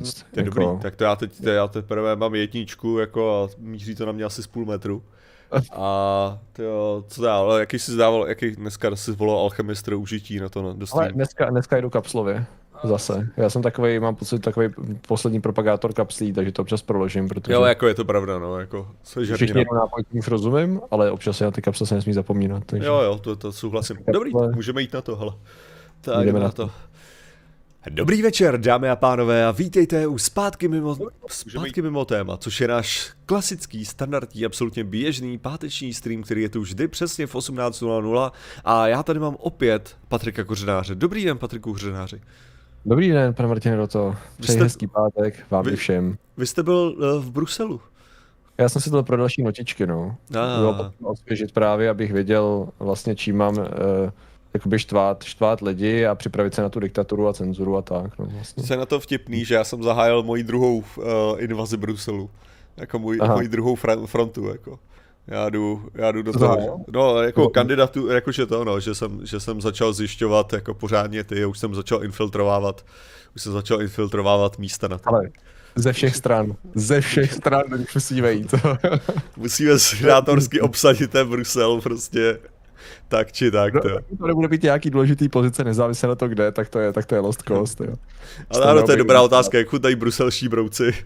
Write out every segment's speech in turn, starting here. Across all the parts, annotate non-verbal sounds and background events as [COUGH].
To je jako... dobrý, tak to já teď, to já teprve mám jedničku jako a míří to na mě asi z půl metru. A to co dál, jaký jsi zdával, jaký dneska jsi volal alchemistr užití na to dostat? Ale dneska, dneska jdu kapslově. Zase. Já jsem takový, mám pocit, takový poslední propagátor kapslí, takže to občas proložím, protože... Jo, jako je to pravda, no, jako se Všichni nápojích rozumím, ale občas se na ty kapsle se nesmí zapomínat. Takže... Jo, jo, to, to souhlasím. Dobrý, můžeme jít na to, hele. Tak jdeme na to. Dobrý večer, dámy a pánové, a vítejte u Zpátky mimo, zpátky mimo téma, což je náš klasický, standardní, absolutně běžný páteční stream, který je tu vždy přesně v 18.00 a já tady mám opět Patrika Kořenáře. Dobrý den, Patriku Kořenáři. Dobrý den, pane Martine Roto. Přeji jste... hezký pátek vám vy, všem. Vy jste byl uh, v Bruselu. Já jsem si to pro další notičky, no. Ah. Bylo osvěžit právě, abych věděl vlastně, čím mám uh, jakoby štvát, štvát lidi a připravit se na tu diktaturu a cenzuru a tak. No, vlastně. Jsi na to vtipný, že já jsem zahájil moji druhou uh, invazi Bruselu. Jako můj, moji druhou frontu, jako. Já jdu, já jdu do toho, no jako kandidatu, jakože to no, že jsem, že jsem začal zjišťovat jako pořádně ty, už jsem začal infiltrovávat, už jsem začal infiltrovávat místa na to. Ale ze všech stran, ze všech stran musíme jít. [LAUGHS] musíme simulátorsky obsadit ten Brusel prostě. Tak či tak, to. to nebude být nějaký důležitý pozice, nezávisle na to kde, tak to je, tak to je Lost Coast, jo. [LAUGHS] Ale ano, to je dobrá otázka, jak chutají bruselští brouci. [LAUGHS]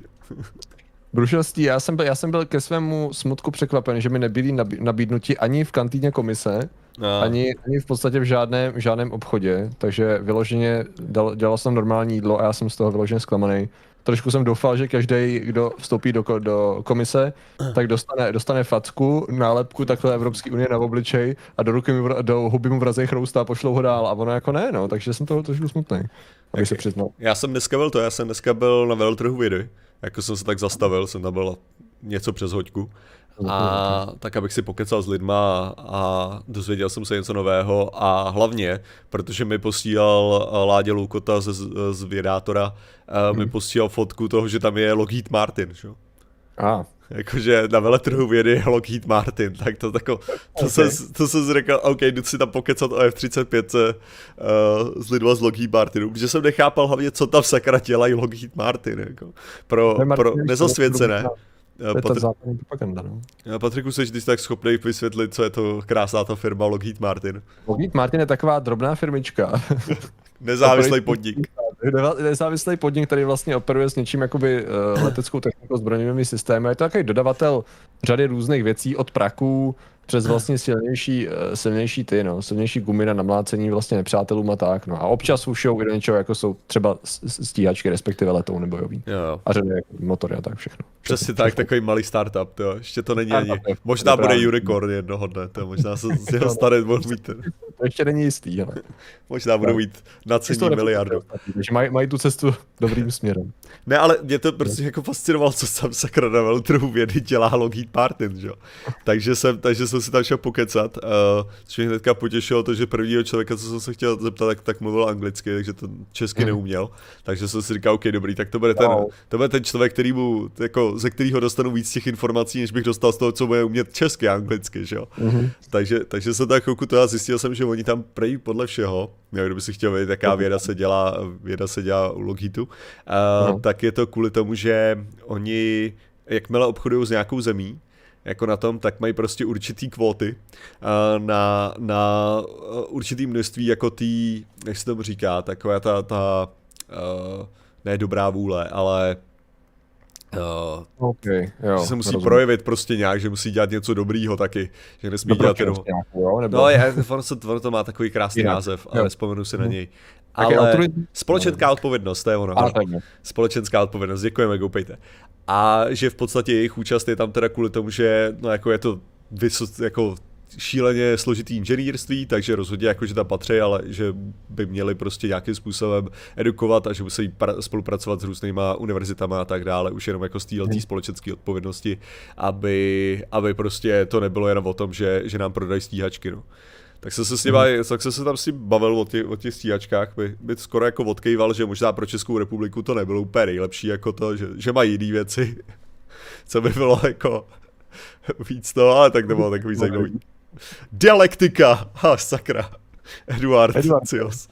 Brušelstí, já jsem, byl, já jsem byl ke svému smutku překvapen, že mi nebyli nabídnuti ani v kantýně komise, no. ani, ani v podstatě v žádném, v žádném obchodě, takže vyloženě dal, dělal jsem normální jídlo a já jsem z toho vyloženě zklamaný. Trošku jsem doufal, že každý, kdo vstoupí do, do komise, tak dostane, dostane facku, nálepku takhle Evropské unie na obličej a do, ruky mu, do huby mu vrazej chrousta a pošlou ho dál a ono jako ne, no, takže jsem toho trošku smutný, abych se přiznal. Já jsem dneska byl to, já jsem dneska byl na veltrhu vidy jako jsem se tak zastavil, jsem tam byl něco přes hoďku. A tak, abych si pokecal s lidma a dozvěděl jsem se něco nového a hlavně, protože mi posílal eh, Ládě Loukota z, z vědátora, hmm. mi mhm. posílal fotku toho, že tam je Lockheed Martin, že? A. Jakože na veletrhu vědy Lockheed Martin, tak to tako, to, okay. se, to se řekl, OK, jdu si tam pokecat o F-35 uh, s lidma z Lockheed Martinu, protože jsem nechápal hlavně, co tam sakra dělají Lockheed Martin, jako, pro, pro nezasvěcené. To je Patr... západní propaganda, no. Patriku, jsi ty tak schopný vysvětlit, co je to krásná ta firma Lockheed Martin? Lockheed Martin je taková drobná firmička. [LAUGHS] Nezávislý podnik. Nezávislý podnik, který vlastně operuje s něčím jakoby uh, leteckou technikou, zbrojovými systémy. Je to takový dodavatel řady různých věcí od praků, přes vlastně silnější, eh, silnější ty, no, silnější gumy na namlácení vlastně nepřátelům a tak, no. A občas ušijou i do něčeho, jako jsou třeba stíhačky, respektive letou bojový. Jo. A řady jako motory a tak všechno. Přesně tak, takový malý startup, to ještě to není ani. Možná bude unicorn jednoho dne, to možná se z jeho staré mohl mít. To ještě není jistý, ale. [LAUGHS] Možná budou mít na cení miliardu. Mají, mají tu cestu [LAUGHS] dobrým směrem. Ne, ale mě to prostě jako fascinovalo, co tam sakra na veltrhu vědy dělá Lockheed Martin, že? Takže jsem, takže jsem si tam šel pokecat, uh, což mě hnedka potěšilo to, že prvního člověka, co jsem se chtěl zeptat, tak, tak mluvil anglicky, takže to česky hmm. neuměl. Takže jsem si říkal, OK, dobrý, tak to bude ten, wow. to bude ten člověk, který mu, jako, ze kterého dostanu víc těch informací, než bych dostal z toho, co bude umět česky a anglicky, že jo. Mm-hmm. Takže, takže jsem tak chvilku to a zjistil jsem, že oni tam prejí podle všeho, jo, kdyby si chtěl vědět, jaká věda se dělá, věda se dělá u Lockheedu, uh, no. tak je to kvůli tomu, že oni jakmile obchodují s nějakou zemí, jako na tom, tak mají prostě určitý kvóty uh, na, na určitý množství jako tý, jak se tomu říká, taková ta, ta uh, ne dobrá vůle, ale Uh, okay, jo, že se musí rozumím. projevit prostě nějak, že musí dělat něco dobrýho taky, že nesmí dělat jenom... Jo, nebo... No, je, ono, se, ono to má takový krásný Jinak. název, ale vzpomenu si na mhm. něj. Ale okay, společenská odpovědnost, to je ono. Společenská odpovědnost, děkujeme, goupejte. A že v podstatě jejich účast je tam teda kvůli tomu, že no jako je to vysok, jako šíleně složitý inženýrství, takže rozhodně jako, že tam patří, ale že by měli prostě nějakým způsobem edukovat a že musí spolupracovat s různýma univerzitama a tak dále, už jenom jako z této hmm. společenské odpovědnosti, aby, aby prostě to nebylo jenom o tom, že, že nám prodají stíhačky. No. Tak se se s nima, mm. tak se, se tam si bavil o, těch, o těch stíhačkách, by, by skoro jako odkejval, že možná pro Českou republiku to nebylo úplně nejlepší jako to, že, že mají jiné věci, [LAUGHS] co by bylo jako víc to, ale tak to bylo takový zajímavý. Dialektika, ha, sakra. Eduard, Eduard. Cios.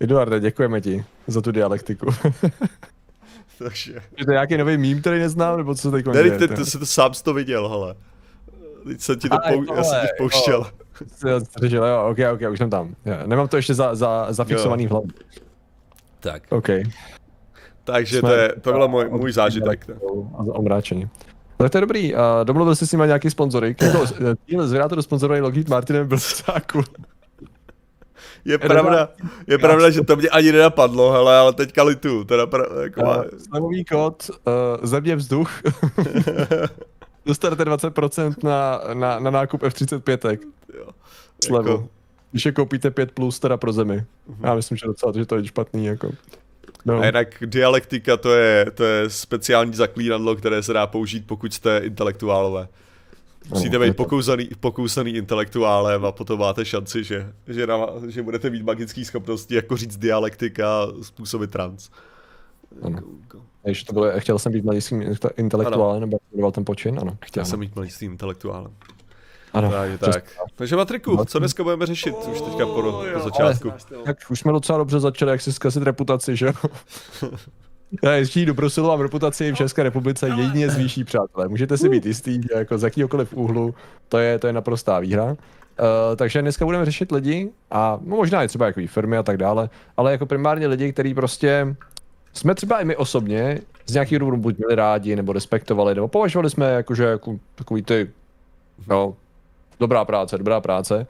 Eduarde, děkujeme ti za tu dialektiku. [LAUGHS] Takže... Je to nějaký nový mím, který neznám, nebo co teď Ne, ty, ty, jsi to sám jsi to viděl, hele. Teď jsem ti to, pou, já jsem ti pouštěl. Jo, jo, ok, ok, už jsem tam. Já, nemám to ještě za, za, zafixovaný v hlavě. Tak. OK. Takže to, je, to byl můj, můj zážitek. A omráčení. Tak to je dobrý. Uh, domluvil jsi s nimi nějaký sponzory. Jako, díl z Vyrátoru sponzorovaný Lockheed Martinem byl sáku. Je pravda, je pravda, že to mě ani nenapadlo, hele, ale teďka litu, teda pra, jako uh, Slavový kód, uh, země vzduch. [LAUGHS] Dostanete 20% na, na, na nákup F-35. Slevu. Jako... Když je koupíte 5 plus teda pro zemi. Uh-huh. Já myslím, že docela, že to je špatný jako. No. A jinak dialektika to je, to je speciální zaklínadlo, které se dá použít, pokud jste intelektuálové. Musíte být pokousaný, pokousaný intelektuálem a potom máte šanci, že, že, na, že budete mít magické schopnosti, jako říct dialektika, způsoby trans. Ano. Ještě to bylo, chtěl jsem být mladým intelektuálem, nebo ten počin? Ano. Chtěl jsem být mladým intelektuálem. Ano, Takže tak. Takže Matriku, co dneska budeme řešit už teďka po, po začátku? Ale, tak už jsme docela dobře začali, jak si zkazit reputaci, že jo? [LAUGHS] Já jezdí do Bruselu a reputaci v České republice jedině zvýší, přátelé. Můžete si být jistý, že jako z jakýkoliv úhlu to je, to je naprostá výhra. Uh, takže dneska budeme řešit lidi a no, možná i třeba jako firmy a tak dále, ale jako primárně lidi, kteří prostě jsme třeba i my osobně z nějakých důvodů buď měli rádi, nebo respektovali, nebo považovali jsme jakože jako takový ty, no, dobrá práce, dobrá práce.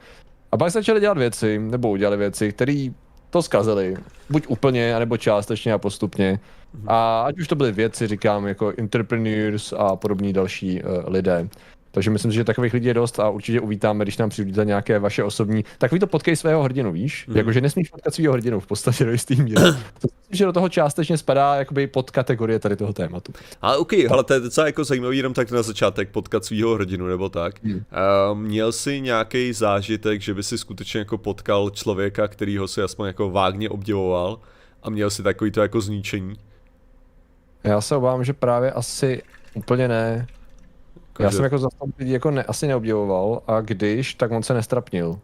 A pak začali dělat věci, nebo udělali věci, které to zkazili. Buď úplně, nebo částečně a postupně. A ať už to byly věci, říkám, jako entrepreneurs a podobní další uh, lidé. Takže myslím si, že takových lidí je dost a určitě uvítáme, když nám přijdete nějaké vaše osobní. Takový to potkej svého hrdinu, víš? Mm. Jakože nesmíš potkat svého hrdinu v podstatě do jistý míry. [CLEARS THROAT] myslím, že do toho částečně spadá jakoby pod kategorie tady toho tématu. A OK, ale to je docela jako zajímavý jenom tak na začátek potkat svého hrdinu nebo tak. Mm. Uh, měl jsi nějaký zážitek, že by si skutečně jako potkal člověka, kterýho si aspoň jako vágně obdivoval a měl si takový to jako zničení? Já se obávám, že právě asi úplně ne. Já jsem jako zastupit lidí jako ne, asi neobdivoval a když, tak on se nestrapnil.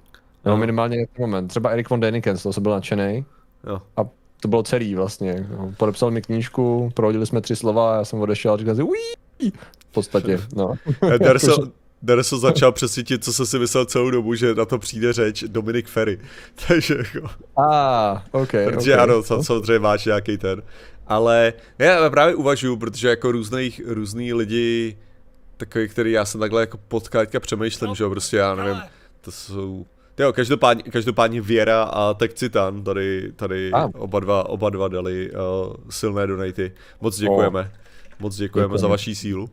No, minimálně ten moment. Třeba Erik von Däniken, to jsem byl nadšený. Jo. A to bylo celý vlastně. Podepsal mi knížku, prohodili jsme tři slova a já jsem odešel a říkal si Uí! V podstatě, no. [LAUGHS] Darso začal přesvědčit, co jsem si myslel celou dobu, že na to přijde řeč Dominik Ferry. [LAUGHS] Takže jako... Ah, ok. Protože okay. ano, samozřejmě máš nějaký ten. Ale já právě uvažuju, protože jako různých, různý lidi takový, který já jsem takhle jako potkal, teďka přemýšlím, že jo, prostě já nevím, to jsou, jo, každopádně, každopádně Věra a Tech Citan, tady, tady ah. oba, dva, oba dva dali uh, silné donaty, moc děkujeme, oh. moc děkujeme, děkujeme. za vaší sílu.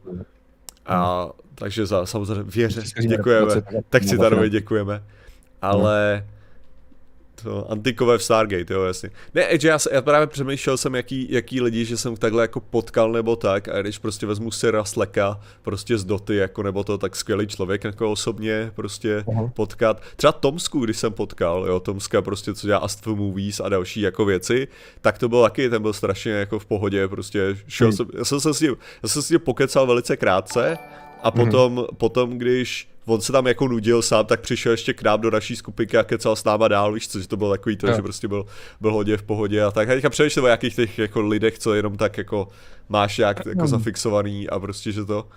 A takže za samozřejmě Věře děkujeme, Tech Citanovi děkujeme, ale to antikové v Stargate, jo, jasně. Ne, že já, já právě přemýšlel jsem, jaký, jaký lidi, že jsem takhle jako potkal nebo tak, a když prostě vezmu si Rasleka, prostě z Doty, jako nebo to, tak skvělý člověk jako osobně prostě uh-huh. potkat. Třeba Tomsku, když jsem potkal, jo, Tomska prostě, co dělá Astro Movies a další jako věci, tak to byl taky, ten byl strašně jako v pohodě, prostě šel hmm. jsem, já jsem se s ním, já jsem s ním pokecal velice krátce, a potom, mm-hmm. potom, když on se tam jako nudil sám, tak přišel ještě k nám do naší skupinky a kecal s náma dál, víš co, že to bylo takový to, no. že prostě byl, byl hodně v pohodě a tak. A teďka přemýšlím o jakých těch jako lidech, co jenom tak jako máš jak jako zafixovaný a prostě, že to...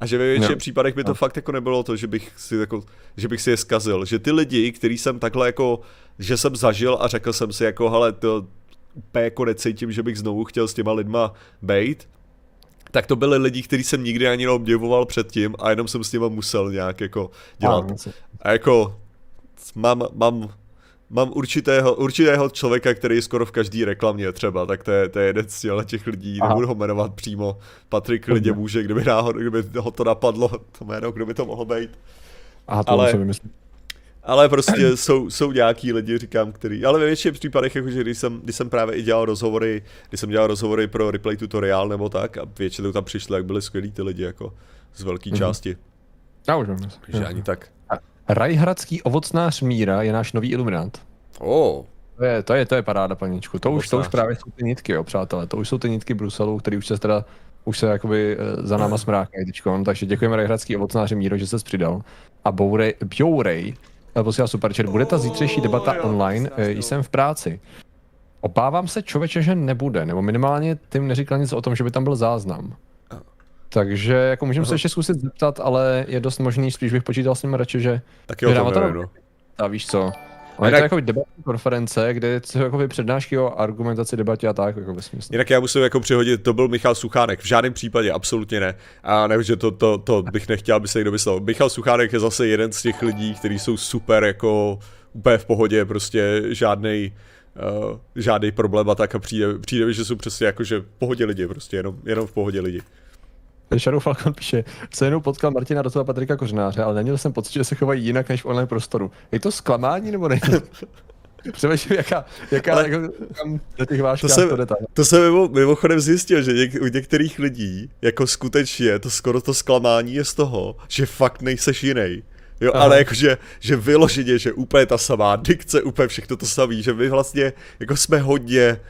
A že ve většině no. případech by to no. fakt jako nebylo to, že bych si jako, že bych si je zkazil. Že ty lidi, který jsem takhle jako, že jsem zažil a řekl jsem si jako, hele, to úplně jako necítím, že bych znovu chtěl s těma lidma bejt, tak to byly lidi, kteří jsem nikdy ani neobdivoval předtím a jenom jsem s nimi musel nějak jako dělat. A jako mám, mám, mám určitého, určitého člověka, který je skoro v každý reklamě třeba, tak to je, to je jeden z těch lidí, Aha. nebudu ho jmenovat přímo, Patrik lidě může, kdyby náhodou, kdyby ho to napadlo, to jméno, kdo by to mohl být. Aha, to Ale, myslím. Ale prostě [CLEARS THROAT] jsou, jsou nějaký lidi, říkám, který, ale ve většině případech, jakože když jsem, když jsem právě i dělal rozhovory, když jsem dělal rozhovory pro replay tutoriál nebo tak a většinou tam přišli, jak byli skvělí ty lidi, jako z velké mm-hmm. části. Já už vím. Takže ani tak. Rajhradský ovocnář Míra je náš nový iluminant. Oh. To je, to je, to je paráda, paníčku. To už, to už právě jsou ty nitky, jo, přátelé. To už jsou ty nitky Bruselu, které už se teda už se jakoby eh, za náma smrákají. Takže děkujeme Rajhradský ovocnáři Míro, že se přidal. A Bourej, Bjourej posílá super chat. Bude ta zítřejší debata online? Eh, jsem v práci. Obávám se člověče, že nebude, nebo minimálně tím neříkal nic o tom, že by tam byl záznam. Takže jako můžeme se ještě zkusit zeptat, ale je dost možný, spíš bych počítal s ním radši, že... Taky o tom nevím, no. A víš co, ale jinak... je to jako debatní konference, kde jsou jako přednášky o argumentaci debatě a tak, jako ve smyslu. Jinak já musím jako přihodit, to byl Michal Suchánek, v žádném případě, absolutně ne. A nevím, že to, to, to bych nechtěl, aby se někdo myslel. Michal Suchánek je zase jeden z těch lidí, kteří jsou super jako úplně v pohodě, prostě žádný uh, žádný problém a tak a přijde, přijde mi, že jsou přesně jako, že v pohodě lidi, prostě jenom, jenom v pohodě lidi. Shadow Falcon píše, se jenom potkal Martina Rosova Patrika Kořnáře, ale neměl jsem pocit, že se chovají jinak než v online prostoru. Je to zklamání nebo ne? [LAUGHS] Přemýšlím, jaká, jaká Ale jako, tam do těch váškách to, jsem, to To jsem mimo, mimochodem zjistil, že něk, u některých lidí, jako skutečně, to skoro to zklamání je z toho, že fakt nejseš jiný. Jo, Aha. ale jakože, že vyloženě, že úplně ta samá dikce, úplně všechno to samý, že my vlastně, jako jsme hodně,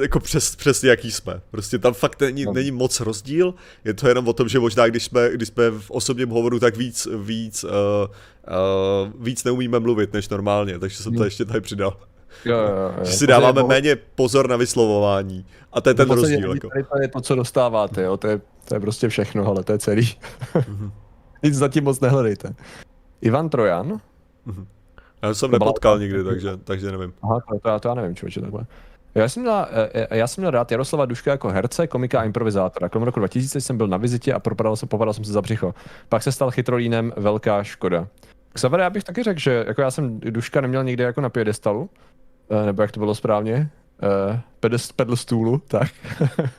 jako přes, přesně jaký jsme. Prostě tam fakt není, no. není moc rozdíl, je to jenom o tom, že možná když jsme, když jsme v osobním hovoru, tak víc, víc, uh, uh, víc neumíme mluvit než normálně, takže jsem to hmm. ještě tady přidal. Jo, jo, jo. Že si dáváme je, méně pozor na vyslovování. A to je ten rozdíl. Jako. Tady to je to, co dostáváte, jo? To, je, to je prostě všechno, ale to je celý. mm-hmm. [LAUGHS] Nic zatím moc nehledejte. Ivan Trojan. Mm-hmm. Já jsem to nepotkal nikdy, takže, takže nevím. Aha, to, to, já, to já nevím, člověče, takhle. Já jsem, měl, eh, eh, já jsem měl rád Jaroslava Duška jako herce, komika a improvizátora. Kolem roku 2000 jsem byl na vizitě a propadal jsem, popadal jsem se za břicho. Pak se stal chytrolínem velká škoda. Xaver, já bych taky řekl, že jako já jsem Duška neměl nikdy jako na piedestalu, eh, nebo jak to bylo správně, pedest, pedl stůlu, tak.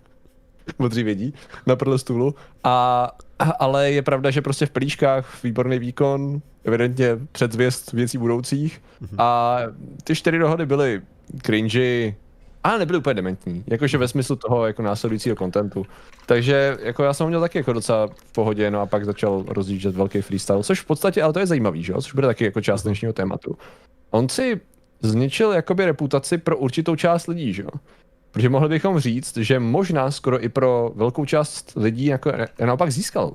[LAUGHS] Modří vědí, na pedl stůlu. A, ale je pravda, že prostě v plíškách výborný výkon, evidentně předzvěst věcí budoucích. Mm-hmm. A ty čtyři dohody byly cringy, ale nebyly úplně dementní, jakože ve smyslu toho jako následujícího kontentu. Takže jako já jsem ho měl taky jako docela v pohodě, no a pak začal rozjíždět velký freestyle, což v podstatě, ale to je zajímavý, že jo, což bude taky jako část dnešního tématu. On si zničil jakoby reputaci pro určitou část lidí, že jo. Protože mohli bychom říct, že možná skoro i pro velkou část lidí jako naopak získal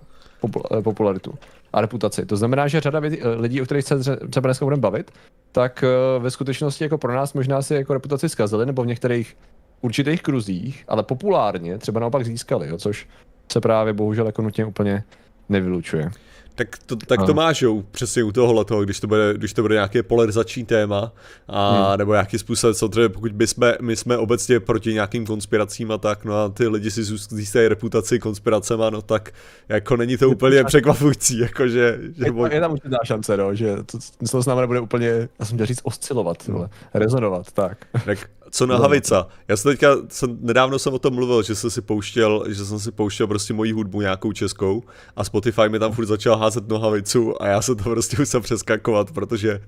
popularitu a reputaci. To znamená, že řada lidí, o kterých se třeba dneska budeme bavit, tak eh, ve skutečnosti jako pro nás možná si jako reputaci zkazili, nebo v některých určitých kruzích, ale populárně třeba naopak získali, jo, což se právě bohužel jako nutně úplně nevylučuje. Tak to, tak to máš, jo, přesně u tohohle toho, když to bude, když to bude nějaké polarizační téma, a, hmm. nebo nějaký způsob, co třeba pokud by jsme, my jsme obecně proti nějakým konspiracím a tak, no a ty lidi si získají reputaci konspiracema, no tak jako není to úplně překvapující, jako že... že je, je tam určitá šance, no, že to, to znamená, bude úplně, já jsem chtěl říct oscilovat, hmm. rezonovat, tak. Tak co na Havica? Já jsem teďka, jsem, nedávno jsem o tom mluvil, že jsem si pouštěl, že jsem si pouštěl prostě moji hudbu nějakou českou a Spotify mi tam furt začal házet nohavicu a já jsem to prostě musel přeskakovat, protože,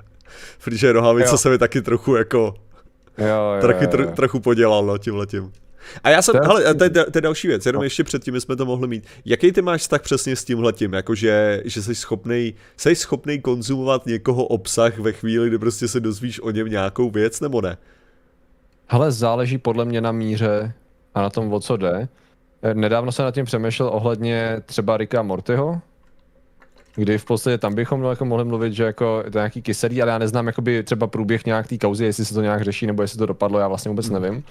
protože nohavice se mi taky trochu jako, jo, jo, trochu, jo, jo. trochu podělal no, tím letím. A já jsem, to hele, to je, to je další věc, jenom ještě předtím jsme to mohli mít. Jaký ty máš tak přesně s tímhletím, jakože, že jsi schopný, jsi schopný konzumovat někoho obsah ve chvíli, kdy prostě se dozvíš o něm nějakou věc, nebo ne? Hele, záleží podle mě na míře a na tom, o co jde. Eh, nedávno jsem nad tím přemýšlel ohledně třeba Rika Mortyho, kdy v podstatě tam bychom jako mohli mluvit, že jako to je nějaký kyselý, ale já neznám jakoby třeba průběh nějak té kauzy, jestli se to nějak řeší, nebo jestli to dopadlo, já vlastně vůbec hmm. nevím.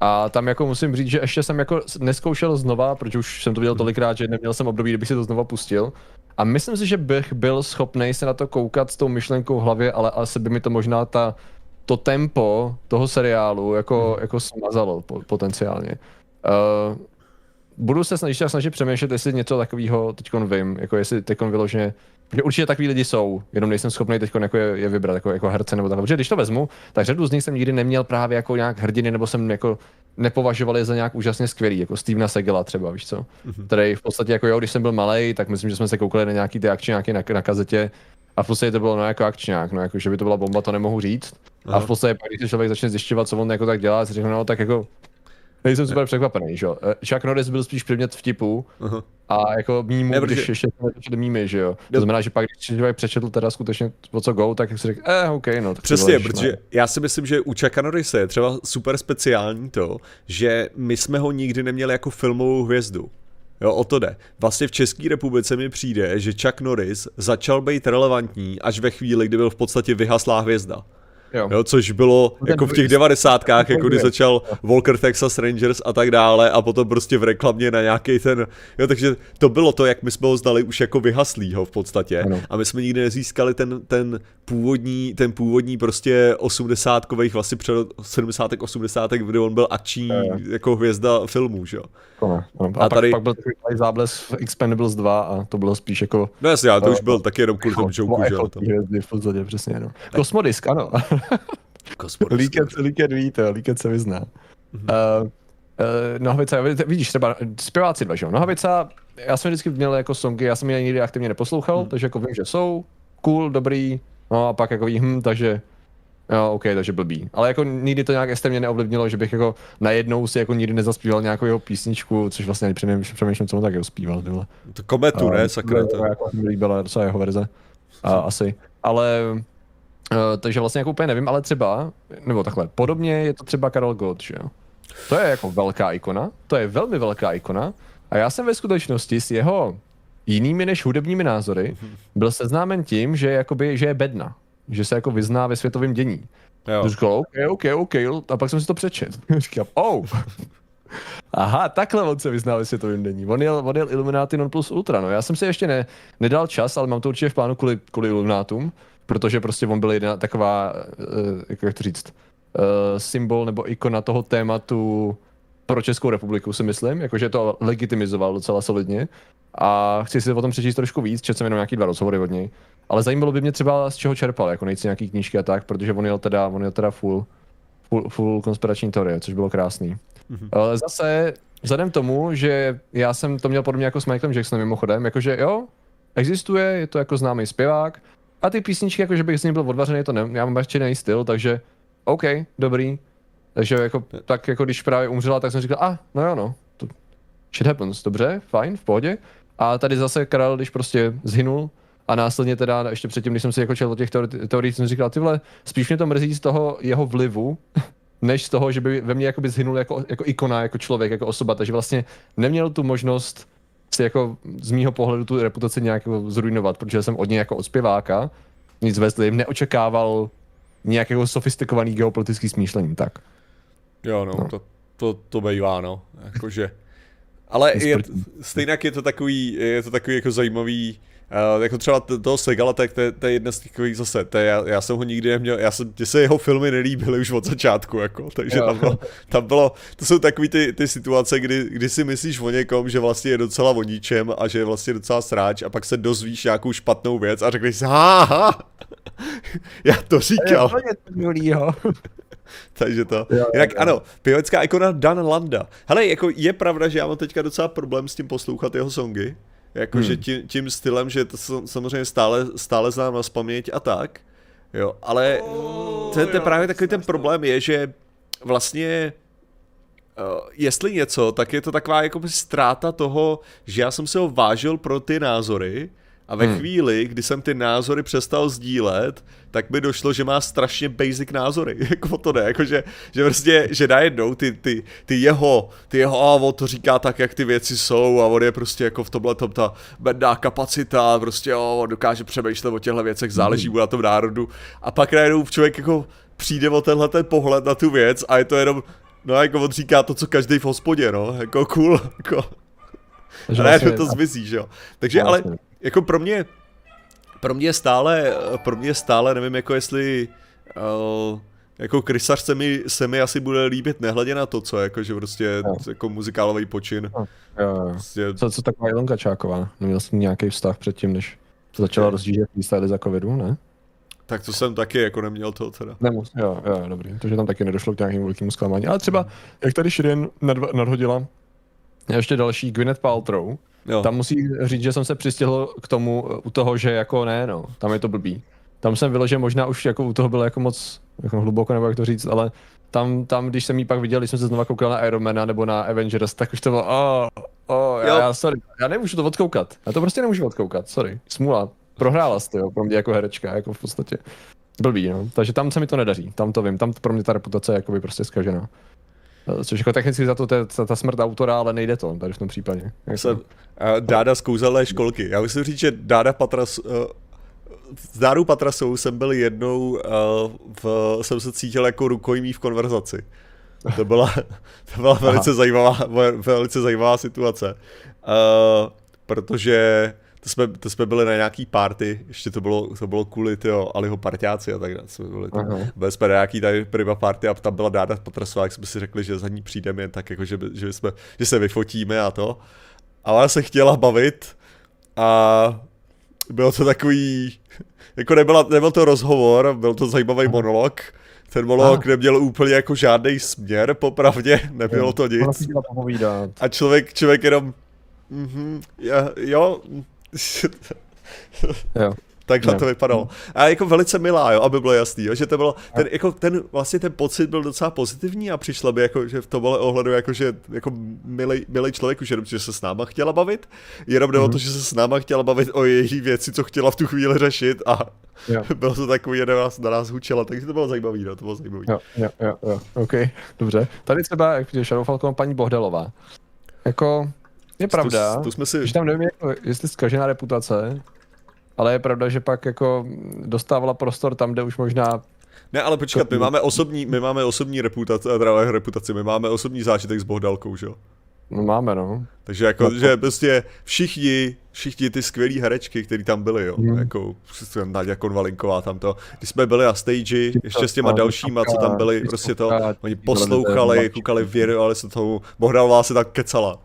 A tam jako musím říct, že ještě jsem jako neskoušel znova, protože už jsem to viděl hmm. tolikrát, že neměl jsem období, kdybych si to znova pustil. A myslím si, že bych byl schopný se na to koukat s tou myšlenkou v hlavě, ale asi by mi to možná ta to tempo toho seriálu jako, hmm. jako smazalo po, potenciálně. Uh, budu se snažit, snažit přemýšlet, jestli něco takového teď vím, jako jestli teď vyloženě, protože určitě takový lidi jsou, jenom nejsem schopný teď jako je, je, vybrat jako, jako herce nebo takhle. Protože když to vezmu, tak řadu z nich jsem nikdy neměl právě jako nějak hrdiny, nebo jsem jako nepovažovali za nějak úžasně skvělý, jako Stevena Segela třeba, víš co? Mm-hmm. Který v podstatě jako jo, když jsem byl malý, tak myslím, že jsme se koukali na nějaký ty akční nějaký na, na kazetě a v podstatě to bylo no jako akčňák, no jako, že by to byla bomba, to nemohu říct. Aha. A v podstatě pak, když se člověk začne zjišťovat, co on jako tak dělá, si řekne, no tak jako Nejsem super překvapený, že jo. Eh, Chuck Norris byl spíš předmět vtipu uh-huh. a jako mýmu, ne, protože... když ještě přečetl mýmy, že jo. To znamená, že pak, když člověk přečetl teda skutečně o co go, tak si řekl, eh, OK, no. Tak Přesně, protože ne. já si myslím, že u Chucka Norrise je třeba super speciální to, že my jsme ho nikdy neměli jako filmovou hvězdu. Jo, o to jde. Vlastně v České republice mi přijde, že Chuck Norris začal být relevantní až ve chvíli, kdy byl v podstatě vyhaslá hvězda. Jo. jo. což bylo no, jako v těch devadesátkách, jako kdy [LAUGHS] začal Walker Texas Rangers a tak dále a potom prostě v reklamě na nějaký ten, jo, takže to bylo to, jak my jsme ho znali už jako vyhaslýho v podstatě ano. a my jsme nikdy nezískali ten, ten původní, ten původní prostě osmdesátkových vlastně před 70. 80. kdy on byl akční ano. jako hvězda filmů, že jo. Ano, ano. A, a pak, tady... pak byl takový zábles v Expendables 2 a to bylo spíš jako... No jasně, ale to už byl taky jenom kvůli tomu joku, že jo. Hvězdy v podstatě, přesně, no. Kosmodisk, ano. [LAUGHS] Líket, líket ví to, líket se vyzná. Mm-hmm. Uh, uh, Nohavica, vidíš třeba zpěváci dva, že jo? Nohavica, já jsem vždycky měl jako songy, já jsem je nikdy aktivně neposlouchal, mm. takže jako vím, že jsou, cool, dobrý, no a pak jako hm, takže Jo, OK, takže blbý. Ale jako nikdy to nějak extrémně neovlivnilo, že bych jako najednou si jako nikdy nezaspíval nějakou jeho písničku, což vlastně ani přemýšlím, co on tak zpíval, tyhle. To kometu, ne, sakra. To jako mi líbila docela jeho verze, a, asi. Ale Uh, takže vlastně jako úplně nevím, ale třeba, nebo takhle, podobně je to třeba Karel Gott, že jo? To je jako velká ikona, to je velmi velká ikona a já jsem ve skutečnosti s jeho jinými než hudebními názory byl seznámen tím, že, jakoby, že je bedna, že se jako vyzná ve světovém dění. Jo. Říkal, OK, OK, OK, a pak jsem si to přečet. [LAUGHS] Říkám, oh, [LAUGHS] Aha, takhle on se vyzná ve světovém dění. On jel, on jel Illuminati non plus ultra, no. Já jsem si ještě ne, nedal čas, ale mám to určitě v plánu kvůli, kvůli Illuminátům protože prostě on byl jedna taková, uh, jak to říct, uh, symbol nebo ikona toho tématu pro Českou republiku, si myslím, jakože to legitimizoval docela solidně. A chci si o tom přečíst trošku víc, četl jsem jenom nějaký dva rozhovory od něj. Ale zajímalo by mě třeba, z čeho čerpal, jako nejsi nějaký knížky a tak, protože on jel teda, on jel teda full, full, full konspirační teorie, což bylo krásný. Mm-hmm. Ale zase, vzhledem tomu, že já jsem to měl podobně jako s Michaelem Jacksonem mimochodem, jakože jo, existuje, je to jako známý zpěvák, a ty písničky, jako že bych z ní byl odvařený, to ne, já mám ještě jiný styl, takže OK, dobrý. Takže jako, tak jako když právě umřela, tak jsem říkal, a ah, no jo no, to shit happens, dobře, fajn, v pohodě. A tady zase Karel, když prostě zhynul, a následně teda ještě předtím, když jsem si jako četl o těch teorií, jsem říkal, ty vole, spíš mě to mrzí z toho jeho vlivu, [LAUGHS] než z toho, že by ve mně jakoby zhynul jako, jako ikona, jako člověk, jako osoba, takže vlastně neměl tu možnost si jako z mýho pohledu tu reputaci nějak jako zrujnovat, protože jsem od něj jako od zpěváka nic vezli, neočekával nějakého sofistikovaný geopolitický smýšlení, tak. Jo, no, no. To, to, to bývá, no, jakože. Ale je, stejně je to takový, je to takový jako zajímavý, Uh, jako třeba toho Segala, tak to, to je jedna z takových zase, to je, já, já, jsem ho nikdy neměl, já jsem, se jeho filmy nelíbily už od začátku, jako, takže tam bylo, tam bylo, to jsou takové ty, ty situace, kdy, kdy si myslíš o někom, že vlastně je docela o ničem a že je vlastně docela sráč a pak se dozvíš nějakou špatnou věc a řekneš si, ha, [LAUGHS] já to říkal. [LAUGHS] Takže to. Jinak ano, pěvecká ikona Dan Landa. Hele, jako je pravda, že já mám teďka docela problém s tím poslouchat jeho songy. Jakože hmm. tím, tím stylem, že to samozřejmě stále, stále znám na paměť a tak. Jo, ale oh, to, to je právě takový ten problém je, že vlastně Uh, jestli něco, tak je to taková jako ztráta toho, že já jsem se ho vážil pro ty názory, a ve hmm. chvíli, kdy jsem ty názory přestal sdílet, tak mi došlo, že má strašně basic názory. [LAUGHS] jako to ne, jako že, že prostě, že najednou ty, ty, ty jeho, ty jeho, a on to říká tak, jak ty věci jsou a on je prostě jako v tomhle tom ta bedná kapacita, prostě o, on dokáže přemýšlet o těchto věcech, záleží mu na tom národu. A pak najednou člověk jako přijde o tenhle ten pohled na tu věc a je to jenom, no jako on říká to, co každý v hospodě, no, jako cool, [LAUGHS] jako. a najednou to zmizí, že jo. Takže ale jako pro mě, pro mě stále, pro mě stále nevím, jako jestli uh, jako krysař se mi, se mi asi bude líbit nehledě na to, co jako, že prostě no. jako muzikálový počin. No. Jo, jo. Prostě... Co, co taková Ilonka Čáková? Neměl jsem nějaký vztah předtím, než začala rozjíždět freestyle za covidu, ne? Tak to jsem taky jako neměl to teda. Nemus, jo, jo, dobrý. Takže tam taky nedošlo k nějakému velkému zklamání. Ale třeba, jak tady Shirin nadhodila, ještě další Gwyneth Paltrow, Jo. Tam musí říct, že jsem se přistihl k tomu u toho, že jako ne, no, tam je to blbý. Tam jsem vyložil, možná už jako u toho bylo jako moc jako hluboko, nebo jak to říct, ale tam, tam, když jsem ji pak viděl, když jsem se znova koukal na Ironmana nebo na Avengers, tak už to bylo, oh, oh, já, já, sorry, já nemůžu to odkoukat. Já to prostě nemůžu odkoukat, sorry, smůla. Prohrála jsi to, jo, pro mě jako herečka, jako v podstatě. Blbý, no. Takže tam se mi to nedaří, tam to vím, tam pro mě ta reputace je jakoby prostě zkažená. Což jako technicky za to ta, ta smrt autora, ale nejde to tady v tom případě. Se, uh, dáda z kouzelné školky. Já musím říct, že Dáda Patras uh, s Dárou Patrasou jsem byl jednou, uh, v, jsem se cítil jako rukojmí v konverzaci. To byla, [LAUGHS] to byla velice zajímavá, velice zajímavá situace. Uh, protože to jsme, to jsme byli na nějaký party, ještě to bylo, to bylo kvůli tyjo, Aliho parťáci a tak dále. Jsme byli, uh-huh. byli jsme na nějaký tady prima party a tam byla Dáda Patrasová, jak jsme si řekli, že za ní přijdeme jen tak, jako že, že, jsme, že se vyfotíme a to. A ona se chtěla bavit a bylo to takový, jako nebyla, nebyl to rozhovor, byl to zajímavý monolog, ten monolog neměl úplně jako žádný směr, popravdě, nebylo to nic. A člověk, člověk jenom, mm-hmm, jo, jo. [LAUGHS] Takhle ne. to vypadalo. A jako velice milá, jo, aby bylo jasný, jo, že to bylo, ten, jako ten, vlastně ten pocit byl docela pozitivní a přišla by jako, že v tomhle ohledu jako, že jako milý, milý člověk už jenom, že se s náma chtěla bavit, jenom mm-hmm. o to, mhm. že se s náma chtěla bavit o její věci, co chtěla v tu chvíli řešit a jo. [LAUGHS] bylo to takový, že nás, na nás hučela, takže to bylo zajímavý, no, to bylo zajímavý. Jo, jo, jo, jo, OK, dobře. Tady třeba, jak Shadow Falcon, paní Bohdalová. Jako, je pravda, to, to jsme si... že tam nevím, jako, jestli zkažená reputace, ale je pravda, že pak jako dostávala prostor tam, kde už možná ne, ale počkat, my máme osobní, my máme osobní reputaci, reputaci, my máme osobní zážitek s Bohdalkou, že jo? No máme, no. Takže jako, no, že prostě všichni všichni ty skvělé herečky, které tam byly, jo, mm. jako Nadia Konvalinková tam to, když jsme byli na stage, ještě s těma dalšíma, co tam byli, prostě to, oni poslouchali, koukali věru, ale se tomu, Bohdalová se tak kecala.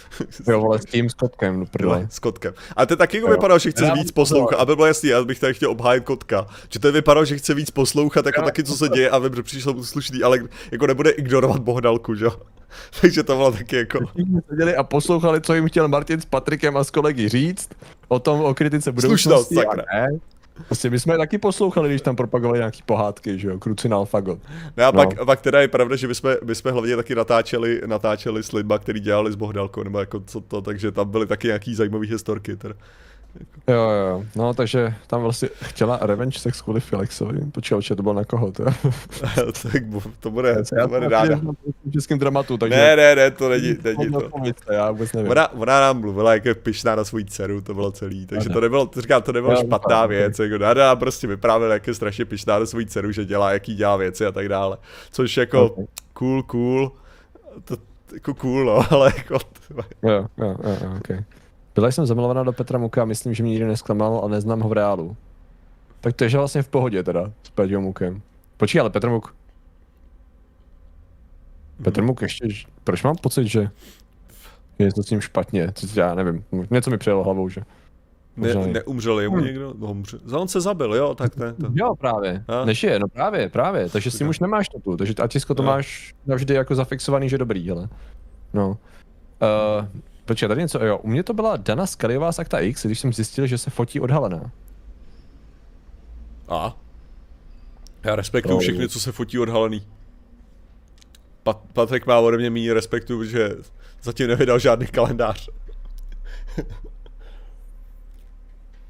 [LAUGHS] jo, ale s tím Skotkem, no. S Kotkem. A to taky jako vypadalo, že chce víc poslouchat, aby bylo jasný, já bych tady chtěl obhájit Kotka, že to vypadalo, že chce víc poslouchat, jako taky, co se děje, aby přišlo mu slušný, ale jako nebude ignorovat Bohdalku, že jo. [LAUGHS] Takže to bylo taky jako... Seděli a poslouchali, co jim chtěl Martin s Patrikem a s kolegy říct, o tom, o kritice budoucnosti. Slušnost. Ne. Prostě my jsme taky poslouchali, když tam propagovali nějaký pohádky, že jo, Crucinal Fagot. No a pak, no. pak teda je pravda, že my jsme, my jsme hlavně taky natáčeli, natáčeli s lidma, který dělali s Bohdalkou, nebo jako co to, takže tam byly taky nějaký zajímavý historky. Teda. Jo, jo, no takže tam vlastně chtěla revenge sex kvůli Felixovi. Počkej, že to bylo na koho, to [LAUGHS] Tak to bude, to bude ráda. V českém dramatu, takže... Ne, ne, ne, to není, není to. Já vůbec nevím. Ona, ona nám mluvila jako pyšná na svou dceru, to bylo celý, takže to nebylo, to říkám, to nebylo špatná věc, jako Nada prostě vyprávěla, jak je strašně pyšná na svou dceru, že dělá, jaký dělá věci a tak dále. Což jako cool, cool, to, jako cool, no, [LAUGHS] ale jako... Jo, jo, jo, okay. Byla jsem zamilovaná do Petra Muka a myslím, že mě nikdy nesklamal a neznám ho v reálu. Tak to je vlastně v pohodě teda s Petrem Mukem. Počkej, ale Petr Muk. Petr Muk ještě, proč mám pocit, že je to s ním špatně, co já nevím, něco mi přijelo hlavou, že... Ne, neumřel jemu hmm. někdo? No. On se zabil, jo, tak ne. To... Jo, právě. A? Nežije, no právě, právě. Takže s tím už nemáš to tu. Takže Atisko to no. máš navždy jako zafixovaný, že dobrý, ale. No. Uh, Počkej, tady něco, jo, u mě to byla Dana Skaliová z Akta X, když jsem zjistil, že se fotí odhalená. A? Já respektuju to... všechny, co se fotí odhalený. Pat- Patrik má ode mě méně respektu, že zatím nevydal žádný kalendář. [LAUGHS]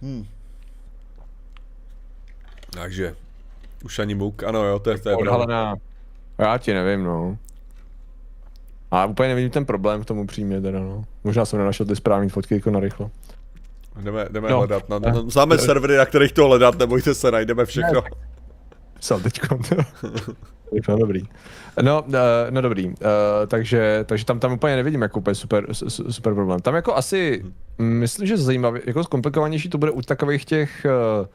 hmm. Takže, už ani muk, ano jo, to je, to je Odhalená, já ti nevím, no. A úplně nevidím ten problém k tomu přímě teda, no. Možná jsem nenašel ty správné fotky jako narychlo. Jdeme, jdeme no. hledat. No, no, známe ne. servery, na kterých to hledat, nebojte se, najdeme všechno. Psal teďko. [LAUGHS] no dobrý. No, uh, no dobrý, uh, takže, takže tam, tam úplně nevidím jako úplně super, super problém. Tam jako asi, myslím, že zajímavě, jako zkomplikovanější to bude u takových těch uh,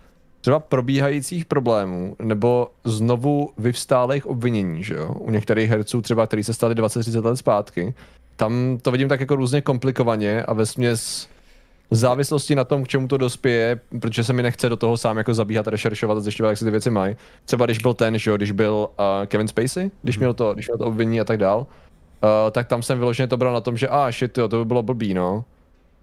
třeba probíhajících problémů nebo znovu vyvstálých obvinění, že jo? U některých herců třeba, který se stali 20-30 let zpátky, tam to vidím tak jako různě komplikovaně a ve směs v závislosti na tom, k čemu to dospěje, protože se mi nechce do toho sám jako zabíhat, rešeršovat a zjišťovat, jak se ty věci mají. Třeba když byl ten, že jo, když byl uh, Kevin Spacey, když měl to, když měl to obvinění a tak dál, uh, tak tam jsem vyloženě to bral na tom, že a ah, shit, jo, to by bylo blbý, no.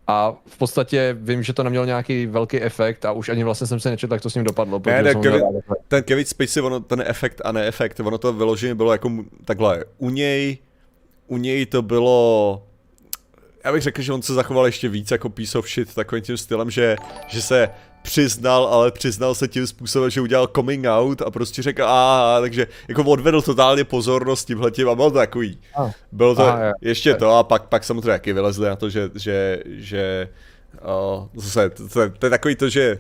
A v podstatě vím, že to nemělo nějaký velký efekt a už ani vlastně jsem se nečetl, jak to s ním dopadlo. Ne, ne, Kevin, ten Kevin Spacey, ono, ten efekt a neefekt, ono to vyloženě bylo jako takhle. U něj, u něj to bylo já bych řekl, že on se zachoval ještě víc jako piece of shit takovým tím stylem, že, že se přiznal, ale přiznal se tím způsobem, že udělal coming out a prostě řekl a takže jako odvedl totálně pozornost tímhletím a byl to takový. Bylo to ah, ještě to a pak, pak samozřejmě taky vylezli na to, že, že, že uh, zase, to, to, to, je takový to, že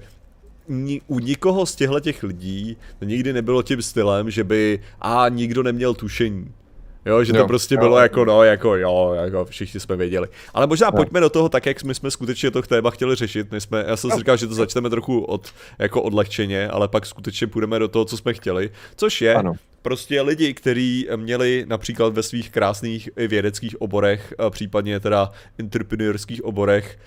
u nikoho z těchto těch lidí to nikdy nebylo tím stylem, že by a nikdo neměl tušení. Jo, že to jo, prostě jo, bylo jo. jako, no, jako, jo, jako všichni jsme věděli. Ale možná jo. pojďme do toho tak, jak my jsme skutečně to téma chtěli řešit. My jsme, já jsem si říkal, že to začneme trochu od, jako odlehčeně, ale pak skutečně půjdeme do toho, co jsme chtěli. Což je, ano. prostě lidi, kteří měli například ve svých krásných vědeckých oborech, případně teda entrepreneurských oborech,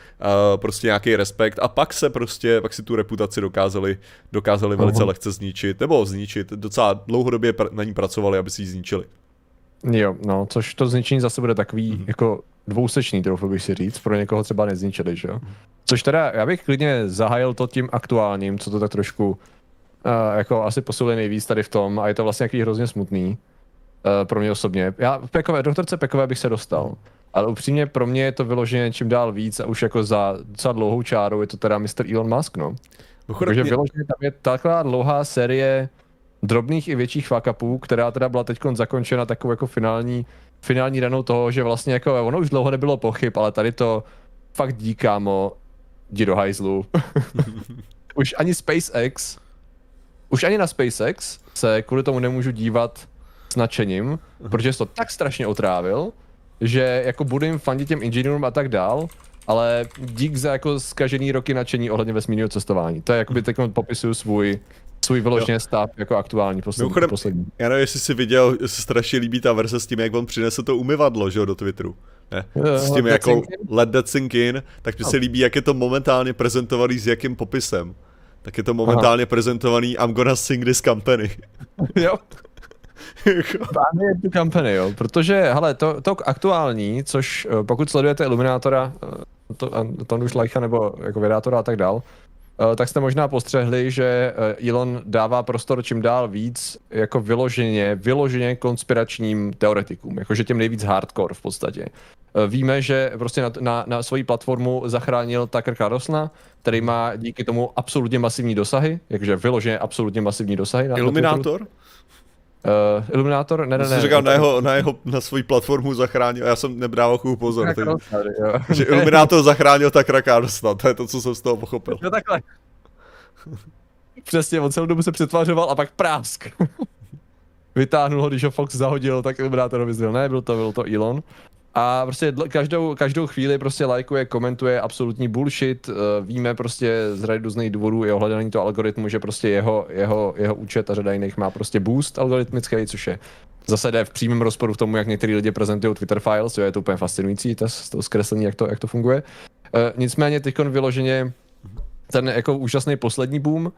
prostě nějaký respekt a pak se prostě, pak si tu reputaci dokázali, dokázali velice uh-huh. lehce zničit, nebo zničit, docela dlouhodobě na ní pracovali, aby si ji zničili. Jo, no, což to zničení zase bude takový mm-hmm. jako dvousečný, trochu bych si říct, pro někoho třeba nezničili, že jo. Což teda, já bych klidně zahájil to tím aktuálním, co to tak trošku uh, jako asi posiluje nejvíc tady v tom a je to vlastně jaký hrozně smutný uh, pro mě osobně. Já v Pekové, doktorce Pekové bych se dostal, ale upřímně pro mě je to vyloženě čím dál víc a už jako za docela dlouhou čárou je to teda Mr. Elon Musk, no. Takže vyloženě tam je taková dlouhá série drobných i větších fuck která teda byla teď zakončena takovou jako finální, finální ranou toho, že vlastně jako ono už dlouho nebylo pochyb, ale tady to fakt díkámo, jdi do hajzlu. [LAUGHS] už ani SpaceX, už ani na SpaceX se kvůli tomu nemůžu dívat s nadšením, protože to tak strašně otrávil, že jako budu jim fandit těm inženýrům a tak dál, ale dík za jako zkažený roky nadšení ohledně vesmírného cestování. To je jakoby teď popisuju svůj svůj vyloženě stav jako aktuální poslední. Mimochodem, poslední. Já nevím, jestli si viděl, se strašně líbí ta verze s tím, jak on přinese to umyvadlo, že jo, do Twitteru. Ne? s tím jako let that sink in, tak mi se no. líbí, jak je to momentálně prezentovaný s jakým popisem. Tak je to momentálně Aha. prezentovaný I'm gonna sing this company. [LAUGHS] jo. Právě tu company, jo, protože, hele, to, to aktuální, což eh, pokud sledujete Illuminátora, eh, to, to už Leicha nebo jako vydátora a tak dál, Eh, tak jste možná postřehli, že eh, Elon dává prostor čím dál víc jako vyloženě, vyloženě konspiračním teoretikům, jakože těm nejvíc hardcore v podstatě. Eh, víme, že prostě na, na, na svoji platformu zachránil Tucker Carlsona, který má díky tomu absolutně masivní dosahy, jakože vyloženě absolutně masivní dosahy. Na Iluminátor? Uh, Iluminátor? Ne, ne, ne. říkal, na jeho, na jeho, na svoji platformu zachránil, já jsem nebral chův pozor. Tak, [LAUGHS] že Iluminátor zachránil tak Carlsona, to je to, co jsem z toho pochopil. No takhle. [LAUGHS] Přesně, on celou dobu se přetvářoval a pak prásk. [LAUGHS] Vytáhnul ho, když ho Fox zahodil, tak Illuminátorovi zděl. Ne, byl to, byl to Elon. A prostě každou, každou chvíli prostě lajkuje, komentuje absolutní bullshit. Eh, víme prostě z řady různých důvodů i ohledání toho algoritmu, že prostě jeho, jeho, jeho účet a řada jiných má prostě boost algoritmický, což je zase jde v přímém rozporu v tomu, jak některý lidi prezentují Twitter files, jo, je to úplně fascinující, to, to zkreslení, jak to, jak to funguje. E, nicméně teď vyloženě ten jako úžasný poslední boom,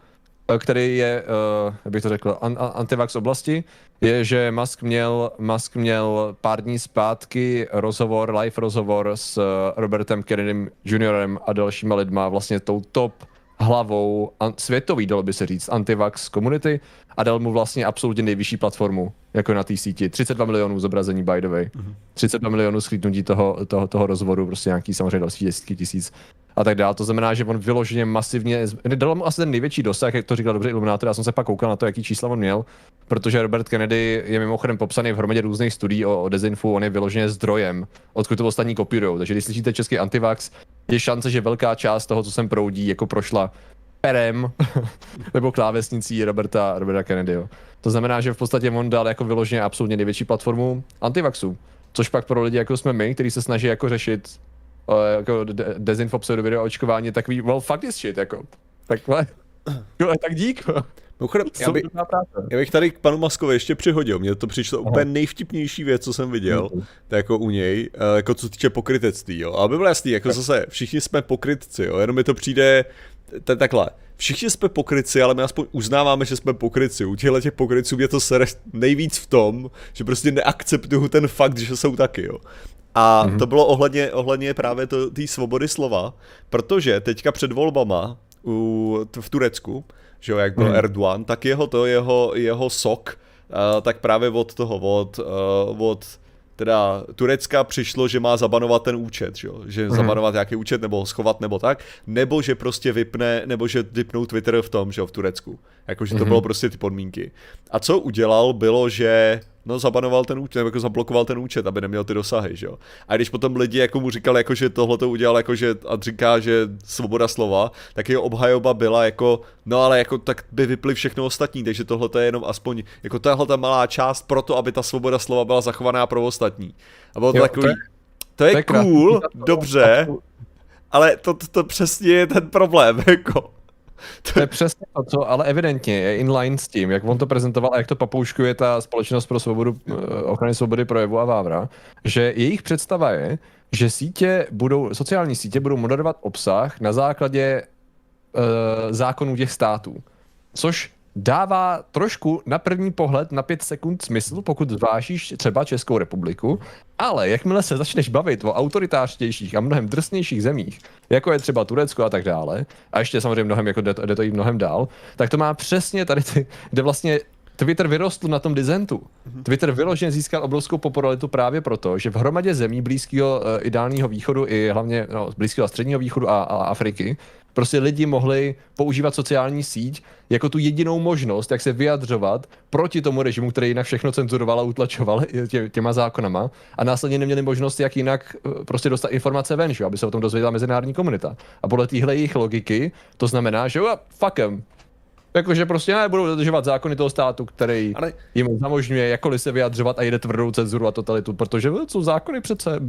který je, uh, jak bych to řekl, an, antivax oblasti, je, že Musk měl, Musk měl pár dní zpátky rozhovor, live rozhovor s eh, Robertem Kennedym juniorem a dalšíma lidma, vlastně tou top hlavou an, světový, dalo by se říct, antivax community a dal mu vlastně absolutně nejvyšší platformu, jako na té síti. 32 milionů zobrazení, by the way. Mm-hmm. 32 milionů schlídnutí toho, toho, toho rozvodu, prostě nějaký samozřejmě další desítky tisíc a tak dále. To znamená, že on vyloženě masivně, dal mu asi ten největší dosah, jak to říkal dobře Iluminátor, já jsem se pak koukal na to, jaký čísla on měl, protože Robert Kennedy je mimochodem popsaný v hromadě různých studií o, o dezinfu, on je vyloženě zdrojem, odkud to ostatní kopírují. Takže když slyšíte český antivax, je šance, že velká část toho, co sem proudí, jako prošla perem [LAUGHS] nebo klávesnicí Roberta, Roberta Kennedyho. To znamená, že v podstatě on dal jako vyloženě absolutně největší platformu antivaxu. Což pak pro lidi jako jsme my, kteří se snaží jako řešit jako de- dezinfo pseudo očkování, takový, well, fuck this shit, jako. Takhle. [CLEARS THROAT] tak dík. Mimochodem, já, by, já bych tady k panu Maskovi ještě přihodil, mně to přišlo Aha. úplně nejvtipnější věc, co jsem viděl, to jako u něj, eh, jako co týče pokrytectví, jo. Aby bylo jasný, jako zase, všichni jsme pokrytci, jo, jenom mi to přijde, je takhle, všichni jsme pokryci, ale my aspoň uznáváme, že jsme pokryci. U těchto těch pokryců mě to sere nejvíc v tom, že prostě neakceptuju ten fakt, že jsou taky, jo. A mm-hmm. to bylo ohledně, ohledně právě té svobody slova, protože teďka před volbama u, v Turecku, že jo, jak byl mm. Erdogan, tak jeho to, jeho, jeho sok, uh, tak právě od toho, od, uh, od teda Turecka přišlo, že má zabanovat ten účet, že, jo? že mm. zabanovat nějaký účet nebo schovat nebo tak, nebo že prostě vypne, nebo že vypnou Twitter v tom, že jo, v Turecku. Jakože to mm. bylo prostě ty podmínky. A co udělal, bylo, že no zabanoval ten účet, nebo jako zablokoval ten účet, aby neměl ty dosahy, že jo. A když potom lidi jako mu říkali, jako, že tohle to udělal, jako, že, a říká, že svoboda slova, tak jeho obhajoba byla jako, no ale jako tak by vyply všechno ostatní, takže tohle je jenom aspoň, jako tahle ta malá část pro to, aby ta svoboda slova byla zachovaná pro ostatní. A bylo to jo, takový, to je, to je, to je cool, krásný. dobře, ale to, to, to přesně je ten problém, [LAUGHS] jako. To je přesně to, co ale evidentně je in line s tím, jak on to prezentoval a jak to papouškuje ta společnost pro svobodu, eh, ochrany svobody projevu a Vávra, že jejich představa je, že sítě budou, sociální sítě budou moderovat obsah na základě uh, zákonů těch států. Což dává trošku na první pohled na pět sekund smysl, pokud zvážíš třeba Českou republiku, ale jakmile se začneš bavit o autoritářtějších a mnohem drsnějších zemích, jako je třeba Turecko a tak dále, a ještě samozřejmě mnohem, jako jde to, jde to i mnohem dál, tak to má přesně tady ty, kde vlastně Twitter vyrostl na tom dizentu. Mhm. Twitter vyloženě získal obrovskou popularitu právě proto, že v hromadě zemí Blízkého uh, ideálního východu i hlavně no, Blízkého a středního východu a, a Afriky prostě lidi mohli používat sociální síť jako tu jedinou možnost, jak se vyjadřovat proti tomu režimu, který jinak všechno cenzuroval a utlačoval tě, těma zákonama a následně neměli možnost, jak jinak eh, prostě dostat informace ven, že? aby se o tom dozvěděla mezinárodní komunita. A podle téhle jejich logiky to znamená, že jo, fuckem, Jakože prostě ne, budou dodržovat zákony toho státu, který Ale... jim zamožňuje jakkoliv se vyjadřovat a jede tvrdou cenzuru a totalitu, protože jsou zákony přece.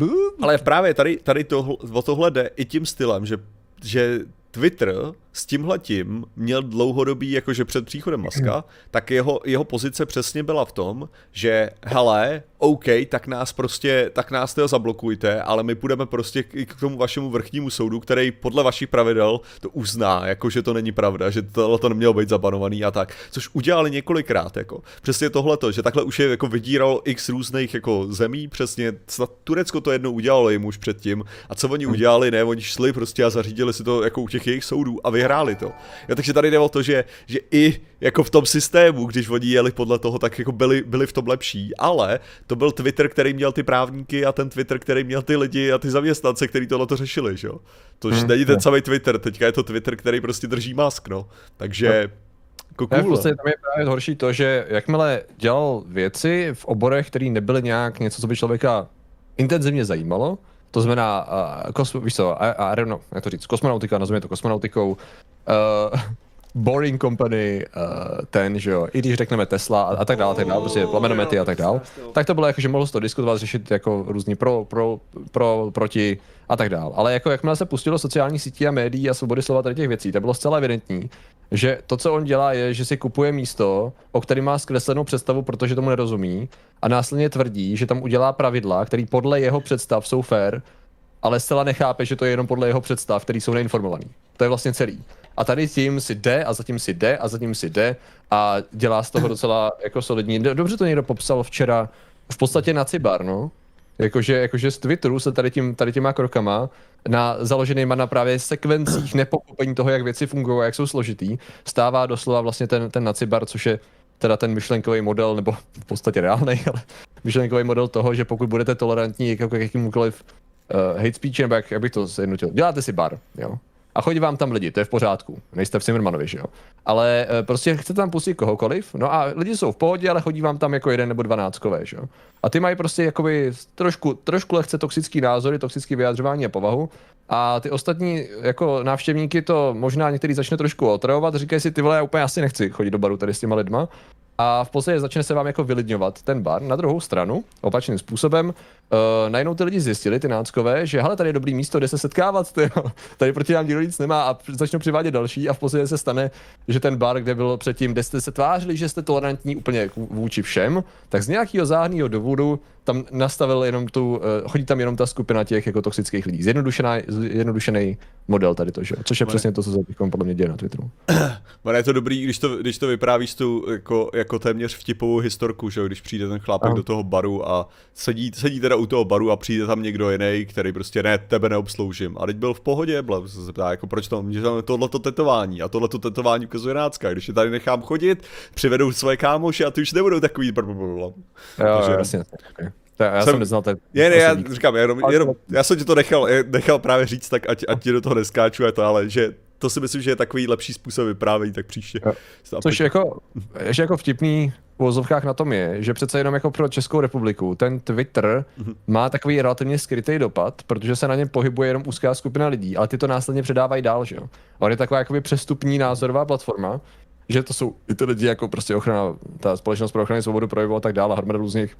Ale právě tady, tady to, o tohle jde i tím stylem, že, že Twitter s tímhletím měl dlouhodobý, jakože před příchodem Maska, hmm. tak jeho, jeho pozice přesně byla v tom, že hele, OK, tak nás prostě, tak nás toho zablokujte, ale my půjdeme prostě k, k tomu vašemu vrchnímu soudu, který podle vašich pravidel to uzná, jako že to není pravda, že tohle to nemělo být zabanovaný a tak, což udělali několikrát, jako. Přesně tohleto, že takhle už je jako vydíral x různých jako zemí, přesně, snad Turecko to jednou udělalo jim už předtím, a co oni hmm. udělali, ne, oni šli prostě a zařídili si to jako u těch jejich soudů a vyhráli to. Jo, takže tady jde o to, že, že i jako v tom systému, když oni jeli podle toho, tak jako byli, byli v tom lepší, ale to byl Twitter, který měl ty právníky a ten Twitter, který měl ty lidi a ty zaměstnance, který tohle to řešili, že jo. To hmm, není ten samý Twitter, teďka je to Twitter, který prostě drží mask, no. Takže... Jako cool, v podstatě tam je právě horší to, že jakmile dělal věci v oborech, které nebyly nějak něco, co by člověka intenzivně zajímalo, to znamená, uh, kosmo, víš co, I don't know, jak to říct, kosmonautika, nazveme to kosmonautikou, uh, Boring Company, uh, ten, že jo, i když řekneme Tesla a, a tak dále, tak dále, prostě plamenomety a tak dále, tak to bylo jako, že mohl to diskutovat, řešit jako různý pro, pro, pro, proti a tak dále. Ale jako jakmile se pustilo sociální sítí a médií a svobody slova tady těch věcí, to bylo zcela evidentní, že to, co on dělá, je, že si kupuje místo, o kterém má zkreslenou představu, protože tomu nerozumí, a následně tvrdí, že tam udělá pravidla, které podle jeho představ jsou fair, ale zcela nechápe, že to je jenom podle jeho představ, který jsou neinformovaný. To je vlastně celý. A tady tím si jde a zatím si jde a zatím si jde a dělá z toho [CLEARS THROAT] docela jako solidní. Dobře to někdo popsal včera, v podstatě na Cibar, no. Jakože, jakože z Twitteru se tady, tím, tady těma krokama, na, založenýma na právě sekvencích [CLEARS THROAT] nepochopení toho, jak věci fungují a jak jsou složitý, stává doslova vlastně ten, ten nacibar, což je teda ten myšlenkový model, nebo v podstatě reálný, [LAUGHS] ale myšlenkový model toho, že pokud budete tolerantní jako k jakýmukoliv uh, hate speech, nebo jak, jak bych to zjednotil, děláte si bar, jo a chodí vám tam lidi, to je v pořádku. Nejste v Simmermanovi, že jo. Ale e, prostě chcete tam pustit kohokoliv, no a lidi jsou v pohodě, ale chodí vám tam jako jeden nebo dvanáctkové, že jo. A ty mají prostě jakoby trošku, trošku lehce toxický názory, toxický vyjadřování a povahu. A ty ostatní jako návštěvníky to možná některý začne trošku otravovat, říkají si, ty vole, já úplně asi nechci chodit do baru tady s těma lidma a v podstatě začne se vám jako vylidňovat ten bar. Na druhou stranu, opačným způsobem, uh, najednou ty lidi zjistili, ty náckové, že hele, tady je dobrý místo, kde se setkávat, [LAUGHS] tyjo. tady proti nám nikdo nic nemá a začnou přivádět další a v podstatě se stane, že ten bar, kde byl předtím, kde jste se tvářili, že jste tolerantní úplně vůči všem, tak z nějakého záhadného důvodu tam nastavil jenom tu, uh, chodí tam jenom ta skupina těch jako toxických lidí. Zjednodušený model tady to, že? což je Mane. přesně to, co se podle mě děje na Twitteru. [CLEARS THROAT] Mane, je to dobrý, když to, když to vyprávíš tu jako, jako téměř vtipovou historku, že když přijde ten chlápek do toho baru a sedí, sedí teda u toho baru a přijde tam někdo jiný, který prostě ne, tebe neobsloužím. A teď byl v pohodě, byl se zeptá, jako proč to, mě tohleto tetování a tohleto tetování ukazuje nácka, když je tady nechám chodit, přivedou svoje kámoše a ty už nebudou takový Jo, jasně. To já jsem, jsem neznal ten. Ne, ne, já říkám, jenom, jenom, já jsem ti to nechal, nechal právě říct, tak ať, ať ti do toho neskáču, to, ale že to si myslím, že je takový lepší způsob vyprávění, tak příště. Což jako, ještě jako vtipný v vozovkách na tom je, že přece jenom jako pro Českou republiku ten Twitter mm-hmm. má takový relativně skrytý dopad, protože se na něm pohybuje jenom úzká skupina lidí, ale ty to následně předávají dál, že jo. On je taková jakoby přestupní názorová platforma, že to jsou i ty lidi jako prostě ochrana, ta společnost pro ochranu svobodu projevu a tak dále, hromada různých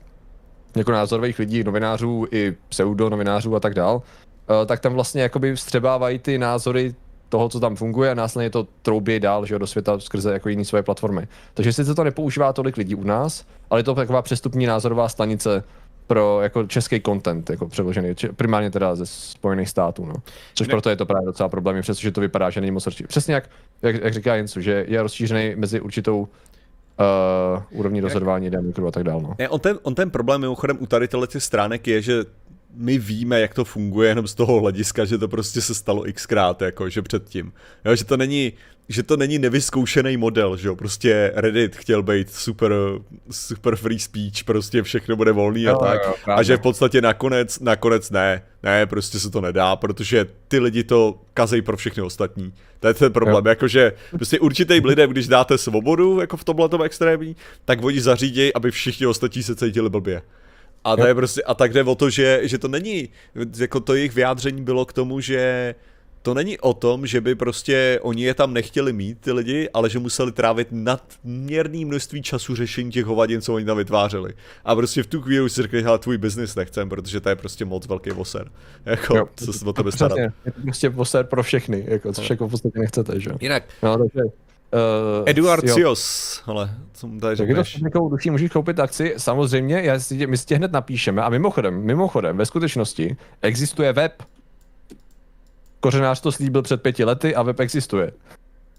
jako názorových lidí, novinářů i pseudo novinářů a tak dál, eh, tak tam vlastně jakoby vstřebávají ty názory toho, co tam funguje a následně to troubí dál že jo, do světa skrze jako jiné svoje platformy. Takže sice to nepoužívá tolik lidí u nás, ale je to taková přestupní názorová stanice pro jako český content, jako přeložený, primárně teda ze Spojených států, no. Což ne. proto je to právě docela problém, přestože to vypadá, že není moc rozšířený. Přesně jak, jak, jak říká Jensu, že je rozšířený mezi určitou uh, úrovní rozhodování diametru a tak dále. No. on, ten, on ten problém mimochodem u tady těch stránek je, že my víme, jak to funguje jenom z toho hlediska, že to prostě se stalo xkrát, jako, že předtím. Jo, že to není, že to není nevyzkoušený model, že jo, prostě Reddit chtěl být super, super free speech, prostě všechno bude volný a jo, tak. Jo, a že v podstatě nakonec, nakonec ne, ne, prostě se to nedá, protože ty lidi to kazejí pro všechny ostatní. To je ten problém, jo. jakože prostě určitým lidem, když dáte svobodu, jako v tomhle extrémní, tak oni zařídějí, aby všichni ostatní se cítili blbě. A to je prostě, a tak jde o to, že, že to není, jako to jejich vyjádření bylo k tomu, že to není o tom, že by prostě oni je tam nechtěli mít, ty lidi, ale že museli trávit nadměrný množství času řešení těch hovadin, co oni tam vytvářeli. A prostě v tu chvíli už si řekli, hele, tvůj biznis nechcem, protože to je prostě moc velký voser. Jako, jo, co se o tebe starat. Je to prostě voser pro všechny, jako, což no. jako v podstatě nechcete, že? Jinak. No, takže, Uh, Eduard jo. Cios, ale co mu tady řekneš? Tak duší můžeš koupit akci, samozřejmě, já si, my si tě hned napíšeme a mimochodem, mimochodem, ve skutečnosti existuje web. Kořenář to slíbil před pěti lety a web existuje.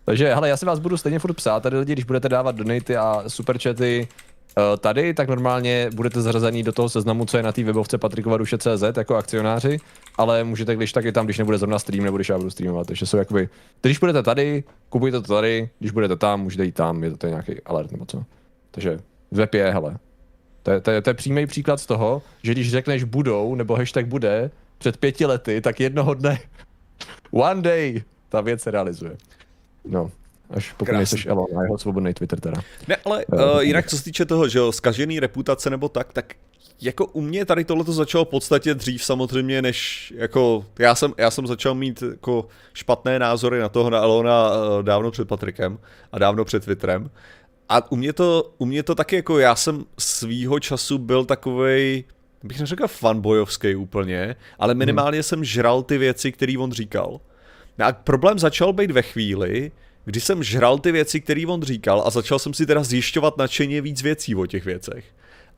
Takže, hele, já si vás budu stejně furt psát tady lidi, když budete dávat donaty a superchaty, tady, tak normálně budete zařazení do toho seznamu, co je na té webovce patrikovaduše.cz jako akcionáři, ale můžete když tak i tam, když nebude zrovna stream, nebo když já budu streamovat. Takže jsou jakoby, když budete tady, kupujte to tady, když budete tam, můžete jít tam, je to tady nějaký alert nebo co. Takže web je, hele. To je, to, je, to je přímý příklad z toho, že když řekneš budou, nebo hashtag bude, před pěti lety, tak jednoho dne, [LAUGHS] one day, ta věc se realizuje. No. Až pokud nejseš Elon a jeho svobodný Twitter teda. Ne, ale uh, jinak co se týče toho, že jo, zkažený reputace nebo tak, tak jako u mě tady tohle to začalo v podstatě dřív samozřejmě, než jako já jsem, já jsem začal mít jako špatné názory na toho na Elona uh, dávno před Patrikem a dávno před Twitterem. A u mě to, u mě to taky jako já jsem svýho času byl takovej, bych neřekl fanbojovský úplně, ale minimálně hmm. jsem žral ty věci, které on říkal. No a problém začal být ve chvíli, kdy jsem žral ty věci, které on říkal a začal jsem si teda zjišťovat nadšeně víc věcí o těch věcech.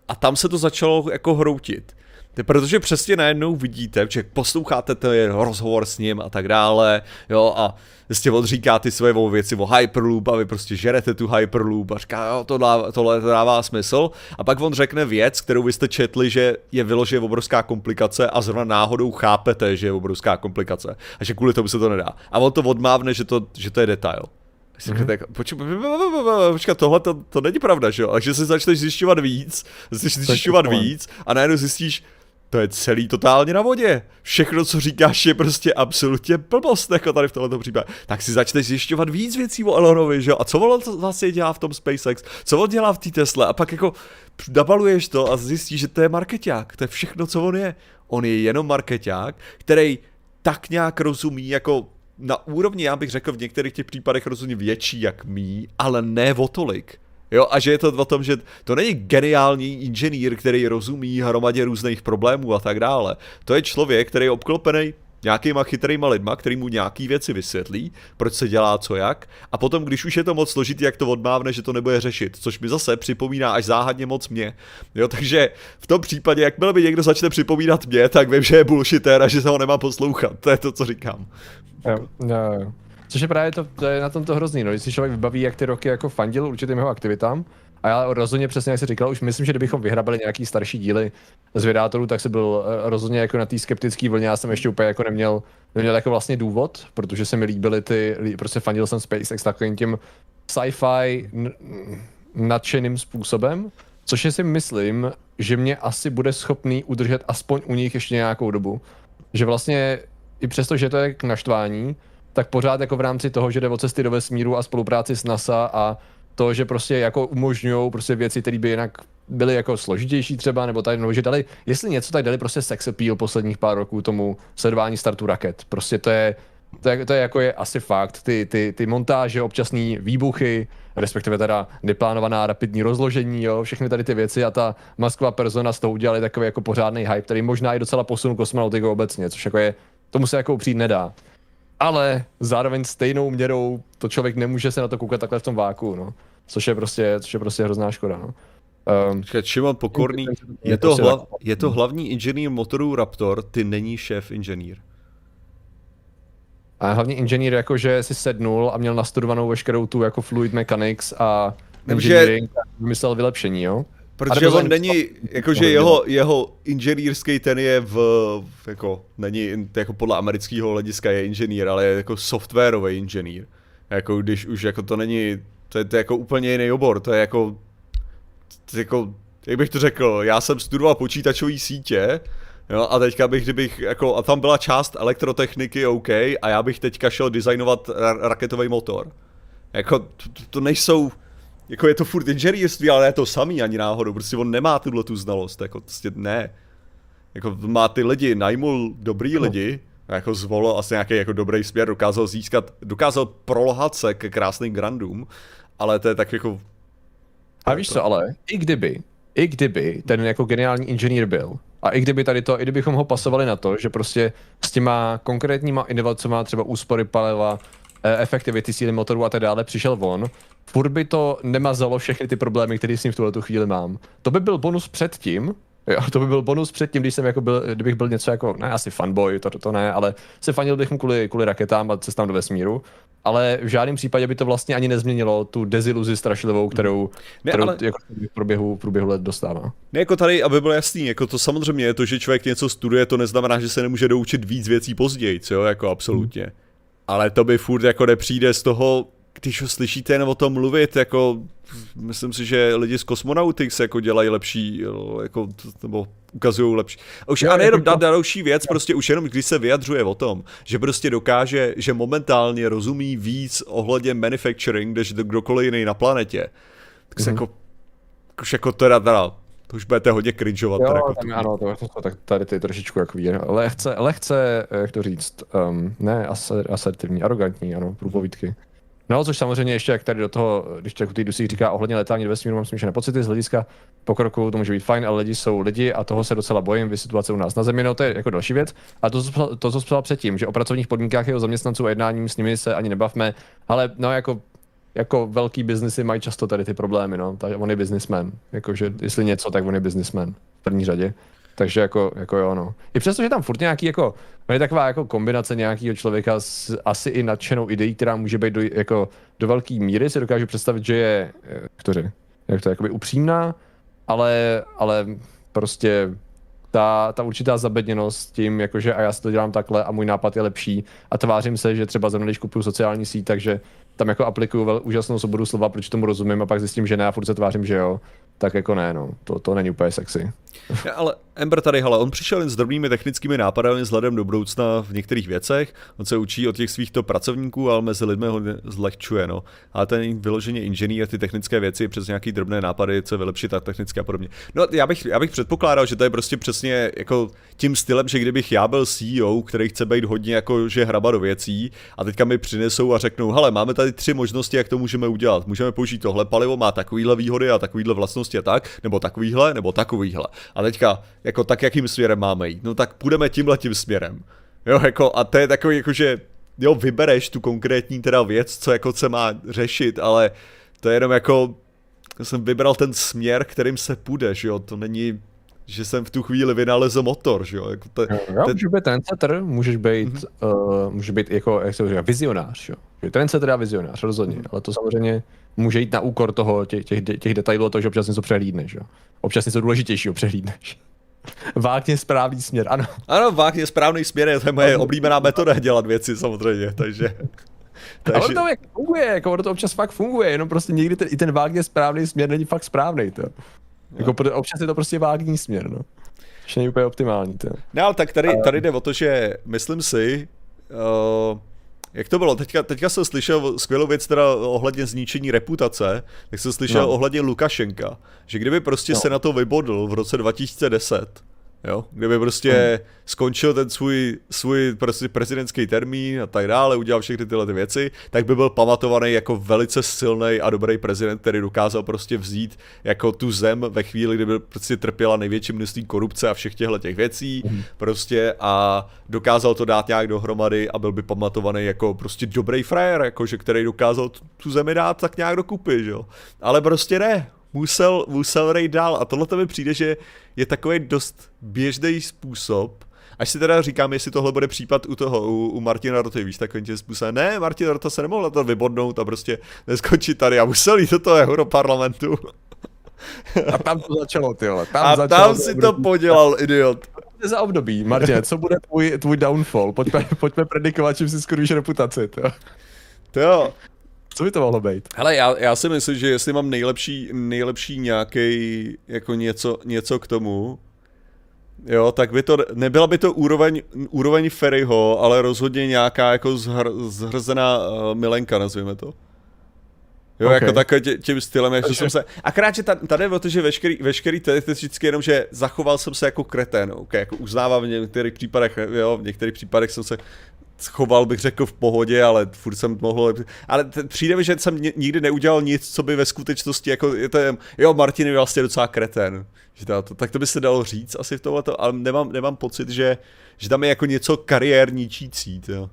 A tam se to začalo jako hroutit. Protože přesně najednou vidíte, že posloucháte ten rozhovor s ním a tak dále, jo, a prostě on říká ty své věci o Hyperloop a vy prostě žerete tu Hyperloop a říká, jo, to dává, tohle to dává smysl. A pak on řekne věc, kterou vy jste četli, že je vyloženě obrovská komplikace a zrovna náhodou chápete, že je obrovská komplikace a že kvůli tomu se to nedá. A on to odmávne, že to, že to je detail. Mm-hmm. počkat, tohle to, to není pravda, že jo? A že si začneš zjišťovat víc, začneš zjišťovat víc a najednou zjistíš, to je celý totálně na vodě. Všechno, co říkáš, je prostě absolutně blbost, jako tady v tomto případě. Tak si začneš zjišťovat víc věcí o Elonovi, že jo? A co on vlastně dělá v tom SpaceX? Co on dělá v té Tesle? A pak jako nabaluješ to a zjistíš, že to je marketák. To je všechno, co on je. On je jenom marketák, který tak nějak rozumí jako na úrovni, já bych řekl, v některých těch případech rozhodně větší jak mý, ale ne o tolik. Jo, a že je to o tom, že to není geniální inženýr, který rozumí hromadě různých problémů a tak dále. To je člověk, který je obklopený nějakýma chytrýma lidma, který mu nějaký věci vysvětlí, proč se dělá co jak, a potom, když už je to moc složitý, jak to odmávne, že to nebude řešit, což mi zase připomíná až záhadně moc mě. Jo, takže v tom případě, jakmile mi někdo začne připomínat mě, tak vím, že je bullshitter a že se ho nemám poslouchat. To je to, co říkám. Jo, jo, jo. Což je právě to, to je na tom to hrozný, no, když si člověk vybaví, jak ty roky jako fandil určitým jeho aktivitám, a já rozhodně přesně, jak jsi říkal, už myslím, že kdybychom vyhrabali nějaký starší díly z vědátorů, tak se byl eh, rozhodně jako na té skeptické vlně. Já jsem ještě úplně jako neměl, neměl jako vlastně důvod, protože se mi líbily ty, prostě fandil jsem SpaceX takovým tím sci-fi nadšeným způsobem, což si myslím, že mě asi bude schopný udržet aspoň u nich ještě nějakou dobu. Že vlastně i přesto, že to je k naštvání, tak pořád jako v rámci toho, že jde o cesty do vesmíru a spolupráci s NASA a to, že prostě jako umožňují prostě věci, které by jinak byly jako složitější třeba, nebo tady, no, že dali, jestli něco, tak dali prostě sex appeal posledních pár roků tomu sledování startu raket. Prostě to je, to je, to je jako je asi fakt, ty, ty, ty montáže, občasný výbuchy, respektive teda neplánovaná rapidní rozložení, jo, všechny tady ty věci a ta masková persona z toho udělali takový jako pořádný hype, který možná i docela posunul kosmonautiku obecně, což jako je, tomu se jako upřít nedá. Ale zároveň stejnou měrou to člověk nemůže se na to koukat takhle v tom váku, no. Což je prostě, což je prostě hrozná škoda, no. Um, Šimon Pokorný, je to, hla, je to hlavní inženýr motorů Raptor, ty není šéf inženýr. A hlavní inženýr jakože si sednul a měl nastudovanou veškerou tu jako fluid mechanics a engineering a vymyslel vylepšení, jo? Protože on není, jakože jeho, jeho inženýrský ten je v, jako, není, jako podle amerického hlediska je inženýr, ale je jako softwarový inženýr. Jako když už jako to není, to je, to je jako úplně jiný obor, to je jako, to je jako, jak bych to řekl, já jsem studoval počítačové sítě, Jo, a teďka bych, kdybych, jako, a tam byla část elektrotechniky OK, a já bych teďka šel designovat ra- raketový motor. Jako, to, to nejsou, jako je to furt inženýrství, ale je to samý ani náhodou, prostě on nemá tuhle tu znalost, jako prostě ne. Jako má ty lidi, najmul dobrý no. lidi, jako zvolil asi nějaký jako dobrý směr, dokázal získat, dokázal prolohat se ke krásným grandům, ale to je tak jako... A víš co, ale i kdyby, i kdyby ten jako geniální inženýr byl, a i kdyby tady to, i kdybychom ho pasovali na to, že prostě s těma konkrétníma inovacemi, třeba úspory paliva, efektivity síly motoru a tak dále, přišel on, furt by to nemazalo všechny ty problémy, které s ním v tuhle chvíli mám. To by byl bonus předtím, Jo, to by byl bonus předtím, když jsem jako byl, kdybych byl něco jako, ne asi fanboy, to, to ne, ale se fanil bych mu kvůli, kvůli raketám a cestám do vesmíru. Ale v žádném případě by to vlastně ani nezměnilo tu deziluzi strašlivou, kterou, ne, kterou ale... jako v průběhu, v průběhu let dostává. Ne, jako tady, aby bylo jasný, jako to samozřejmě je to, že člověk něco studuje, to neznamená, že se nemůže doučit víc věcí později, jo, jako absolutně. Hmm. Ale to by furt jako nepřijde z toho, když ho slyšíte jen o tom mluvit, jako myslím si, že lidi z Cosmonautics jako dělají lepší, jako, nebo ukazují lepší. A už a nejenom dát další věc, prostě už jenom když se vyjadřuje o tom, že prostě dokáže, že momentálně rozumí víc ohledně manufacturing, než kdokoliv jiný na planetě, tak se mm-hmm. jako, už jako teda, teda to už budete hodně cringeovat. Jo, jako tam, ano, to, to, tak tady ty trošičku jako ví, lehce, lehce, jak to říct, um, ne asertivní, arrogantní, ano, průpovídky. No, což samozřejmě ještě, jak tady do toho, když člověk ty Dusí říká ohledně letání do vesmíru, mám smíšené pocity z hlediska pokroku, to může být fajn, ale lidi jsou lidi a toho se docela bojím, vy situace u nás na Zemi, no to je jako další věc. A to, co, to, co psal předtím, že o pracovních podmínkách jeho zaměstnanců a jednáním s nimi se ani nebavme, ale no jako jako velký biznesy mají často tady ty problémy, no. Takže on je businessman. Jakože jestli něco, tak on je businessman v první řadě. Takže jako, jako jo, no. I přesto, že tam furt nějaký jako, je taková jako kombinace nějakého člověka s asi i nadšenou ideí, která může být do, jako, do velké míry, si dokážu představit, že je, jak to, jak to jakoby upřímná, ale, ale prostě ta, ta určitá zabedněnost tím, jakože a já si to dělám takhle a můj nápad je lepší a tvářím se, že třeba zrovna když kupuju sociální síť, takže tam jako aplikuju úžasnou svobodu slova, proč tomu rozumím a pak zjistím, že ne a furt se tvářím, že jo, tak jako ne, no, to, to není úplně sexy. Ja, [LAUGHS] ale Ember tady, hele, on přišel jen s drobnými technickými nápady vzhledem do budoucna v některých věcech, on se učí od těch svých to pracovníků, ale mezi lidmi ho zlehčuje, no. A ten vyloženě inženýr ty technické věci přes nějaký drobné nápady, co vylepšit a technické a podobně. No, já bych, já bych předpokládal, že to je prostě přesně jako tím stylem, že kdybych já byl CEO, který chce být hodně jako, že hraba do věcí a teďka mi přinesou a řeknou, hele, máme tady tři možnosti, jak to můžeme udělat. Můžeme použít tohle palivo, má takovýhle výhody a takovýhle vlastnosti a tak, nebo takovýhle, nebo takovýhle. A teďka, jako tak, jakým směrem máme jít? No tak půjdeme tímhle tím směrem. Jo, jako, a to je takový, jako, že jo, vybereš tu konkrétní teda věc, co jako se má řešit, ale to je jenom jako, jsem vybral ten směr, kterým se půjdeš, jo, to není že jsem v tu chvíli vynalezl motor, že jo. Jako to, jo, jo, můžeš být trendsetter, můžeš být, mm-hmm. uh, můžeš být jako, jak se říká, vizionář, jo. Trendsetter a vizionář, rozhodně, mm-hmm. ale to samozřejmě může jít na úkor toho, těch, těch, těch detailů toho, že občas něco přehlídneš, jo. Občas něco důležitějšího přehlídneš. [LAUGHS] Vágně správný směr, ano. Ano, vágně správný směr, to je moje oblíbená metoda dělat věci samozřejmě, takže... [LAUGHS] Takže... Ale to jak funguje, jako ono to občas fakt funguje, jenom prostě někdy ten, i ten vágně správný směr není fakt správný, to. Jako no. občas je to prostě vágní směr, no. Což není úplně optimální, to. Ne, ale tak tady, tady jde o to, že myslím si, uh, jak to bylo, teďka, teďka jsem slyšel skvělou věc teda ohledně zničení reputace, tak jsem slyšel no. ohledně Lukašenka, že kdyby prostě no. se na to vybodl v roce 2010, Jo? Kdyby prostě hmm. skončil ten svůj, svůj prostě prezidentský termín a tak dále, udělal všechny tyhle ty věci, tak by byl pamatovaný jako velice silný a dobrý prezident, který dokázal prostě vzít jako tu zem ve chvíli, kdyby prostě trpěla největší množství korupce a všech těchto těch věcí, hmm. prostě a dokázal to dát nějak dohromady a byl by pamatovaný jako prostě dobrý frajer, jakože který dokázal tu, zemi dát tak nějak dokupy, jo. Ale prostě ne, musel, musel rejt dál a tohle mi přijde, že je takový dost běžný způsob, Až si teda říkám, jestli tohle bude případ u toho, u, u Martina Roty, víš, takovým tím způsobem, ne, Martin Rota se nemohl to vybodnout a prostě neskončit tady a musel jít do toho Europarlamentu. A tam to začalo, ty Tam a začalo tam si to podělal, idiot. Za období, Martin, co bude tvůj, tvůj downfall? Pojďme, pojďme predikovat, čím si skurvíš reputaci, to. To jo, co by to mohlo být? Hele, já, já si myslím, že jestli mám nejlepší, nejlepší nějaký jako něco, něco k tomu, jo, tak by to, nebyla by to úroveň, úroveň Ferryho, ale rozhodně nějaká jako zhr, zhrzená uh, milenka, nazvíme to. Jo, okay. jako takhle tě, tím stylem, jak jsem se... Akorát, že tady je o to, že veškerý, veškerý to je vždycky jenom, že zachoval jsem se jako kretén, okay, jako uznávám v některých případech, jo, v některých případech jsem se choval bych řekl v pohodě, ale furt jsem mohl, ale t- přijde mi, že jsem nikdy neudělal nic, co by ve skutečnosti jako, je to, jo, Martin je vlastně docela kreten, že to, tak to by se dalo říct asi v tomhle, ale nemám, nemám pocit, že, že tam je jako něco kariérničící, jo.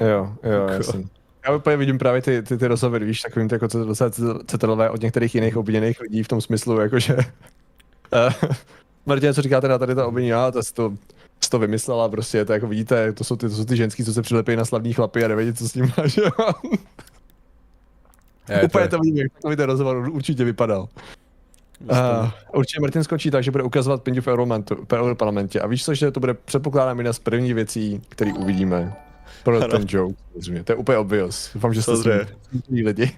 Jo, jo, jako. jasný. Já úplně vidím právě ty, ty, ty rozhovory, víš, takovým jako docela cetelové od některých jiných obviněných lidí v tom smyslu, jakože uh, [LAUGHS] Martin, co říkáte na tady to obvinění, já to, to jsi to vymyslela, prostě, to jako vidíte, to jsou ty, to jsou ty ženský, co se přilepí na slavný chlapy a nevědí, co s ním má, že je, Úplně to, vidím, jak takový ten rozhovor určitě vypadal. Uh, určitě Martin skočí tak, že bude ukazovat pindu v Europarlamentě. A víš co, že to bude předpokládám jedna z prvních věcí, které uvidíme pro ano. ten joke. To je úplně obvious. Doufám, že jste lidi.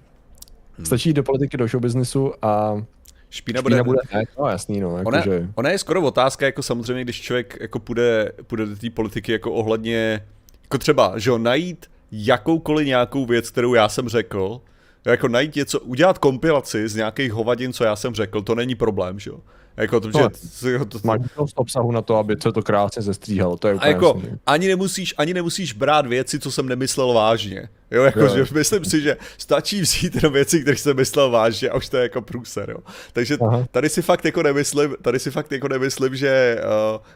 Hmm. Stačí do politiky, do showbiznesu a Špína, bude... bude ne, no jasný, no. Jako ona, že... ona, je skoro otázka, jako samozřejmě, když člověk jako půjde, půjde do té politiky jako ohledně, jako třeba, že jo, najít jakoukoliv nějakou věc, kterou já jsem řekl, jako najít něco, udělat kompilaci z nějakých hovadin, co já jsem řekl, to není problém, že jo. Jako to, no, že, to, to, máš dost obsahu na to, aby se to krásně zestříhalo, to je úplně A jako, ani nemusíš, ani nemusíš brát věci, co jsem nemyslel vážně. Jo, jako, jo. že myslím si, že stačí vzít jenom věci, které jsem myslel vážně a už to je jako průser, jo. Takže Aha. tady si fakt jako nemyslím, tady si fakt jako nemyslím, že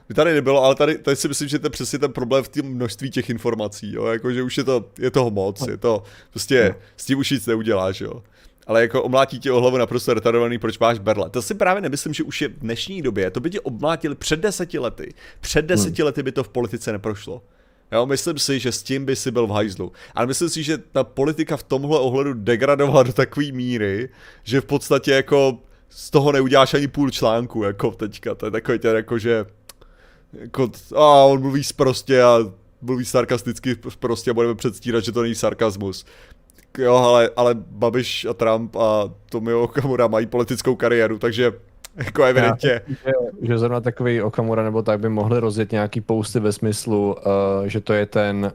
uh, tady nebylo, ale tady, tady si myslím, že to je přesně ten problém v tom množství těch informací, jo, jako, že už je to, je toho moc, je to, prostě no. s tím už nic neuděláš, jo ale jako omlátí tě o hlavu naprosto retardovaný, proč máš berle. To si právě nemyslím, že už je v dnešní době, to by tě omlátili před deseti lety. Před deseti hmm. lety by to v politice neprošlo. Jo, myslím si, že s tím by si byl v hajzlu. Ale myslím si, že ta politika v tomhle ohledu degradovala do takové míry, že v podstatě jako z toho neuděláš ani půl článku, jako teďka. To je takový ten jako, že jako, a on mluví prostě a mluví sarkasticky prostě a budeme předstírat, že to není sarkazmus jo, ale, ale Babiš a Trump a Tomio Okamura mají politickou kariéru, takže jako evidentně. Já, že, že zrovna takový Okamura nebo tak by mohli rozjet nějaký posty ve smyslu, uh, že to je ten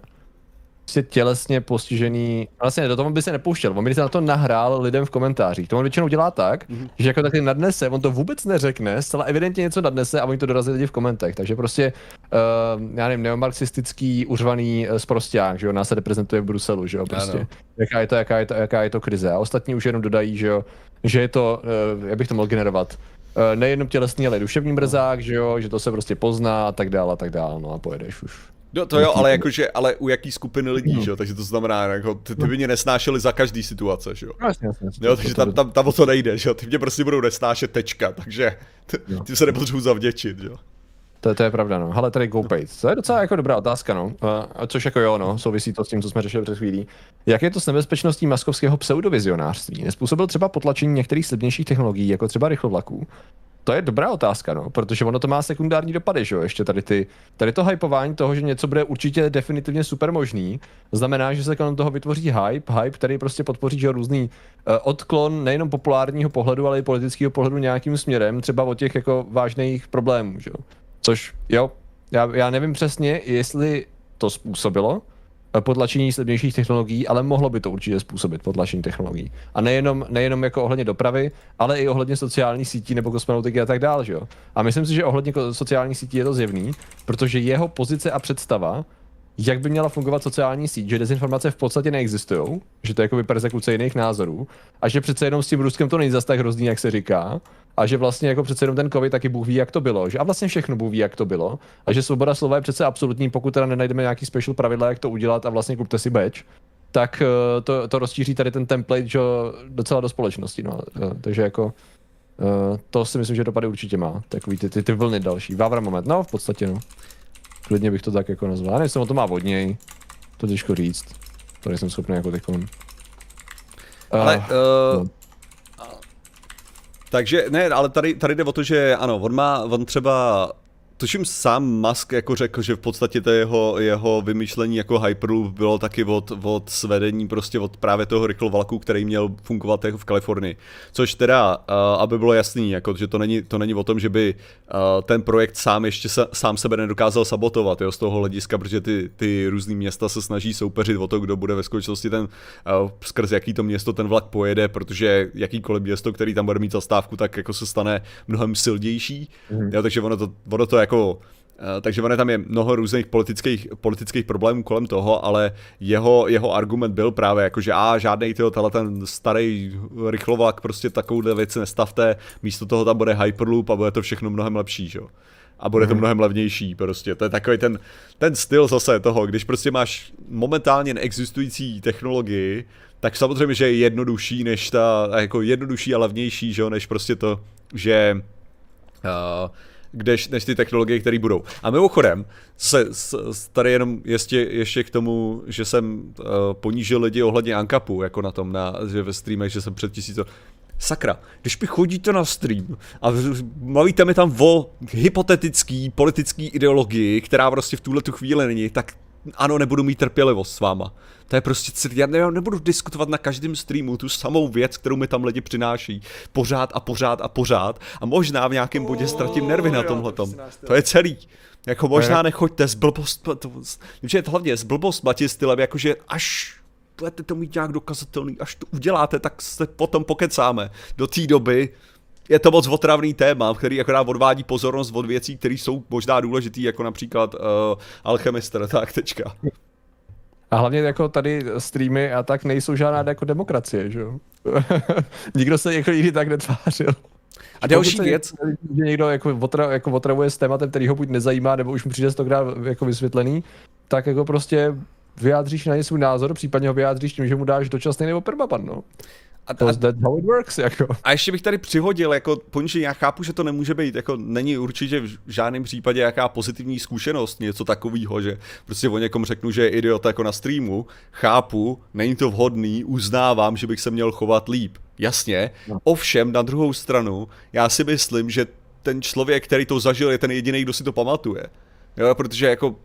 prostě tělesně postižený, vlastně do toho by se nepouštěl, on by se na to nahrál lidem v komentářích. To on většinou dělá tak, mm-hmm. že jako taky nadnese, on to vůbec neřekne, zcela evidentně něco nadnese a oni to dorazí lidi v komentech. Takže prostě, uh, já nevím, neomarxistický, uřvaný uh, sprosták, že jo, nás se reprezentuje v Bruselu, že jo, prostě. Ano. Jaká je to, jaká je to, jaká je to krize. A ostatní už jenom dodají, že jo, že je to, uh, jak bych to mohl generovat, uh, nejenom tělesný, ale duševní mrzák, že jo, že to se prostě pozná a tak dále a tak dále, no a pojedeš už. No to jo, ale jakože, ale u jaký skupiny lidí, no. že jo, takže to znamená, jako, ty, ty by mě nesnášeli za každý situace, že jo. No, jasně, jasně. Jo, takže tam, tam, tam o to nejde, že jo, ty mě prostě budou nesnášet tečka, takže ty, se nepotřebuji zavděčit, že jo. To, to je pravda, no. Ale tady GoPay, to je docela jako dobrá otázka, no. Uh, což jako jo, no, souvisí to s tím, co jsme řešili před chvílí. Jak je to s nebezpečností maskovského pseudovizionářství? Nespůsobil třeba potlačení některých slibnějších technologií, jako třeba rychlovlaků? To je dobrá otázka, no, protože ono to má sekundární dopady, že jo, ještě tady ty, tady to hypování toho, že něco bude určitě definitivně super možný, znamená, že se kolem toho vytvoří hype, hype, který prostě podpoří, že různý uh, odklon nejenom populárního pohledu, ale i politického pohledu nějakým směrem, třeba o těch jako vážných problémů, že jo. Což, jo, já, já nevím přesně, jestli to způsobilo, eh, potlačení slibnějších technologií, ale mohlo by to určitě způsobit potlačení technologií. A nejenom, nejenom jako ohledně dopravy, ale i ohledně sociálních sítí nebo kosmonautiky a tak dále, že jo. A myslím si, že ohledně sociálních sítí je to zjevný, protože jeho pozice a představa jak by měla fungovat sociální síť, že dezinformace v podstatě neexistují, že to je jako persekuce jiných názorů a že přece jenom s tím Ruskem to není zas tak hrozný, jak se říká a že vlastně jako přece jenom ten covid taky Bůh ví, jak to bylo, že a vlastně všechno Bůh ví, jak to bylo a že svoboda slova je přece absolutní, pokud teda nenajdeme nějaký special pravidla, jak to udělat a vlastně kupte si beč, tak eh, to, to rozšíří tady ten template že, docela do společnosti. No. Eh, takže jako Uh, to si myslím, že dopady určitě má. Takový ty, ty, ty vlny další. Vávra moment, no v podstatě no. Klidně bych to tak jako nazval. Já nejsem o to má vodněj. To těžko říct. To nejsem schopný jako teď. Ale, uh, no. Takže ne, ale tady, tady jde o to, že ano, on má, on třeba Tuším sám Musk jako řekl, že v podstatě to jeho, jeho vymýšlení jako Hyperloop bylo taky od, od svedení prostě od právě toho rychlovlaku, který měl fungovat jako v Kalifornii. Což teda, uh, aby bylo jasný, jako, že to není, to není o tom, že by uh, ten projekt sám ještě sa, sám sebe nedokázal sabotovat jo, z toho hlediska, protože ty, ty různý města se snaží soupeřit o to, kdo bude ve skutečnosti ten, uh, skrz jaký to město ten vlak pojede, protože jakýkoliv město, který tam bude mít zastávku, tak jako se stane mnohem silnější. Mm. Jo, takže ono to, ono to jako eh, takže ono tam je mnoho různých politických, politických problémů kolem toho, ale jeho, jeho argument byl právě jako, že a žádný tyho, ten starý rychlovlak, prostě takovouhle věc nestavte, místo toho tam bude Hyperloop a bude to všechno mnohem lepší, že? A bude to mhm. mnohem levnější prostě. To je takový ten, ten styl zase toho, když prostě máš momentálně neexistující technologii, tak samozřejmě, že je jednodušší než ta, jako jednodušší a levnější, že jo, než prostě to, že uh, kdež, než ty technologie, které budou. A mimochodem, se, s, tady jenom ještě, ještě k tomu, že jsem uh, ponížil lidi ohledně Ankapu, jako na tom, na, že ve streamech, že jsem před tisícem. Sakra, když mi chodíte na stream a mluvíte mi tam o hypotetický politický ideologii, která prostě v tuhle tu chvíli není, tak ano, nebudu mít trpělivost s váma. To je prostě, já nebudu diskutovat na každém streamu tu samou věc, kterou mi tam lidi přináší. Pořád a pořád a pořád. A možná v nějakém bodě ztratím nervy na tomhle. To je celý. Jako možná nechoďte s blbost, že hlavně s blbost matě stylem, jakože až budete to mít nějak dokazatelný, až to uděláte, tak se potom pokecáme. Do té doby je to moc otravný téma, který akorát odvádí pozornost od věcí, které jsou možná důležitý, jako například uh, Alchemister, tak tečka. A hlavně jako tady streamy a tak nejsou žádná jako demokracie, že jo? [LAUGHS] Nikdo se jako nikdy tak netvářil. A další věc. Že někdo jako, otra, jako otravuje s tématem, který ho buď nezajímá, nebo už mu přijde stokrát jako vysvětlený, tak jako prostě vyjádříš na ně svůj názor, případně ho vyjádříš tím, že mu dáš dočasný nebo permaban, no. A to, that's how it works, jako. A ještě bych tady přihodil, jako poníže, já chápu, že to nemůže být, jako není určitě v žádném případě jaká pozitivní zkušenost, něco takového, že prostě o někom řeknu, že je idiot jako na streamu, chápu, není to vhodný, uznávám, že bych se měl chovat líp. Jasně, no. ovšem na druhou stranu, já si myslím, že ten člověk, který to zažil, je ten jediný, kdo si to pamatuje. Jo, protože jako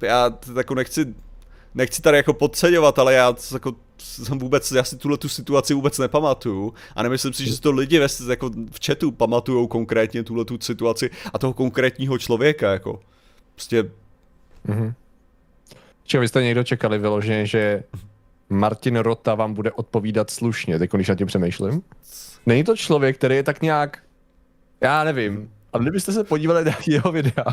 já jako nechci nechci tady jako podceňovat, ale já jako jsem [LAUGHS] vůbec, já si tuhle tu situaci vůbec nepamatuju a nemyslím si, že to lidi ve, jako v chatu pamatujou konkrétně tuhle tu situaci a toho konkrétního člověka, jako. Prostě... Čiže vy jste někdo čekali vyloženě, že Martin Rota vám bude odpovídat slušně, teď když na tím přemýšlím? Není to člověk, který je tak nějak, já nevím, ale kdybyste se podívali na jeho videa,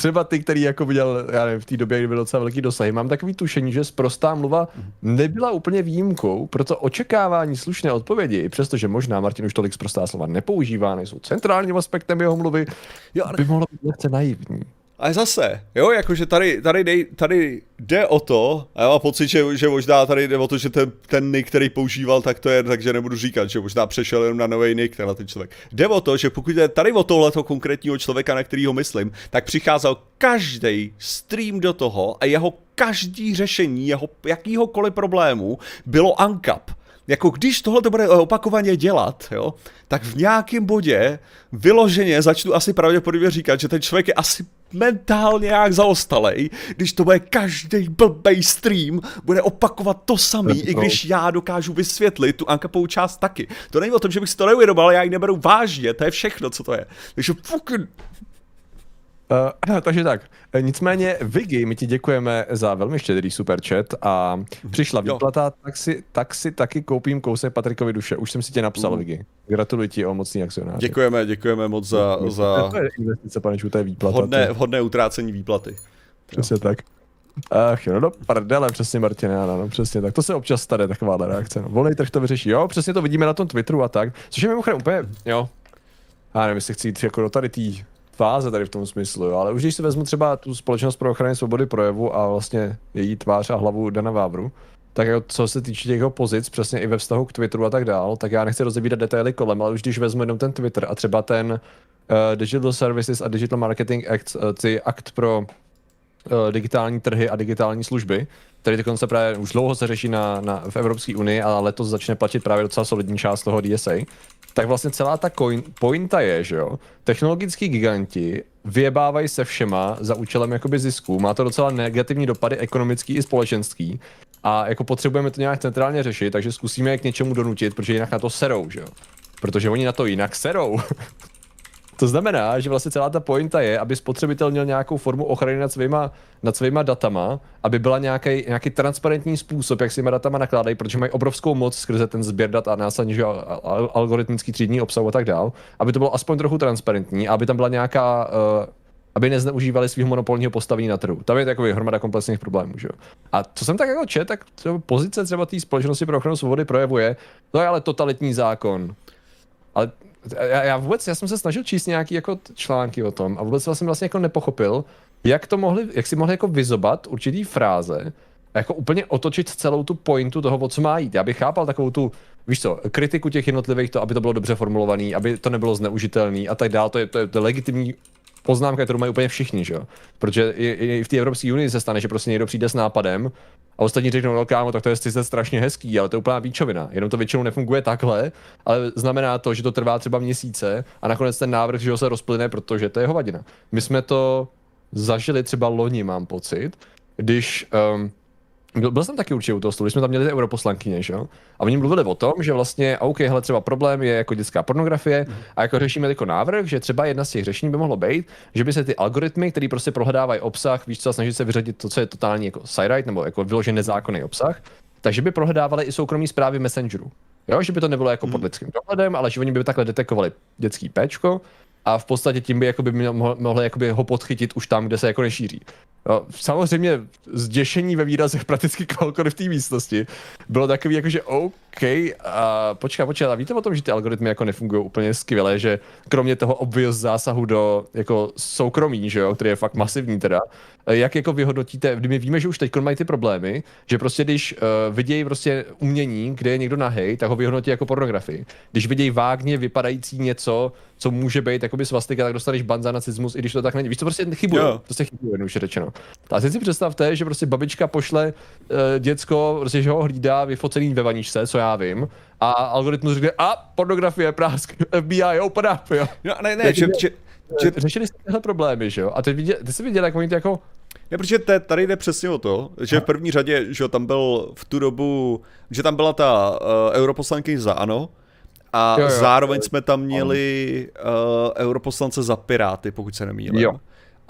třeba ty, který jako viděl, já nevím, v té době, kdy byl docela velký dosah, mám takový tušení, že sprostá mluva nebyla úplně výjimkou, proto očekávání slušné odpovědi, přestože možná Martin už tolik sprostá slova nepoužívá, nejsou centrálním aspektem jeho mluvy, jo, by mohlo být lehce naivní. Ale zase, jo, jakože tady, tady, dej, tady jde o to, a já mám pocit, že, že možná tady jde o to, že ten, ten nick, který používal, tak to je, takže nebudu říkat, že možná přešel jenom na nový nick, tenhle ten člověk. Jde o to, že pokud jde tady o tohleto konkrétního člověka, na kterýho myslím, tak přicházel každý stream do toho a jeho každý řešení jeho jakýhokoliv problému bylo uncap jako když tohle to bude opakovaně dělat, jo, tak v nějakém bodě vyloženě začnu asi pravděpodobně říkat, že ten člověk je asi mentálně nějak zaostalej, když to bude každý blbej stream, bude opakovat to samý, i když já dokážu vysvětlit tu Ankapovou část taky. To není o tom, že bych si to ale já ji neberu vážně, to je všechno, co to je. Takže fucking Uh, [CLEARS THROAT] takže tak. Nicméně, Vigy, my ti děkujeme za velmi štědrý super chat a přišla výplata, tak si, tak si taky koupím kousek Patrikovi duše. Už jsem si tě napsal, uh. Vigy. Gratuluji ti o mocný akcionář. Děkujeme, děkujeme moc za... za... To je investice, pane to je výplata. Hodné, hodné utrácení výplaty. Přesně tak. Ach jo, no do prdele, přesně Martin, ano, no, přesně tak. To se občas stane, taková reakce. No. Volný trh to vyřeší. Jo, přesně to vidíme na tom Twitteru a tak. Což je mimochodem úplně, jo. Já nevím, jestli chci jít jako do tady tý fáze tady v tom smyslu, jo. ale už když si vezmu třeba tu společnost pro ochranu svobody projevu a vlastně její tvář a hlavu Dana Vávru, tak jako co se týče těch jeho pozic, přesně i ve vztahu k Twitteru a tak dál, tak já nechci rozebírat detaily kolem, ale už když vezmu jenom ten Twitter a třeba ten uh, Digital Services a Digital Marketing Act, uh, ty akt pro digitální trhy a digitální služby, který dokonce právě už dlouho se řeší na, na, v Evropské unii, ale letos začne platit právě docela solidní část toho DSA, tak vlastně celá ta coin, pointa je, že jo, technologický giganti vyjebávají se všema za účelem jakoby zisku, má to docela negativní dopady ekonomický i společenský a jako potřebujeme to nějak centrálně řešit, takže zkusíme je k něčemu donutit, protože jinak na to serou, že jo. Protože oni na to jinak serou. [LAUGHS] To znamená, že vlastně celá ta pointa je, aby spotřebitel měl nějakou formu ochrany nad svýma, nad svýma datama, aby byla nějaký, nějaký transparentní způsob, jak s těma datama nakládají, protože mají obrovskou moc skrze ten sběr dat a následně že algoritmický třídní obsah a tak dál, aby to bylo aspoň trochu transparentní aby tam byla nějaká uh, aby nezneužívali svého monopolního postavení na trhu. Tam je takový hromada komplexních problémů. Že? A co jsem tak jako čet, tak třeba pozice třeba té společnosti pro ochranu svobody projevuje, to je ale totalitní zákon. Ale já, já vůbec, já jsem se snažil číst nějaký jako články o tom a vůbec jsem vlastně jako nepochopil, jak to mohli, jak si mohli jako vyzobat určitý fráze a jako úplně otočit celou tu pointu toho, o co má jít. Já bych chápal takovou tu, víš co, kritiku těch jednotlivých, to, aby to bylo dobře formulovaný, aby to nebylo zneužitelný a tak dále, to je, to je, to je legitimní poznámka, kterou mají úplně všichni, že jo? Protože i, i v té Evropské unii se stane, že prostě někdo přijde s nápadem a ostatní řeknou, no kámo, tak to je sice strašně hezký, ale to je úplná výčovina. Jenom to většinou nefunguje takhle, ale znamená to, že to trvá třeba měsíce a nakonec ten návrh, že ho se rozplyne, protože to je hovadina. My jsme to zažili třeba loni, mám pocit, když um, byl, byl jsem taky určitě u toho stolu, jsme tam měli europoslankyně, že jo? A oni mluvili o tom, že vlastně, OK, hele, třeba problém je jako dětská pornografie mm. a jako řešíme jako návrh, že třeba jedna z těch řešení by mohlo být, že by se ty algoritmy, které prostě prohledávají obsah, víš co, snaží se vyřadit to, co je totální jako side nebo jako vyložený nezákonný obsah, takže by prohledávali i soukromí zprávy Messengeru. Jo, že by to nebylo jako pod lidským dohledem, ale že oni by takhle detekovali dětský péčko a v podstatě tím by jakoby mohli jakoby ho podchytit už tam, kde se jako nešíří. No, samozřejmě zděšení ve výrazech [LAUGHS] prakticky kohokoliv v té místnosti bylo takový jako, že OK, a počká, počká, a víte o tom, že ty algoritmy jako nefungují úplně skvěle, že kromě toho obvious zásahu do jako soukromí, že jo, který je fakt masivní teda, jak jako vyhodnotíte, my víme, že už teď mají ty problémy, že prostě když uh, vidějí prostě umění, kde je někdo nahej, tak ho vyhodnotí jako pornografii. Když vidějí vágně vypadající něco, co může být jakoby svastika, tak dostaneš ban za nacismus, i když to tak není. Víš, to prostě chybuje. Jo. Prostě chybuje, už řečeno. A teď si představte, že prostě babička pošle uh, děcko, prostě, že ho hlídá vyfocený ve vaničce, co já vím, a algoritmus řekne, a pornografie, prásk, FBI, open up, jo. No, ne, ne, že, že, že, řešili jste tyhle problémy, že jo? A teď viděl, ty jsi viděl, jak oni to jako ne, protože tady jde přesně o to, že v první řadě, že tam byl v tu dobu, že tam byla ta uh, europoslankyně za ANO, a jo, jo, zároveň jsme tam měli uh, europoslance za Piráty, pokud se nemýlím. Jo.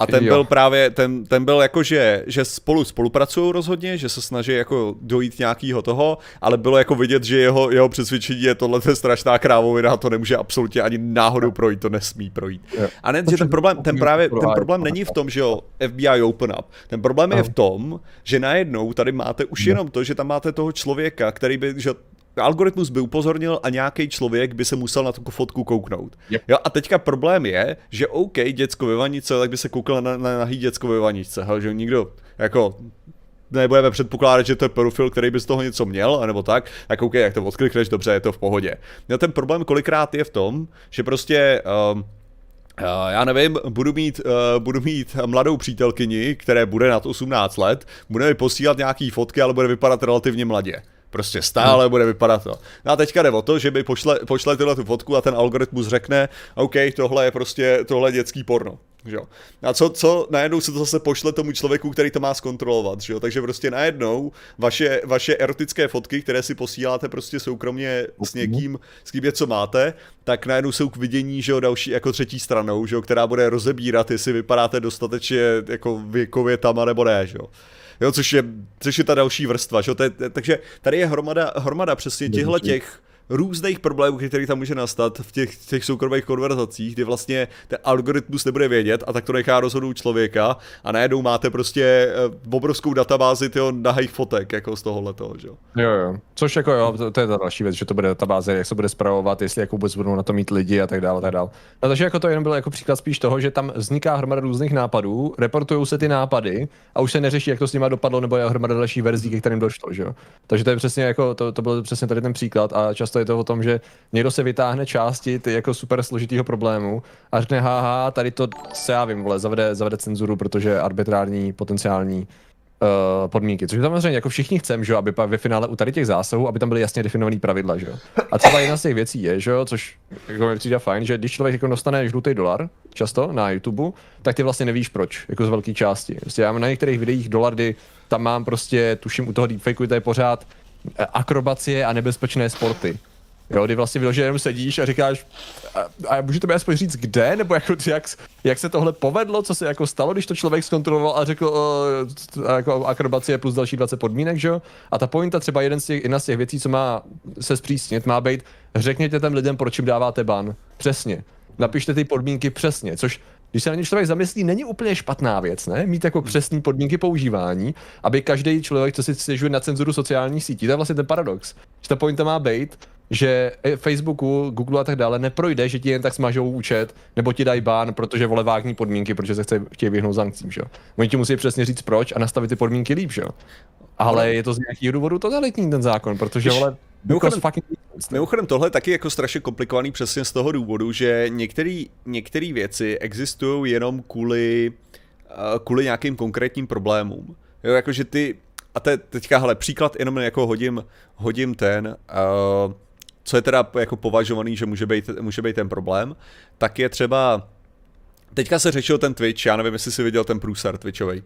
A ten jo. byl právě, ten, ten byl jako, že, že spolu spolupracují rozhodně, že se snaží jako dojít nějakého toho, ale bylo jako vidět, že jeho, jeho přesvědčení je tohle je strašná krávovina a to nemůže absolutně ani náhodou projít, to nesmí projít. Jo. A ne, že ten problém, ten právě, ten problém není v tom, že jo, FBI open up. Ten problém je v tom, že najednou tady máte už jenom to, že tam máte toho člověka, který by, že algoritmus by upozornil a nějaký člověk by se musel na tu fotku kouknout. Yep. Jo, a teďka problém je, že OK, děcko ve vaničce, tak by se koukal na, na nahý děcko ve vaničce, hej, že nikdo jako nebudeme předpokládat, že to je profil, který by z toho něco měl, nebo tak, tak OK, jak to odklikneš, dobře, je to v pohodě. No ten problém kolikrát je v tom, že prostě um, já nevím, budu mít, uh, budu mít mladou přítelkyni, které bude nad 18 let, bude mi posílat nějaký fotky, ale bude vypadat relativně mladě. Prostě stále hmm. bude vypadat to. No a teďka jde o to, že by pošle, pošle tyhle tu fotku a ten algoritmus řekne, OK, tohle je prostě, tohle je dětský porno. Jo. A co, co najednou se to zase pošle tomu člověku, který to má zkontrolovat, že jo? Takže prostě najednou vaše, vaše erotické fotky, které si posíláte prostě soukromně s někým, s kým něco máte, tak najednou jsou k vidění, že jo, další jako třetí stranou, že jo, která bude rozebírat, jestli vypadáte dostatečně jako věkově tam, nebo ne, že jo. Jo, což je, což je ta další vrstva, že jo? takže tady je hromada, hromada přesně těchto těch různých problémů, které tam může nastat v těch, těch soukromých konverzacích, kdy vlastně ten algoritmus nebude vědět a tak to nechá rozhodnout člověka a najednou máte prostě eh, obrovskou databázi tyho nahých fotek jako z tohohle toho, že jo. Jo. Což jako jo, to, to, je ta další věc, že to bude databáze, jak se bude zpravovat, jestli jako vůbec budou na to mít lidi a tak dále, tak dále. No, takže jako to jenom bylo jako příklad spíš toho, že tam vzniká hromada různých nápadů, reportují se ty nápady a už se neřeší, jak to s nimi dopadlo, nebo je hromada dalších verzí, ke kterým došlo, že jo. Takže to je přesně jako, to, to byl přesně tady ten příklad a často je to o tom, že někdo se vytáhne části ty jako super složitýho problému a řekne, haha, tady to se já vím, vole, zavede, zavede cenzuru, protože arbitrární potenciální uh, podmínky. Což samozřejmě jako všichni chceme, že aby ve finále u tady těch zásahů, aby tam byly jasně definované pravidla, že A třeba jedna z těch věcí je, že což jako mi přijde fajn, že když člověk jako dostane žlutý dolar, často na YouTube, tak ty vlastně nevíš proč, jako z velké části. Prostě já mám na některých videích dolar, kdy tam mám prostě, tuším u toho deepfakeu, to je pořád eh, akrobacie a nebezpečné sporty. Jo, kdy vlastně vyloženě jenom sedíš a říkáš, a, a můžete mi aspoň říct kde, nebo jako, jak, jak se tohle povedlo, co se jako stalo, když to člověk zkontroloval a řekl uh, jako akrobacie plus další 20 podmínek, že jo? A ta pointa třeba jeden z těch, jedna z těch věcí, co má se zpřísnit, má být, řekněte těm lidem, proč jim dáváte ban. Přesně. Napište ty podmínky přesně, což když se na ně člověk zamyslí, není úplně špatná věc, ne? Mít jako přesné podmínky používání, aby každý člověk, co si stěžuje na cenzuru sociálních sítí, to je vlastně ten paradox. Že ta pointa má být, že Facebooku, Google a tak dále neprojde, že ti jen tak smažou účet, nebo ti dají bán, protože vole vágní podmínky, protože se chce, chtějí vyhnout sankcím, že? Oni ti musí přesně říct proč a nastavit ty podmínky líp, že? Ale je to z nějakého důvodu totalitní ten zákon, protože vole, Mimochodem, mimochodem tohle je taky jako strašně komplikovaný přesně z toho důvodu, že některé věci existují jenom kvůli, uh, kvůli nějakým konkrétním problémům. Jo, jakože ty, a te, teďka, hele, příklad jenom jako hodím, hodím ten, uh, co je teda jako považovaný, že může být, může být ten problém, tak je třeba, teďka se řešil ten Twitch, já nevím, jestli jsi viděl ten průser Twitchový.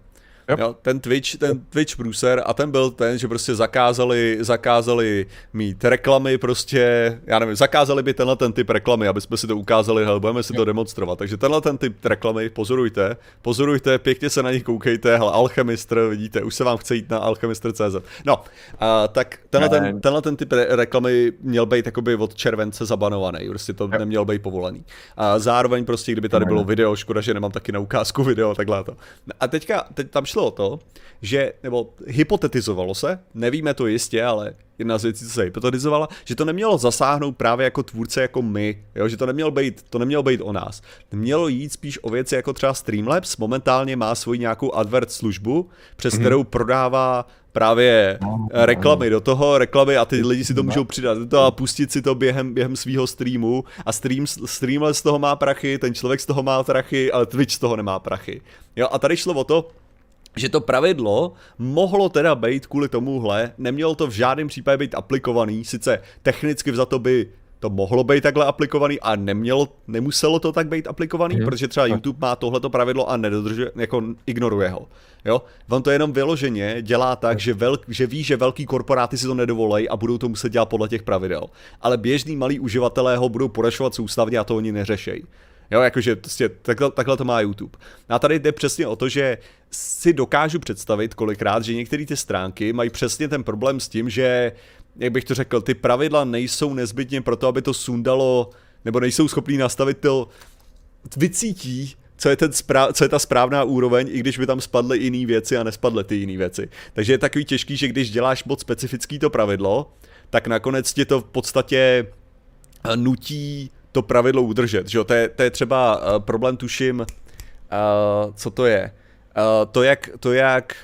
Yep. Jo, ten Twitch, ten Twitch průser a ten byl ten, že prostě zakázali, zakázali mít reklamy prostě, já nevím, zakázali by tenhle ten typ reklamy, aby jsme si to ukázali, hele, budeme si yep. to demonstrovat. Takže tenhle ten typ reklamy pozorujte, pozorujte, pěkně se na nich koukejte, hele, Alchemistr, vidíte, už se vám chce jít na alchemistr.cz. No, a, tak tenhle ten, tenhle ten typ re- reklamy měl být jakoby od července zabanovaný, prostě to yep. neměl být povolený. A zároveň prostě, kdyby tady bylo video, škoda, že nemám taky na ukázku video, takhle to. A teďka, teď tam šlo o to, že, nebo hypotetizovalo se, nevíme to jistě, ale jedna z věcí, co se hypotetizovala, že to nemělo zasáhnout právě jako tvůrce jako my, jo? že to nemělo, být, to nemělo být o nás. Mělo jít spíš o věci jako třeba Streamlabs, momentálně má svoji nějakou advert službu, přes mm-hmm. kterou prodává právě reklamy do toho, reklamy a ty lidi si to můžou přidat do toho a pustit si to během, během svého streamu a stream, Streamlabs z toho má prachy, ten člověk z toho má prachy, ale Twitch z toho nemá prachy. Jo, a tady šlo o to, že to pravidlo mohlo teda být kvůli tomuhle, nemělo to v žádném případě být aplikovaný, sice technicky za to by to mohlo být takhle aplikovaný a nemělo, nemuselo to tak být aplikovaný, mm. protože třeba YouTube má tohleto pravidlo a nedodržuje, jako ignoruje ho. Jo? On to jenom vyloženě dělá tak, že, velk, že ví, že velký korporáty si to nedovolej a budou to muset dělat podle těch pravidel. Ale běžní malí uživatelé ho budou porašovat soustavně a to oni neřešejí. Jo, jakože prostě takhle, takhle to má YouTube. A tady jde přesně o to, že si dokážu představit kolikrát, že některé ty stránky mají přesně ten problém s tím, že, jak bych to řekl, ty pravidla nejsou nezbytně pro to, aby to sundalo, nebo nejsou schopní nastavit to, vycítí, co je, ten správ, co je ta správná úroveň, i když by tam spadly jiné věci a nespadly ty jiné věci. Takže je takový těžký, že když děláš moc specifický to pravidlo, tak nakonec ti to v podstatě nutí to pravidlo udržet. Že jo? To, je, to je třeba uh, problém, tuším, uh, co to je. Uh, to, jak, to, jak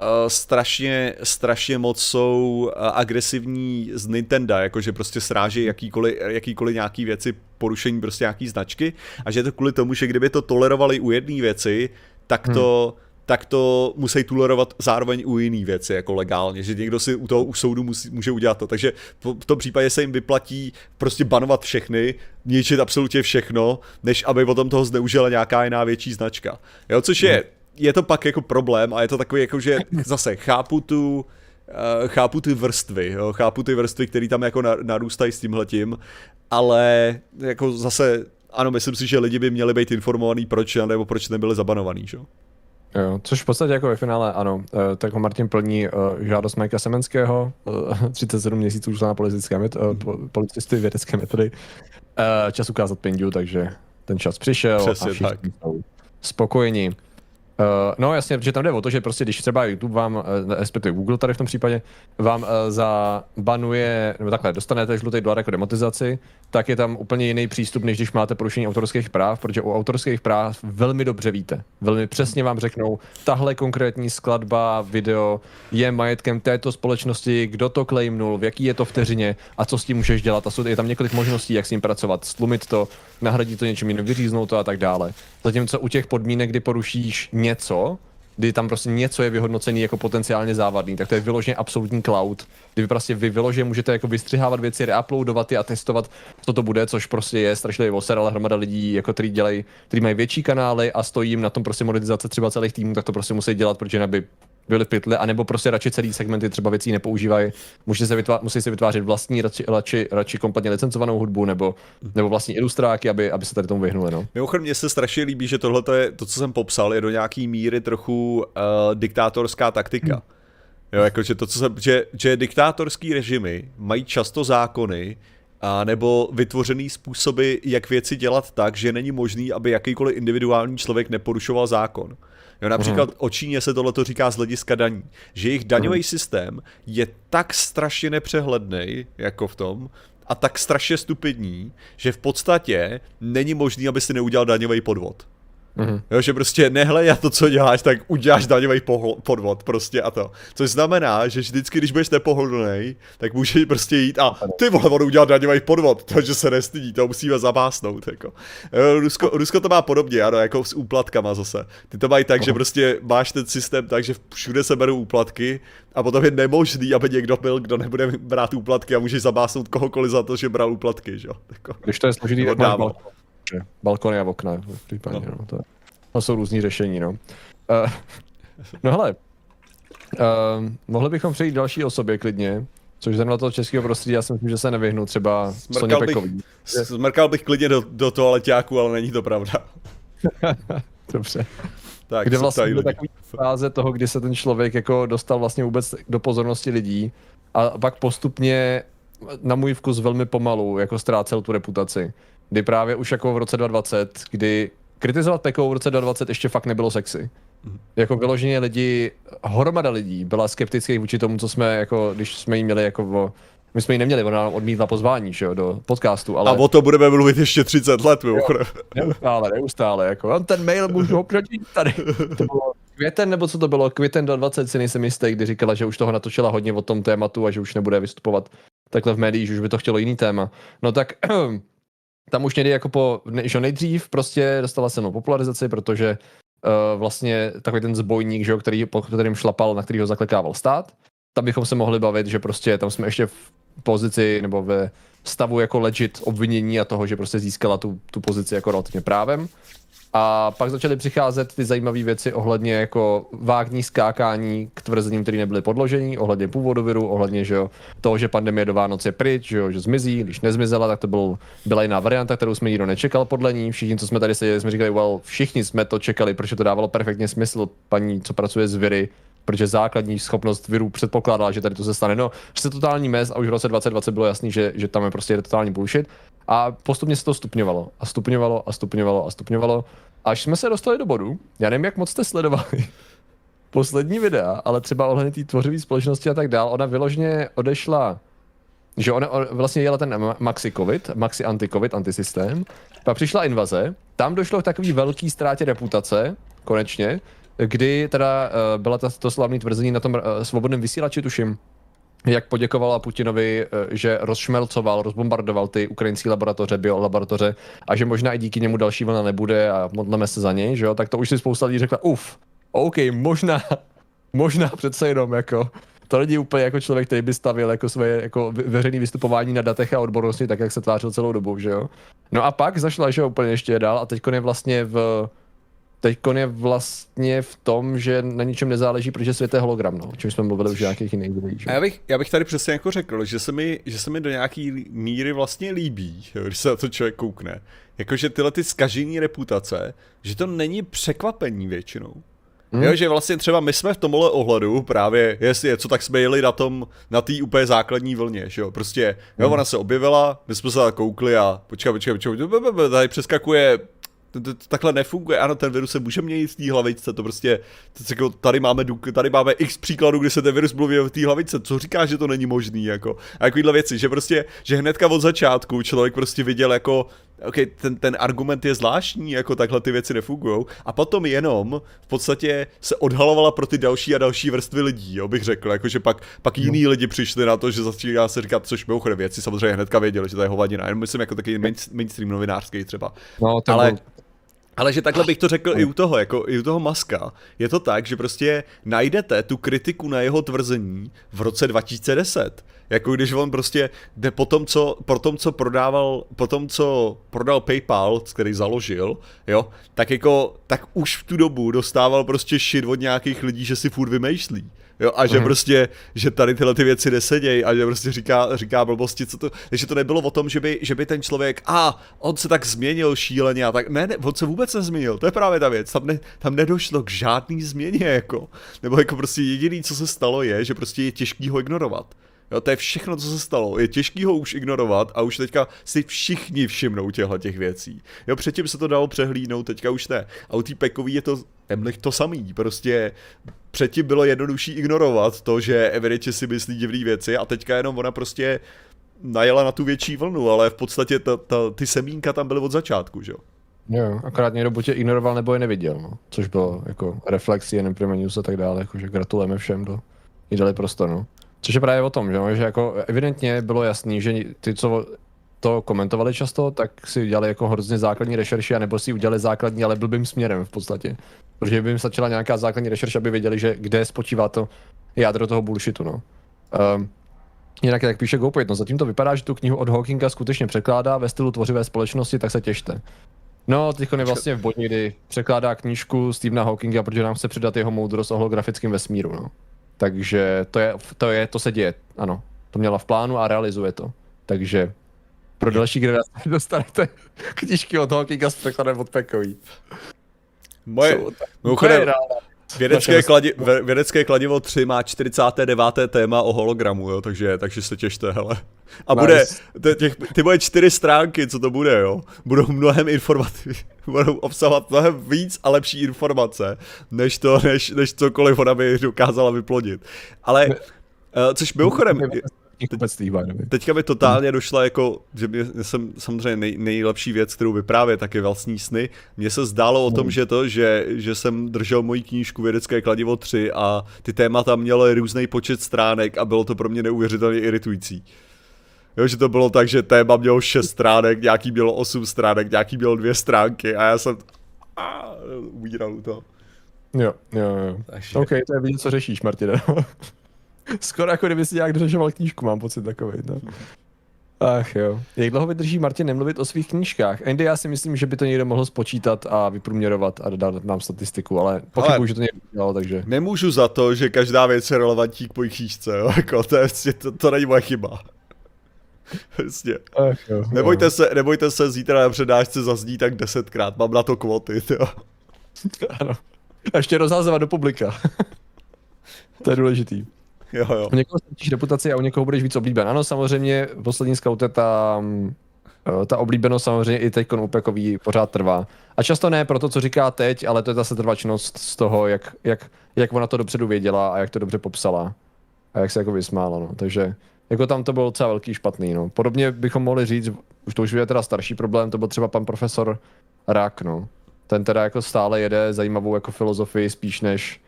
uh, strašně, strašně moc jsou uh, agresivní z Nintendo, jakože prostě sráží jakýkoliv, jakýkoliv nějaký věci, porušení prostě nějaký značky a že je to kvůli tomu, že kdyby to tolerovali u jedné věci, tak to, hmm tak to musí tolerovat zároveň u jiný věci, jako legálně, že někdo si u toho u soudu musí, může udělat to. Takže v tom případě se jim vyplatí prostě banovat všechny, ničit absolutně všechno, než aby potom toho zneužila nějaká jiná větší značka. Jo, což je, je to pak jako problém a je to takový jako, že [LAUGHS] zase chápu tu, uh, chápu ty vrstvy, jo, chápu ty vrstvy, které tam jako narůstají s tímhletím, ale jako zase ano, myslím si, že lidi by měli být informovaní, proč nebo proč nebyli zabanovaní, že? Jo, což v podstatě jako ve finále ano, e, tak ho Martin plní uh, žádost Majka Semenského, [LAUGHS] uh, 37 měsíců už na politické met, uh, policisty vědecké metody, čas ukázat Pindu, takže ten čas přišel Přesně a všichni tak. jsou spokojení. No jasně, protože tam jde o to, že prostě když třeba YouTube vám, respektive Google tady v tom případě, vám zabanuje, nebo takhle, dostanete žlutý dolar jako demotizaci, tak je tam úplně jiný přístup, než když máte porušení autorských práv, protože u autorských práv velmi dobře víte. Velmi přesně vám řeknou, tahle konkrétní skladba, video je majetkem této společnosti, kdo to claimnul, v jaký je to vteřině a co s tím můžeš dělat. A jsou, je tam několik možností, jak s ním pracovat, slumit to, nahradit to něčím jiným, vyříznout to a tak dále. Zatímco u těch podmínek, kdy porušíš něco, kdy tam prostě něco je vyhodnocený jako potenciálně závadný, tak to je vyloženě absolutní cloud, kdy vy prostě vy vyloženě můžete jako vystřihávat věci, reuploadovat je a testovat, co to bude, což prostě je strašlivý voser, ale hromada lidí, jako který dělají, který mají větší kanály a stojí jim na tom prostě monetizace třeba celých týmů, tak to prostě musí dělat, protože neby byli pytle, anebo prostě radši celý segmenty třeba věcí nepoužívají, musí se, vytvá, musí se vytvářet vlastní, radši, radši, radši kompletně licencovanou hudbu, nebo, nebo vlastní ilustráky, aby, aby se tady tomu vyhnuli. No. Mimochodem, mně se strašně líbí, že tohle je, to, co jsem popsal, je do nějaký míry trochu uh, diktátorská taktika. Hmm. Jo, jakože to, co jsem, že, že diktátorský režimy mají často zákony, a nebo vytvořený způsoby, jak věci dělat tak, že není možný, aby jakýkoliv individuální člověk neporušoval zákon. Jo, například mm. o Číně se tohle říká z hlediska daní, že jejich daňový mm. systém je tak strašně nepřehledný, jako v tom, a tak strašně stupidní, že v podstatě není možný, aby si neudělal daňový podvod. Mm-hmm. Jo, že prostě nehlej to, co děláš, tak uděláš daňový podvod prostě a to. Což znamená, že vždycky, když budeš nepohodlný, tak můžeš prostě jít a ty vole, on udělal daňový podvod, [LAUGHS] takže se nestydí, to musíme zabásnout. Jako. Rusko, Rusko to má podobně, ano, jako s úplatkama zase. Ty to mají tak, že prostě máš ten systém tak, že všude se berou úplatky a potom je nemožný, aby někdo byl, kdo nebude brát úplatky a můžeš zabásnout kohokoliv za to, že bral úplatky, že jo. Jako, když to je složitý, tak máš balkony a okna, v případě, no. no to, je, to jsou různý řešení, no. Uh, no hele, uh, mohli bychom přejít další osobě klidně, což zrovna toho českého prostředí, já si myslím, že se nevyhnu třeba Soně Pekový. Bych, smrkal bych klidně do, do toaleťáku, ale není to pravda. [LAUGHS] Dobře. Tak, kde vlastně je takový fáze toho, kdy se ten člověk jako dostal vlastně vůbec do pozornosti lidí a pak postupně na můj vkus velmi pomalu jako ztrácel tu reputaci kdy právě už jako v roce 2020, kdy kritizovat Pekou v roce 2020 ještě fakt nebylo sexy. Mm. Jako vyloženě lidi, hromada lidí byla skeptických vůči tomu, co jsme, jako, když jsme jí měli jako o, my jsme ji neměli, ona nám odmítla pozvání, že jo, do podcastu, ale... A o to budeme mluvit ještě 30 let, mimochodem. Neustále, neustále, jako, on ten mail můžu ho tady. To bylo květen, nebo co to bylo, květen do 20, si nejsem jistý, kdy říkala, že už toho natočila hodně o tom tématu a že už nebude vystupovat takhle v médiích, že už by to chtělo jiný téma. No tak [CLEARS THROAT] tam už někdy jako po, že nejdřív prostě dostala se mnou popularizaci, protože uh, vlastně takový ten zbojník, že, který, po kterým šlapal, na kterýho zaklekával stát, tam bychom se mohli bavit, že prostě tam jsme ještě v pozici nebo ve stavu jako legit obvinění a toho, že prostě získala tu, tu pozici jako relativně právem. A pak začaly přicházet ty zajímavé věci ohledně jako vágní skákání k tvrzením, které nebyly podložení, ohledně původu viru, ohledně že jo, toho, že pandemie do Vánoc je pryč, že, jo, že zmizí, když nezmizela, tak to byl, byla jiná varianta, kterou jsme nikdo nečekal podle ní. Všichni, co jsme tady seděli, jsme říkali, well, všichni jsme to čekali, protože to dávalo perfektně smysl. Paní, co pracuje s viry, protože základní schopnost virů předpokládala, že tady to se stane. No, se totální mez a už v roce 2020 bylo jasný, že, že tam je prostě totální bullshit. A postupně se to stupňovalo a stupňovalo a stupňovalo a stupňovalo. Až jsme se dostali do bodu, já nevím, jak moc jste sledovali [LAUGHS] poslední videa, ale třeba ohledně té tvořivé společnosti a tak dál, ona vyloženě odešla že ona vlastně jela ten maxi covid, maxi anti-covid, antisystém, pak přišla invaze, tam došlo k takový velký ztrátě reputace, konečně, kdy teda uh, byla to slavné tvrzení na tom uh, svobodném vysílači, tuším, jak poděkovala Putinovi, eh, že rozšmelcoval, rozbombardoval ty ukrajinské laboratoře, biolaboratoře a že možná i díky němu další vlna nebude a modleme se za něj, že jo, tak to už si spousta lidí řekla, uf, OK, možná, [LAUGHS] možná přece jenom jako, to není úplně jako člověk, který by stavil jako své jako veřejné vystupování na datech a odbornosti, tak jak se tvářil celou dobu, že jo. No a pak zašla, že úplně ještě dál a teď je vlastně v teď je vlastně v tom, že na ničem nezáleží, protože svět je hologram, no, o čem jsme mluvili už nějakých jiných videích. Já bych, já bych tady přesně jako řekl, že se mi, že se mi do nějaký míry vlastně líbí, jo, když se na to člověk koukne. Jakože tyhle ty skažený reputace, že to není překvapení většinou. Hmm. Jo, že vlastně třeba my jsme v tomhle ohledu právě, jestli je co, tak jsme jeli na tom, na té úplně základní vlně, že jo, prostě, jo, hmm. ona se objevila, my jsme se koukli a počkej, počkej, počkej, tady přeskakuje takhle nefunguje. Ano, ten virus se může měnit v té hlavičce, to prostě, to, jako tady máme, tady máme x příkladů, kdy se ten virus mluví v té hlavičce, co říká, že to není možný, jako. A takovýhle věci, že prostě, že hnedka od začátku člověk prostě viděl jako, OK, ten, ten argument je zvláštní, jako takhle ty věci nefungují. A potom jenom v podstatě se odhalovala pro ty další a další vrstvy lidí, jo, bych řekl. Jakože pak, pak jiní no. lidi přišli na to, že začíná se říkat, což mimochodem věci samozřejmě hnedka věděli, že to je hovadina. Jenom myslím jako taky main, mainstream novinářský třeba. No, Ale byl ale že takhle bych to řekl i u toho, jako i u toho Maska. Je to tak, že prostě najdete tu kritiku na jeho tvrzení v roce 2010. Jako když on prostě jde po tom, co, po tom, co prodával, po tom, co prodal PayPal, který založil, jo, tak jako, tak už v tu dobu dostával prostě shit od nějakých lidí, že si furt vymýšlí. Jo, a že mm. prostě, že tady tyhle ty věci nesedějí a že prostě říká, říká blbosti, co to, takže to nebylo o tom, že by, že by ten člověk, a on se tak změnil šíleně a tak, ne, ne, on se vůbec nezměnil, to je právě ta věc, tam, ne, tam nedošlo k žádný změně, jako, nebo jako prostě jediný, co se stalo je, že prostě je těžký ho ignorovat. Jo, to je všechno, co se stalo. Je těžký ho už ignorovat a už teďka si všichni všimnou těchto těch věcí. Jo, předtím se to dalo přehlídnout, teďka už ne. A u té pekový je to Emlich to samý. Prostě předtím bylo jednodušší ignorovat to, že evidentně si myslí divné věci a teďka jenom ona prostě najela na tu větší vlnu, ale v podstatě ta, ta, ty semínka tam byly od začátku, že jo? Jo, akorát někdo buď je ignoroval nebo je neviděl, no. což bylo jako reflexie, jenom News a tak dále, jakože gratulujeme všem, kdo jí dali prostor, no. Což je právě o tom, že, že jako evidentně bylo jasný, že ty, co to komentovali často, tak si udělali jako hrozně základní rešerši, nebo si udělali základní, ale blbým směrem v podstatě. Protože by jim stačila nějaká základní rešerše, aby věděli, že kde spočívá to jádro toho bullshitu, no. Um, jinak, jak píše GoPoint, no zatím to vypadá, že tu knihu od Hawkinga skutečně překládá ve stylu tvořivé společnosti, tak se těšte. No, teď je vlastně v bodě, kdy překládá knížku Stephena Hawkinga, protože nám chce předat jeho moudrost o holografickém vesmíru, no. Takže to je, to je, to se děje, ano. To měla v plánu a realizuje to. Takže pro další generace [LAUGHS] dostanete knížky od Hawkinga s překladem od Pekový. Moje, mimochodem, vědecké, kladi, vědecké kladivo 3 má 49. téma o hologramu, jo, takže, takže se těšte, hele. A bude, těch, ty moje čtyři stránky, co to bude, jo, budou mnohem informativní, [LAUGHS] budou obsahovat mnohem víc a lepší informace, než to, než, než cokoliv ona by dokázala vyplodit. Ale, uh, což mimochodem, [LAUGHS] knihkupectví, by Teďka mi totálně došla jako, že mě, jsem samozřejmě nej, nejlepší věc, kterou vyprávět, tak je vlastní sny. Mně se zdálo o tom, hmm. že to, že, že jsem držel moji knížku Vědecké kladivo 3 a ty témata měly různý počet stránek a bylo to pro mě neuvěřitelně iritující. Jo, že to bylo tak, že téma mělo 6 stránek, nějaký mělo 8 stránek, nějaký mělo dvě stránky a já jsem a, umíral u toho. Jo, jo, jo. Takže... OK, to je vidět, co řešíš, Martine. [LAUGHS] [LAUGHS] Skoro jako kdyby si nějak dořešoval knížku, mám pocit takový. No. Ach jo. Jak dlouho vydrží Martin nemluvit o svých knížkách? Andy, já si myslím, že by to někdo mohl spočítat a vyprůměrovat a dát nám statistiku, ale pochybuji, že to někdo dělal, takže... Nemůžu za to, že každá věc je relevantní k mojí knížce, jo? [LAUGHS] Jako, to, je, to, to není moje chyba. Vlastně. [LAUGHS] Ach, jo, nebojte, jo. Se, nebojte se, zítra na přednášce zazní tak desetkrát, mám na to kvoty, jo. Ano. A ještě rozházovat do publika. to je důležitý. Jo, jo. U někoho ztratíš reputaci a u někoho budeš víc oblíben. Ano, samozřejmě poslední scoute ta, eh, ta oblíbenost samozřejmě i teď Upekový pořád trvá. A často ne pro to, co říká teď, ale to je zase trvačnost z toho, jak, jak, jak ona to dopředu věděla a jak to dobře popsala. A jak se jako vysmála, no. Takže jako tam to bylo docela velký špatný, no. Podobně bychom mohli říct, už to už je teda starší problém, to byl třeba pan profesor Rak, no. Ten teda jako stále jede zajímavou jako filozofii spíš než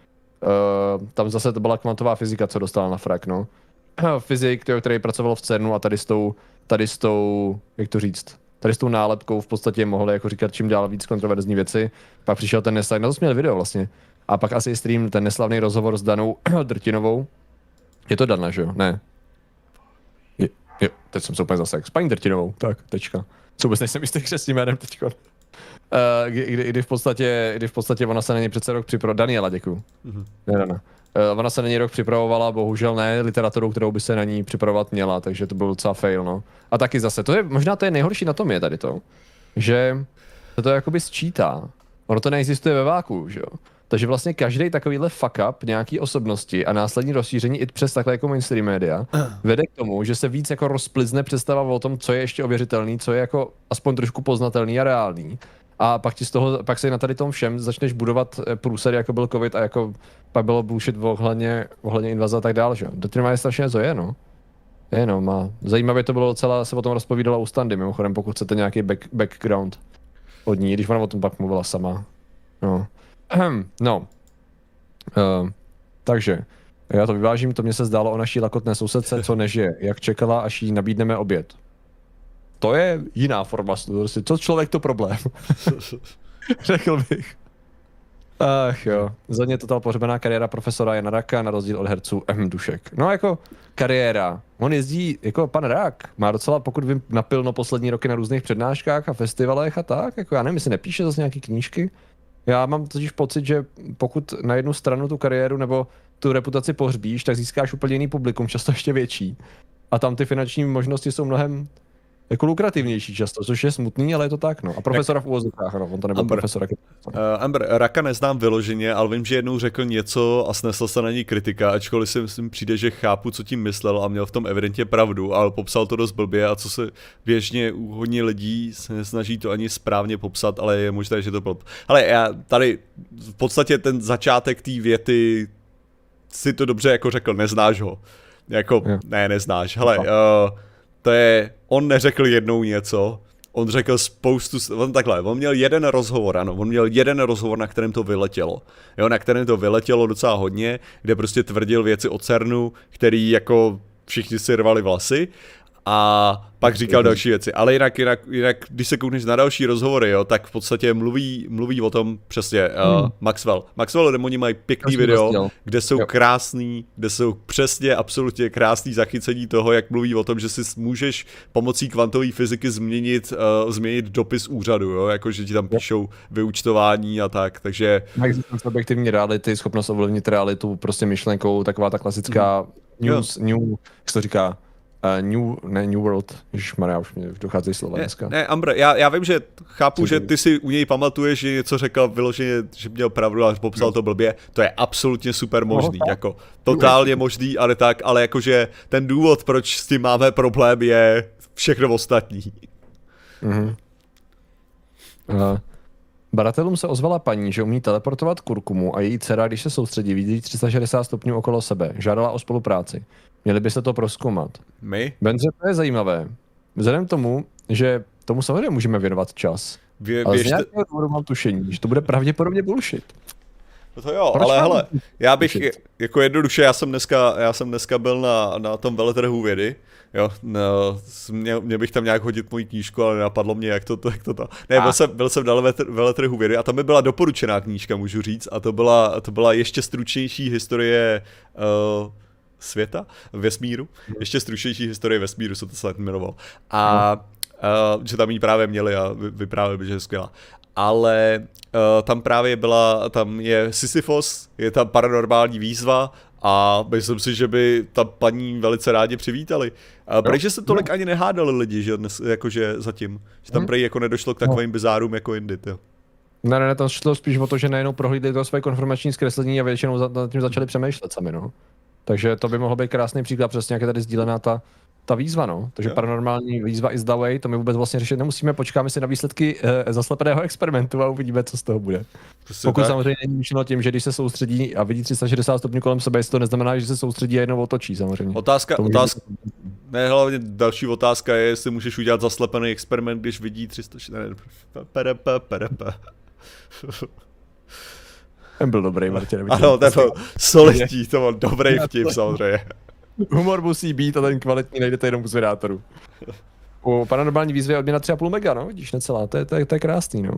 Uh, tam zase to byla kvantová fyzika, co dostala na frak, no. [CLEARS THROAT] Fyzik, který pracoval v CERNu a tady s tou, tady s tou, jak to říct, tady s tou nálepkou v podstatě mohli jako říkat čím dál víc kontroverzní věci. Pak přišel ten Nesai, na to jsme měli video vlastně. A pak asi stream ten neslavný rozhovor s Danou [CLEARS THROAT] Drtinovou. Je to Dana, že jo? Ne. Je, je, teď jsem se úplně zase s paní Drtinovou, tak, tečka. Co vůbec nejsem jistý křesním jménem teďko. Uh, kdy, kdy, v podstatě, kdy v podstatě ona se na něj přece rok připravovala, Daniela, děkuju. Mm-hmm. Ne. Uh, ona se na něj rok připravovala, bohužel ne literaturou, kterou by se na ní připravovat měla, takže to byl docela fail, no. A taky zase, to je, možná to je nejhorší na tom je tady to, že to, to jakoby sčítá. Ono to neexistuje ve váku, že jo. Takže vlastně každý takovýhle fuck up nějaký osobnosti a následní rozšíření i přes takhle jako mainstream média [CLEARS THROAT] vede k tomu, že se víc jako rozplizne představa o tom, co je ještě ověřitelný, co je jako aspoň trošku poznatelný a reálný. A pak ti z toho, pak se na tady tom všem začneš budovat eh, průsery, jako byl covid a jako pak bylo bullshit ohledně, ohledně invaze a tak dále, že jo. je strašně co je, no. Je, no, má. Zajímavě to bylo docela, se o tom rozpovídala u Standy, mimochodem, pokud chcete nějaký back, background od ní, když ona o tom pak mluvila sama. No. No. Uh, takže, já to vyvážím, to mě se zdálo o naší lakotné sousedce, co nežije, jak čekala, až jí nabídneme oběd. To je jiná forma, co člověk to problém. [LAUGHS] Řekl bych. Ach jo, za ně total pohřbená kariéra profesora Jana Raka na rozdíl od herců M. Dušek. No jako kariéra. On jezdí, jako pan Rak, má docela, pokud vím, napilno poslední roky na různých přednáškách a festivalech a tak, jako já nevím, jestli nepíše zase nějaký knížky. Já mám totiž pocit, že pokud na jednu stranu tu kariéru nebo tu reputaci pohřbíš, tak získáš úplně jiný publikum, často ještě větší. A tam ty finanční možnosti jsou mnohem jako lukrativnější často, což je smutný, ale je to tak, no. A profesora v úvozovkách, no, on to nebyl Amber, profesor. Uh, Amber, Raka neznám vyloženě, ale vím, že jednou řekl něco a snesl se na ní kritika, ačkoliv si myslím přijde, že chápu, co tím myslel a měl v tom evidentně pravdu, ale popsal to dost blbě a co se běžně u hodně lidí se nesnaží to ani správně popsat, ale je možné, že to byl. Ale já tady v podstatě ten začátek té věty si to dobře jako řekl, neznáš ho. Jako, ne, neznáš. Hele, uh, to je, on neřekl jednou něco, on řekl spoustu, on takhle, on měl jeden rozhovor, ano, on měl jeden rozhovor, na kterém to vyletělo. Jo, na kterém to vyletělo docela hodně, kde prostě tvrdil věci o CERNu, který jako všichni si rvali vlasy a pak říkal další věci. Ale jinak, jinak, jinak když se koukneš na další rozhovory, jo, tak v podstatě mluví, mluví o tom přesně uh, hmm. Maxwell. Maxwell demoni mají pěkný video, kde jsou jo. krásný, kde jsou přesně absolutně krásný zachycení toho, jak mluví o tom, že si můžeš pomocí kvantové fyziky změnit, uh, změnit dopis úřadu, jo, jako že ti tam píšou vyučtování a tak, takže... Existence objektivní reality, schopnost ovlivnit realitu prostě myšlenkou, taková ta klasická hmm. news, jo. new, jak se to říká, Uh, New, ne New World, Maria, už mě docházejí slova ne, dneska. Ne, Ambre, já, já vím, že chápu, Co že ty si u něj pamatuješ, že něco řekl vyloženě, že měl pravdu a popsal to blbě, to je absolutně super možný, no, jako totálně možný, ale tak, ale jakože ten důvod, proč s tím máme problém je všechno ostatní. Mm-hmm. Uh, Baratelům se ozvala paní, že umí teleportovat kurkumu a její dcera, když se soustředí, vidí 360 stupňů okolo sebe. Žádala o spolupráci. Měli byste to proskoumat. My? Benze, to je zajímavé. Vzhledem tomu, že tomu samozřejmě můžeme věnovat čas. Vě, ale z nějakého důvodu mám tušení, že to bude pravděpodobně bullshit. No to jo, Proč ale hele, já bych, bullshit? jako jednoduše, já jsem dneska, já jsem dneska byl na, na tom veletrhu vědy, jo, no, měl, měl, bych tam nějak hodit moji knížku, ale napadlo mě, jak to, to jak to, to. Ne, byl jsem, byl jsem na veletrhu vědy a tam by byla doporučená knížka, můžu říct, a to byla, to byla ještě stručnější historie uh, světa, vesmíru, ještě stručnější historie vesmíru se to snad jmenoval. A uh, že tam ji právě měli a vyprávěli, že je skvělá. Ale uh, tam právě byla, tam je Sisyphos, je tam paranormální výzva a myslím si, že by ta paní velice rádi přivítali. Uh, prej, že se tolik ani nehádali lidi, že dnes, jakože zatím. Že tam mhm. prej jako nedošlo k takovým bizárům jako jindy, jo. Ne, ne, ne, tam šlo spíš o to, že najednou prohlídli to své konformační zkreslení a většinou za, nad tím začali přemýšlet sami, no. Takže to by mohl být krásný příklad, přesně jak je tady sdílená ta, ta výzva, no. Takže jo. paranormální výzva is the way, to my vůbec vlastně řešit nemusíme, počkáme si na výsledky e, zaslepeného experimentu a uvidíme, co z toho bude. Prostě Pokud tak. samozřejmě není myšleno tím, že když se soustředí a vidí 360 stupňů kolem sebe, to neznamená, že se soustředí a jenom otočí samozřejmě. Otázka, otázka, ne, hlavně další otázka je, jestli můžeš udělat zaslepený experiment, když vidí 360, PRP, PRP. Ten [LAUGHS] byl dobrý, Martin. Ano, ten byl solidní, to byl dobrý [LAUGHS] vtip samozřejmě. Humor musí být a ten kvalitní najdete jenom u zvědátorů. U paranormální výzvy je odměna 3,5 mega, no, vidíš, necelá, to je, to je, to je krásný, no.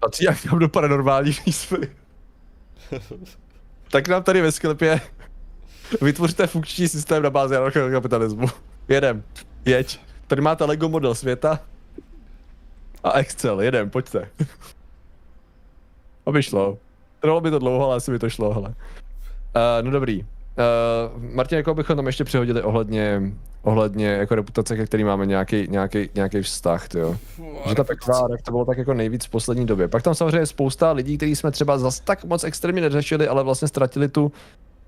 Patří jak tam do paranormální výzvy. [LAUGHS] tak nám tady ve sklepě vytvořte funkční systém na bázi kapitalismu. Jedem, jeď. Tady máte Lego model světa a Excel, jedem, pojďte. Aby šlo. Trvalo by to dlouho, ale asi by to šlo, hele. Uh, no dobrý. Uh, Martin, jako bychom tam ještě přihodili ohledně, ohledně jako reputace, ke který máme nějaký, nějaký, nějaký vztah, jo. Že ta pekla to bylo tak jako nejvíc v poslední době. Pak tam samozřejmě je spousta lidí, kteří jsme třeba zase tak moc extrémně neřešili, ale vlastně ztratili tu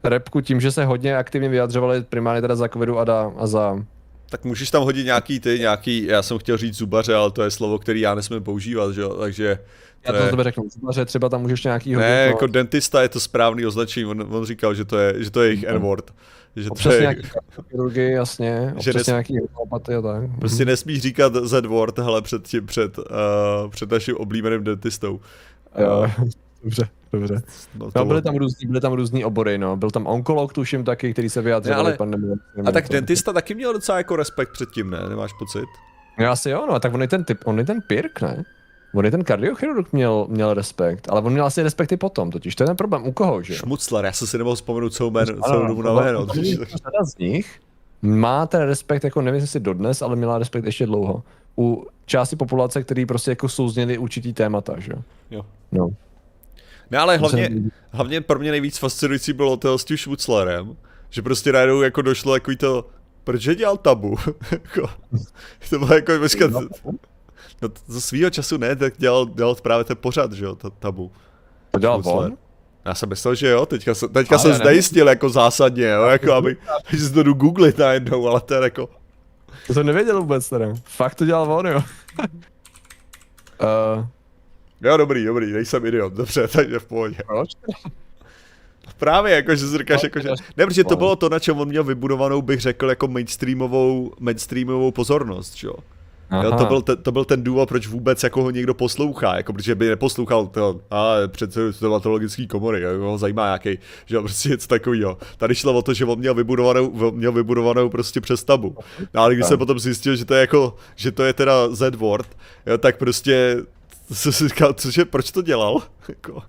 repku tím, že se hodně aktivně vyjadřovali primárně teda za covidu a, da, a za tak můžeš tam hodit nějaký ty, nějaký, já jsem chtěl říct zubaře, ale to je slovo, který já nesmím používat, že jo, takže... Já to, tebe řeknu, zubaře třeba tam můžeš nějaký hodit. Ne, jako dentista je to správný označení, on, on říkal, že to je, že to je jejich N-word. Že to je... nějaký chirurgii, jasně, [LAUGHS] občas nes... nějaký homeopaty a tak. Prostě nesmíš říkat Z-word, hele, před tím, před, uh, před naším oblíbeným dentistou. Jo, uh, [LAUGHS] dobře. Dobře. No, no byly tam různý, byly tam různý obory, no. Byl tam onkolog, tuším taky, který se vyjadřoval ale... pandemii. A tak dentista taky měl docela jako respekt před tím, ne? Nemáš pocit? No asi jo, no. A tak on je ten typ, on je ten Pirk, ne? On je ten kardiochirurg měl, měl respekt, ale on měl asi respekt i potom, totiž to je ten problém, u koho, že? Šmucler, já jsem si nemohl vzpomenout celou, jméno, celou dobu na jméno. Řada z nich má ten respekt, jako nevím jestli dodnes, ale měla respekt ještě dlouho. U části populace, který prostě jako souzněli určitý témata, že jo? No. Ne, ale hlavně, hlavně pro mě nejvíc fascinující bylo to s tím Schmutzlerem, že prostě najednou jako došlo takový to, proč dělal tabu? [LAUGHS] Jako, [LAUGHS] to bylo jako, počkat, no za svýho času ne, tak dělal, dělal právě ten pořad, že jo, ta, tabu. To dělal on? Já jsem myslel, že jo, teďka, se, teďka jsem znejistil jako zásadně, jo, jako aby, [LAUGHS] že si to jdu googlit najednou, ale to je jako... To jsem nevěděl vůbec teda, fakt to dělal on, jo. uh, Jo, dobrý, dobrý, nejsem idiot, dobře, [LAUGHS] takže v pohodě. Proč? Právě, jako, že si říkáš, jako, že... Ne, protože to bylo to, na čem on měl vybudovanou, bych řekl, jako mainstreamovou, mainstreamovou pozornost, jo. Jo, to, byl ten, to byl ten důvod, proč vůbec jako ho někdo poslouchá, jako protože by neposlouchal to, a předsedu stomatologické komory, jako ho zajímá nějaký, že prostě něco takového. Tady šlo o to, že on měl vybudovanou, měl vybudovanou prostě přestabu. No, ale když se potom zjistil, že to je jako, že to je teda Z-word, jo, tak prostě to jsem si říkal, cože, proč to dělal? [LAUGHS] Jako.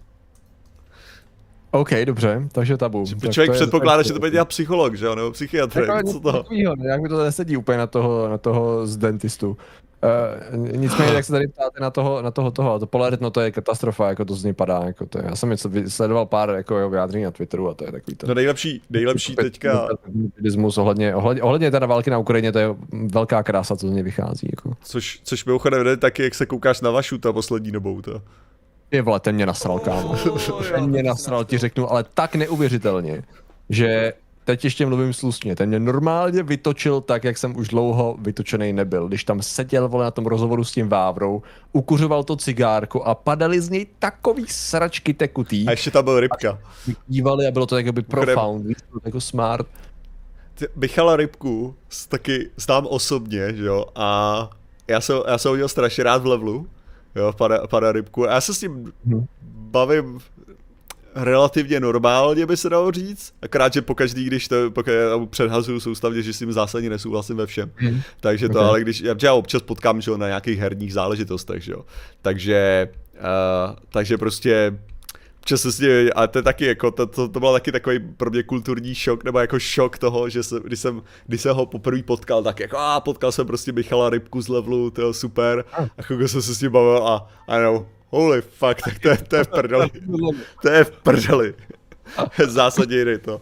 OK, dobře, takže tabu. Že tak člověk předpokládá, že to bude dělat psycholog, že jo, nebo psychiatr, jako, co to? Takovýho, jak mi to nesedí úplně na toho, na toho z dentistu. Uh, nicméně, jak se tady ptáte na toho, na toho, toho, to Polarit, no to je katastrofa, jako to z něj padá, jako to je. Já jsem něco sledoval pár jako jeho vyjádření na Twitteru a to je takový to. No nejlepší, nejlepší teďka. Ohledně, ohledně, ohledně teda války na Ukrajině, to je velká krása, co z něj vychází. Jako. Což, což mimochodem jde taky, jak se koukáš na vašu ta poslední dobou, to. Je vole, ten mě nasral, kámo. [LAUGHS] ten mě nasral, ti řeknu, ale tak neuvěřitelně, že teď ještě mluvím slušně, ten mě normálně vytočil tak, jak jsem už dlouho vytočený nebyl. Když tam seděl vole na tom rozhovoru s tím Vávrou, ukuřoval to cigárko a padaly z něj takový sračky tekutý. A ještě tam byl rybka. Dívali a bylo to jakoby profound, jako smart. Michala Rybku taky znám osobně, že jo, a já jsem, já jsem ho měl strašně rád v levelu, jo, pana, pana Rybku, a já se s ním hmm. bavím relativně normálně, by se dalo říct. Akorát, že pokaždý, když to pokud předhazuju soustavně, že s tím zásadně nesouhlasím ve všem. Hmm. Takže to, okay. ale když, já občas potkám, že jo, na nějakých herních záležitostech, že jo. Takže, uh, takže prostě občas se s ním, a to je taky jako, to, to, to byl taky takový pro mě kulturní šok, nebo jako šok toho, že se, když jsem, když jsem ho poprvé potkal, tak jako a potkal jsem prostě Michala Rybku z levelu, to je super, a chvilku jsem se s ním bavil a I know, Holy fuck, tak to je, to je v prdeli. [LAUGHS] To je v prdeli. Zásadně jiný to.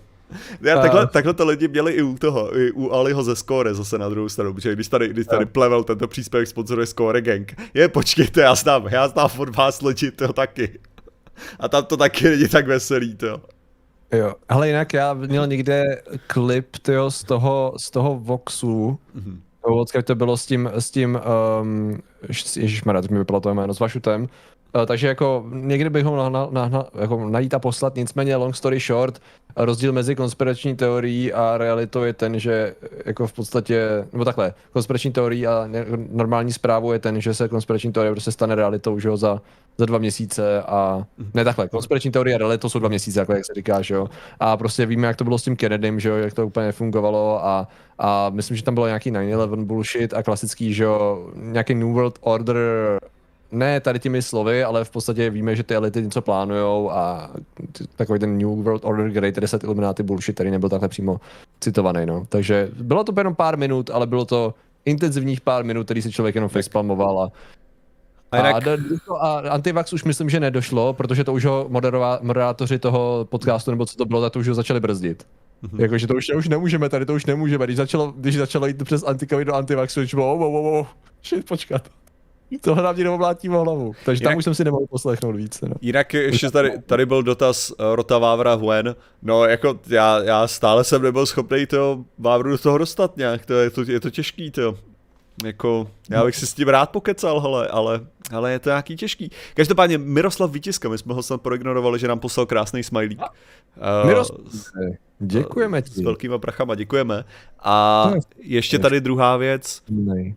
Já, takhle, takhle to lidi měli i u toho, i u Aliho ze Score zase na druhou stranu, protože když tady, když tady plevel tento příspěvek sponzoruje Score Gang, je počkejte, já znám, já znám od vás lidi to taky. A tam to taky není tak veselý, to. Jo, ale jinak já měl někde klip tyjo, z toho, z toho Voxu, mm-hmm. to bylo s tím, s tím um, ježišmarja, to mi vypadlo to jméno, s Vašutem, takže jako někdy bych ho na, na, na, jako najít a poslat, nicméně long story short, rozdíl mezi konspirační teorií a realitou je ten, že jako v podstatě, nebo takhle, konspirační teorií a normální zprávou je ten, že se konspirační teorie prostě stane realitou, že jo, za, za dva měsíce a ne takhle, konspirační teorie a realitou jsou dva měsíce, jako jak se říká, že jo. A prostě víme, jak to bylo s tím Kennedym, že jo, jak to úplně nefungovalo a, a myslím, že tam bylo nějaký 9-11 bullshit a klasický, že jo, nějaký New World Order ne tady těmi slovy, ale v podstatě víme, že ty elity něco plánujou a takový ten New World Order Great Reset Illuminati bullshit, který nebyl takhle přímo citovaný, no. Takže bylo to jenom pár minut, ale bylo to intenzivních pár minut, který si člověk jenom facepalmoval a a, jinak... a, a Antivax už myslím, že nedošlo, protože to už ho moderátoři toho podcastu, nebo co to bylo, tak to už ho začali brzdit. Mm-hmm. Jakože to už, už nemůžeme, tady to už nemůžeme. Když začalo, když začalo jít přes antikavi do antivaxu, už bylo, oh, oh, oh, oh, shit, počkat. To hlavně neoblátí v hlavu. Takže jinak, tam už jsem si nemohl poslechnout víc. No. Jinak ještě tady, tady byl dotaz uh, Rota Vávra Huen. No jako já, já stále jsem nebyl schopný to Vávru do toho dostat nějak, to je to, je to těžký to. Jako, já bych si s tím rád pokecal, hele, ale, ale je to nějaký těžký. Každopádně Miroslav Vítiska, my jsme ho snad proignorovali, že nám poslal krásný smajlík. Uh, Miroslav, děkujeme ti. S velkýma prachama, děkujeme. A ještě tady druhá věc. Nej.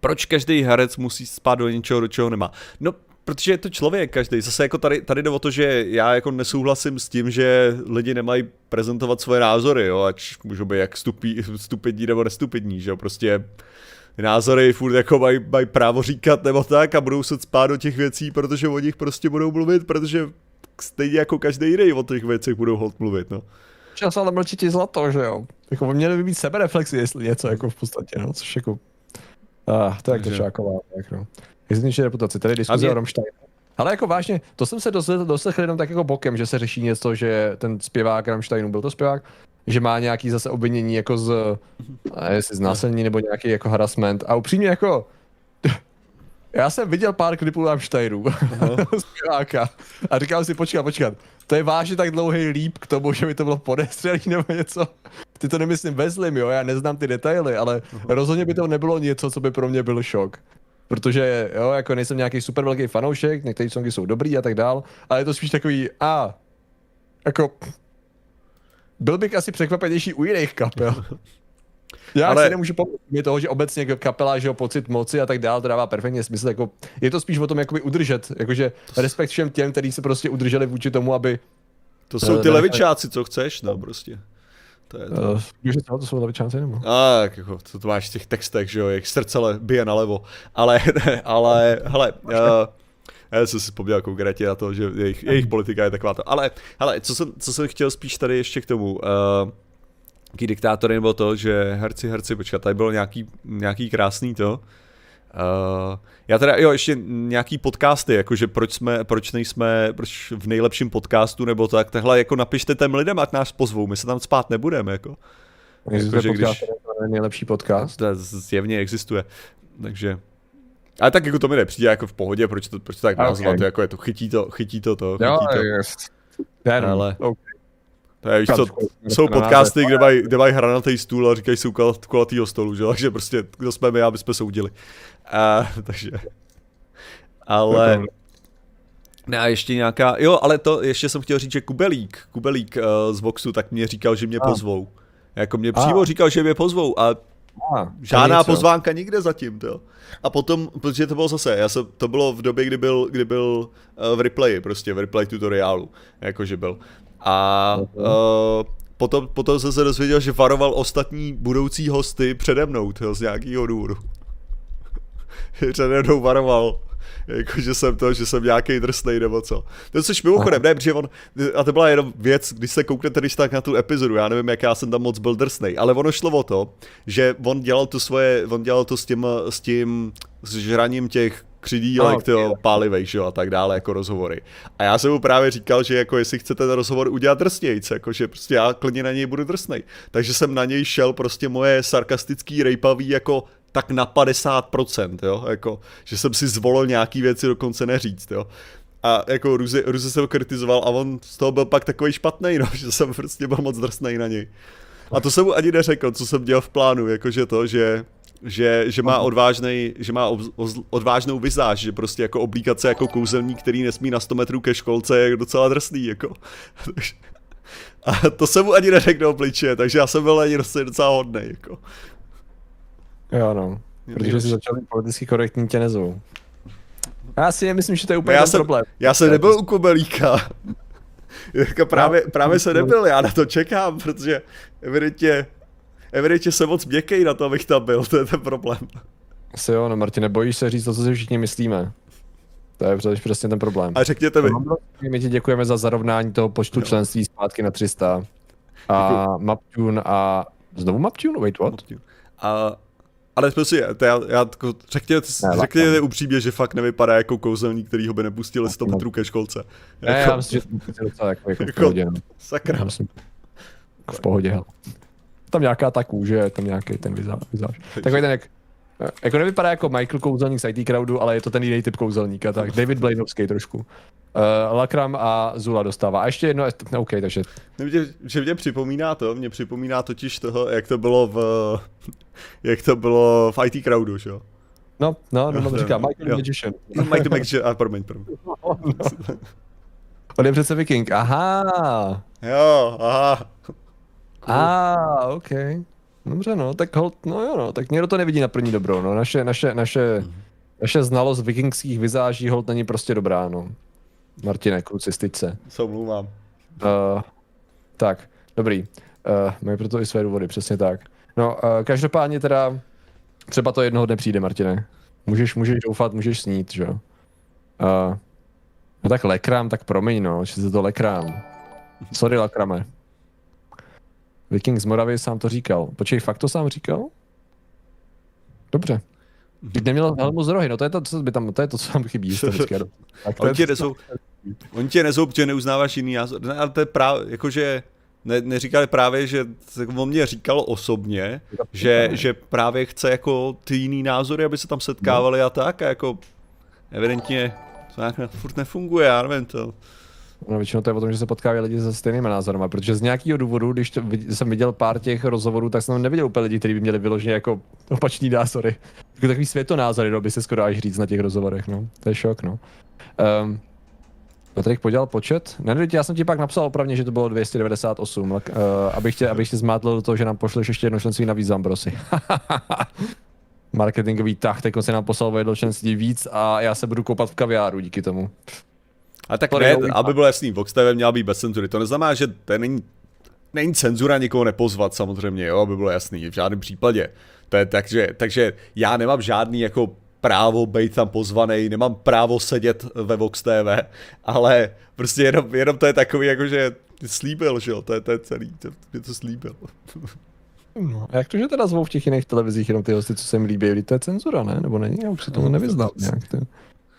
Proč každý herec musí spát do něčeho, do čeho nemá? No, protože je to člověk každý. Zase jako tady, tady jde o to, že já jako nesouhlasím s tím, že lidi nemají prezentovat svoje názory, jo, ať můžou být jak stupí, stupidní nebo nestupidní, že jo, prostě názory furt jako mají, mají právo říkat nebo tak a budou se spát do těch věcí, protože o nich prostě budou mluvit, protože stejně jako každý jiný o těch věcech budou hold mluvit, no. Čas ale mlčití zlato, že jo. Jako měli by být sebereflexy, jestli něco jako v podstatě, no, což jako Ah, to je jak to šáková, tak no. Jestli reputaci, tady diskuze mě... o Romstein. Ale jako vážně, to jsem se doslechl jenom tak jako bokem, že se řeší něco, že ten zpěvák Rammsteinu, byl to zpěvák, že má nějaký zase obvinění jako z, jestli z násilní nebo nějaký jako harassment. A upřímně jako, já jsem viděl pár klipů Rammsteinu, [LAUGHS] zpěváka, a říkal si, počkat, počkat, to je vážně tak dlouhý líp k tomu, že by to bylo podezřelý nebo něco. Ty to nemyslím ve zlým, jo, já neznám ty detaily, ale uh-huh. rozhodně by to nebylo něco, co by pro mě byl šok. Protože, jo, jako nejsem nějaký super velký fanoušek, některé songy jsou dobrý a tak dál, ale je to spíš takový, a, jako, byl bych asi překvapenější u jiných kapel. [LAUGHS] Já ale... si nemůžu pomoct toho, že obecně kapela, že jo, pocit moci a tak dále, to dává perfektně smysl. Jako, je to spíš o tom, jakoby udržet, jakože respekt všem těm, kteří se prostě udrželi vůči tomu, aby... To jsou ty uh, levičáci, co chceš, no prostě. To je to. Uh, to, jsou levičáci nebo? A, tak jako, to, to máš v těch textech, že jo, jak srdce bije nalevo. Ale, [LAUGHS] ale, hele, uh, já jsem si vzpomněl konkrétně na to, že jejich, jejich politika je taková to. Ale, hele, co jsem, co jsem chtěl spíš tady ještě k tomu, uh, jaký diktátor nebo to, že herci, herci, počkat, tady bylo nějaký, nějaký krásný to. Uh, já teda, jo, ještě nějaký podcasty, jakože proč jsme, proč nejsme, proč v nejlepším podcastu nebo tak, tahle jako napište těm lidem, ať nás pozvou, my se tam spát nebudeme, jako. Existuje jako, podcast, když, nejlepší podcast? To zjevně existuje, takže ale tak jako to mi nepřijde jako v pohodě, proč to, proč to tak okay. nazvat, jako je to, chytí to, chytí to to, chytí jo, to. Yes. Ten, ale, okay. To je, víš co, jsou podcasty, kde mají, kde mají hranatý stůl a říkají si u kulatýho stolu, že? [LAUGHS] takže prostě kdo jsme my, aby jsme soudili. A, [LAUGHS] takže, ale, ne, a ještě nějaká, jo, ale to ještě jsem chtěl říct, že Kubelík, Kubelík uh, z Voxu, tak mě říkal, že mě a. pozvou. Jako mě přímo a. říkal, že mě pozvou a a, žádná pozvánka nikde zatím, to. A potom, protože to bylo zase, já jsem, to bylo v době, kdy byl, kdy byl uh, v replayi, prostě v replay tutoriálu, jakože byl. A uh, potom, potom jsem se dozvěděl, že varoval ostatní budoucí hosty přede mnou, tyho, z nějakého důvodu. [LAUGHS] přede mnou varoval. Jako, že jsem to, že jsem nějaký drsnej nebo co. To což mimochodem, ne, protože on, a to byla jenom věc, když se kouknete když tak na tu epizodu, já nevím, jak já jsem tam moc byl drsnej, ale ono šlo o to, že on dělal to svoje, on dělal to s tím, s tím, s žraním těch křidílek, okay. pálivej, že jo, a tak dále, jako rozhovory. A já jsem mu právě říkal, že jako jestli chce ten rozhovor udělat drsnějc, jako že prostě já klidně na něj budu drsnej. Takže jsem na něj šel prostě moje sarkastický rejpavý jako tak na 50%, jo, jako, že jsem si zvolil nějaký věci dokonce neříct, jo. A jako Ruzi, Ruzi jsem ho kritizoval a on z toho byl pak takový špatný, no, [LAUGHS] že jsem prostě byl moc drsnej na něj. A to jsem mu ani neřekl, co jsem dělal v plánu, jakože to, že že, že má odvážnej, že má odvážnou vizáž, že prostě jako oblíkat se jako kouzelník, který nesmí na 100 metrů ke školce, je docela drsný, jako. [LAUGHS] A to jsem mu ani neřekl do obličeje, takže já jsem byl ani prostě docela hodnej, jako. Jo, no. Protože jsi začal být politicky korektní, tě nezvou. Já si nemyslím, že to je úplně já jsem, problém. Já jsem nebyl u Kubelíka. [LAUGHS] jako právě, právě se nebyl, já na to čekám, protože evidentně evidentně jsem moc měkký na to, abych tam byl, to je ten problém. Asi jo, no Martine, bojíš se říct to, co si všichni myslíme. To je přesně ten problém. A řekněte mi. My ti děkujeme za zarovnání toho počtu no. členství zpátky na 300. A Maptune a... Znovu Maptune? Wait, what? Maptune. A ale prostě, to já, já jako, řekněte, ne, řekněte upřímně, že fakt nevypadá jako kouzelník, který ho by nepustil 100 metrů ke školce. Ne, jako, já myslím, že to docela jako, jako, v jako pohodě. No. Sakra. Já myslím, jako v pohodě, hel. Tam nějaká ta kůže, tam nějaký ten vizáž. Takový ten jak, jako nevypadá jako Michael kouzelník z IT Crowdu, ale je to ten jiný typ kouzelníka, tak [LAUGHS] David Blainovský trošku. Uh, Lakram a Zula dostává. A ještě jedno, no, OK, takže... Mě, že mě připomíná to, mě připomíná totiž toho, jak to bylo v, [LAUGHS] jak to bylo v IT Crowdu, že jo? No, no, no, no, [LAUGHS] říká Michael jo. Magician. Michael Magician, a promiň, promiň. No, no. On je přece viking, aha. Jo, aha. A, ah, OK. Dobře, no, tak hold, no jo, no, tak někdo to nevidí na první dobrou, no, naše, naše, naše, naše znalost vikingských vizáží hold není prostě dobrá, no. Martine, kluci, styď se. Omlouvám. Uh, tak, dobrý. Uh, mají proto i své důvody, přesně tak. No, uh, každopádně teda, třeba to jednoho dne přijde, Martine. Můžeš, můžeš doufat, můžeš snít, že jo. Uh, no tak lekrám, tak promiň, no, že se to lekrám. Sorry, lakrame. Viking z Moravy sám to říkal. Počkej, fakt to sám říkal? Dobře. Když neměl helmu z rohy, no to je to, co by tam, to je to, co tam chybí. Tak [LAUGHS] oni tě nezou, oni tě nezou, že neuznáváš jiný názor, ne, ale to je právě, jakože, ne, neříkali právě, že on mě říkal osobně, že, že právě chce jako ty jiný názory, aby se tam setkávali no. a tak a jako evidentně to nějak furt nefunguje, já nevím to. No, většinou to je o tom, že se potkávají lidi se stejnými názorem, protože z nějakého důvodu, když to, jsem viděl pár těch rozhovorů, tak jsem neviděl úplně lidi, kteří by měli vyloženě jako opačný názory. Jako takový světonázory, no, by se skoro až říct na těch rozhovorech, no. To je šok, no. Um, Patrik podělal počet? Ne, já jsem ti pak napsal opravně, že to bylo 298, uh, abych, tě, abych tě zmátl do toho, že nám pošleš ještě jedno členství na Zambrosi. [LAUGHS] Marketingový tah, teď se nám poslal jedno členství víc a já se budu koupat v kaviáru díky tomu. A tak ne, aby byl jasný, Vox TV měla být bez cenzury. To neznamená, že to není, není cenzura někoho nepozvat samozřejmě, jo, aby bylo jasný, v žádném případě. To je, takže, takže já nemám žádný jako právo být tam pozvaný, nemám právo sedět ve Vox TV, [LAUGHS] ale prostě jenom, jenom to je takový, jako že slíbil, že jo, to je, to je celý, to, je to slíbil. [LAUGHS] No, a jak to, že teda zvou v těch jiných televizích jenom ty hosty, co se jim líbí, to je cenzura, ne? Nebo není? Já už se tomu no, nevyznal nějak. To, to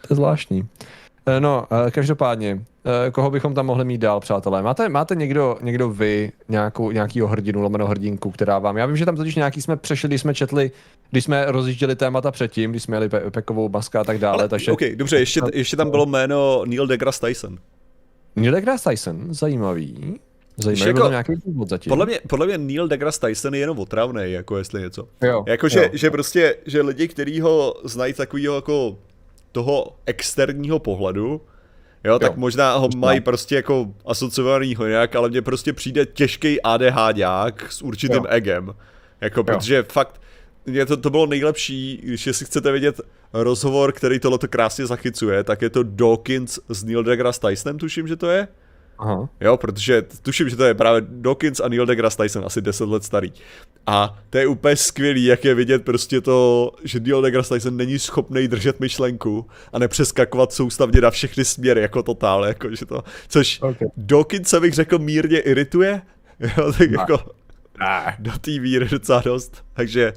je zvláštní. Eh, no, eh, každopádně, eh, koho bychom tam mohli mít dál, přátelé? Máte, máte někdo, někdo vy, nějakou, nějakýho hrdinu, lomeno hrdinku, která vám... Já vím, že tam totiž nějaký jsme přešli, když jsme četli, když jsme rozjížděli témata předtím, když jsme jeli pe- Pekovou maska a tak dále. Ale, takže... OK, dobře, ještě, ještě tam bylo jméno Neil deGrasse Tyson. Neil deGrasse Tyson, zajímavý. Zajímavý, jako, nějaký důvod zatím. Podle mě, podle mě Neil deGrasse Tyson je jenom otravný, jako jestli něco. Jo, jako, že, jo. že prostě, že lidi, kteří ho znají takovýho jako toho externího pohledu, jo, tak jo. možná ho mají prostě jako asociovanýho nějak, ale mně prostě přijde těžký ADHďák s určitým jo. egem. Jako, jo. protože fakt, mě to, to bylo nejlepší, když si chcete vidět rozhovor, který tohle krásně zachycuje, tak je to Dawkins s Neil deGrasse Tysonem, tuším, že to je. Aha. Jo, protože tuším, že to je právě Dawkins a Neil deGrasse Tyson, asi 10 let starý. A to je úplně skvělý, jak je vidět prostě to, že Neil deGrasse Tyson není schopný držet myšlenku a nepřeskakovat soustavně na všechny směry, jako totál, jako že to, což okay. Dawkins se bych řekl mírně irituje, [LAUGHS] jo, tak ne. jako ne. do té víry docela dost, takže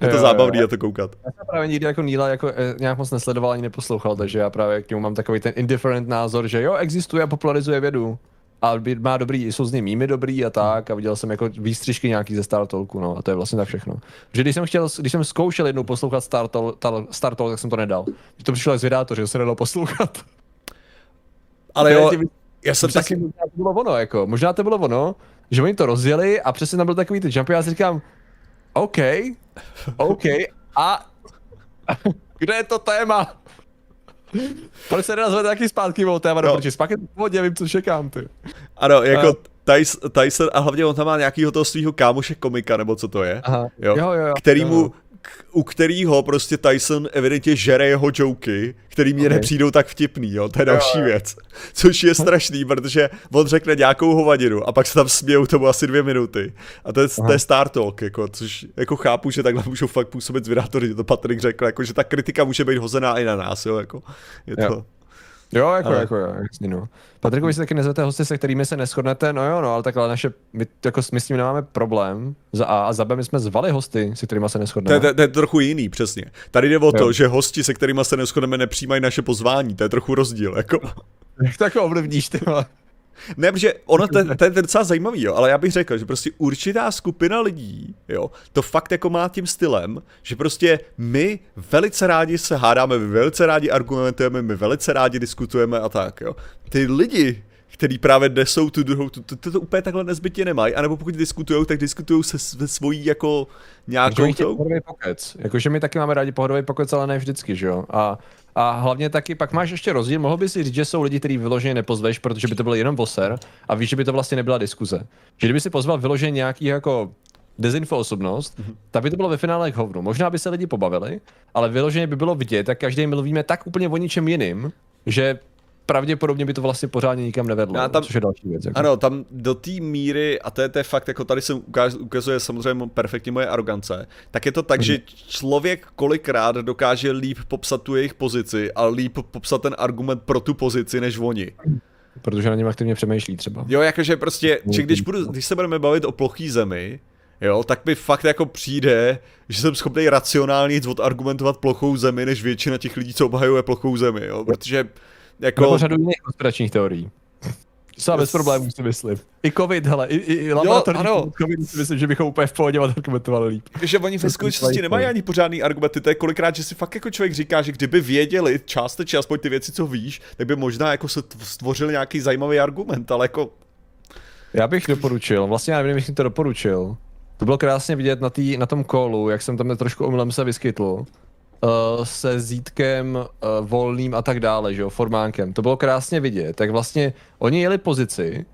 je to jo, zábavný jo, na to koukat. Já jsem právě nikdy jako Níla jako, eh, nějak moc nesledoval ani neposlouchal, takže já právě k němu mám takový ten indifferent názor, že jo, existuje a popularizuje vědu. A má dobrý, jsou z něj mými dobrý a tak a viděl jsem jako výstřižky nějaký ze Star Talku, no a to je vlastně tak všechno. Že když jsem chtěl, když jsem zkoušel jednou poslouchat Star Talk, Star Talk tak jsem to nedal. Že to přišlo z vydátoře, že se nedalo poslouchat. Ale jo, já jsem taky... Možná to bylo ono, jako, možná to bylo ono, že oni to rozjeli a přesně tam byl takový ten jump, já si říkám, OK, OK, a kde je to téma? Proč se nenazve taky zpátky o téma, no. protože pak je to vím, co čekám, ty. Ano, jako uh, Tyson, a hlavně on tam má nějakýho toho svého kámoše komika, nebo co to je, Aha. Jo, jo, jo, jo. kterýmu, u kterého prostě Tyson evidentně žere jeho joky, který mě okay. nepřijdou tak vtipný, jo, to je další jo, věc. Což je strašný, protože on řekne nějakou hovadinu a pak se tam smějou tomu asi dvě minuty. A to je, to je Star Talk, jako, což jako chápu, že takhle můžou fakt působit zvědátory, to Patrik řekl, jako, že ta kritika může být hozená i na nás, jo, jako, je to... Jo. Jo, jako, ale... jako, jasně, no. Patriku, vy si taky nezvete hosty, se kterými se neschodnete, no jo, no, ale takhle naše, my, jako, my s tím nemáme problém. Za A a za B my jsme zvali hosty, se kterými se neschodneme. To, to, to, je trochu jiný, přesně. Tady jde o to, jo. že hosti, se kterými se neschodneme, nepřijímají naše pozvání, to je trochu rozdíl, jako. Jak [LAUGHS] tak ovlivníš, ty ne, protože ono, to, to je docela zajímavý, jo, ale já bych řekl, že prostě určitá skupina lidí, jo, to fakt jako má tím stylem, že prostě my velice rádi se hádáme, my velice rádi argumentujeme, my velice rádi diskutujeme a tak, jo. Ty lidi, který právě nesou tu druhou, to, to, to, to úplně takhle nezbytně nemají, anebo pokud diskutují, tak diskutují se ve svojí jako nějakou tou... Pohodový pokec. Jakože my taky máme rádi pohodový pokec, ale ne vždycky, že jo? A, a hlavně taky pak máš ještě rozdíl, mohl by si říct, že jsou lidi, který vyloženě nepozveš, protože by to byl jenom voser a víš, že by to vlastně nebyla diskuze. Že kdyby si pozval vyloženě nějaký jako dezinfo osobnost, mm-hmm. tak by to bylo ve finále k hovnu. Možná by se lidi pobavili, ale vyloženě by bylo vidět, tak každý mluvíme tak úplně o ničem jiným, že pravděpodobně by to vlastně pořádně nikam nevedlo, Já tam, což je další věc. Jako. Ano, tam do té míry, a to je, to je fakt, jako tady se ukazuje samozřejmě perfektně moje arogance, tak je to tak, hmm. že člověk kolikrát dokáže líp popsat tu jejich pozici a líp popsat ten argument pro tu pozici, než oni. Protože na něm aktivně přemýšlí třeba. Jo, jakože prostě, že když, budu, když se budeme bavit o plochý zemi, jo, tak mi fakt jako přijde, že jsem schopný racionálně odargumentovat plochou zemi, než většina těch lidí, co obhajuje plochou zemi, jo, protože jako... Nebo řadu jiných konspiračních teorií. Třeba bez problémů si myslím. I covid, hele, i, i laboratorní jo, covid si myslím, že bychom úplně v pohodě argumentovali líp. Že oni ve skutečnosti nemají ani pořádný argumenty, to je kolikrát, že si fakt jako člověk říká, že kdyby věděli částečně aspoň ty věci, co víš, tak by možná jako se stvořil nějaký zajímavý argument, ale jako... Já bych doporučil, vlastně já nevím, jestli to doporučil. To bylo krásně vidět na, tý, na tom kolu, jak jsem tam trošku omylem se vyskytl se zítkem uh, volným a tak dále, že jo, formánkem. To bylo krásně vidět. Tak vlastně oni jeli pozici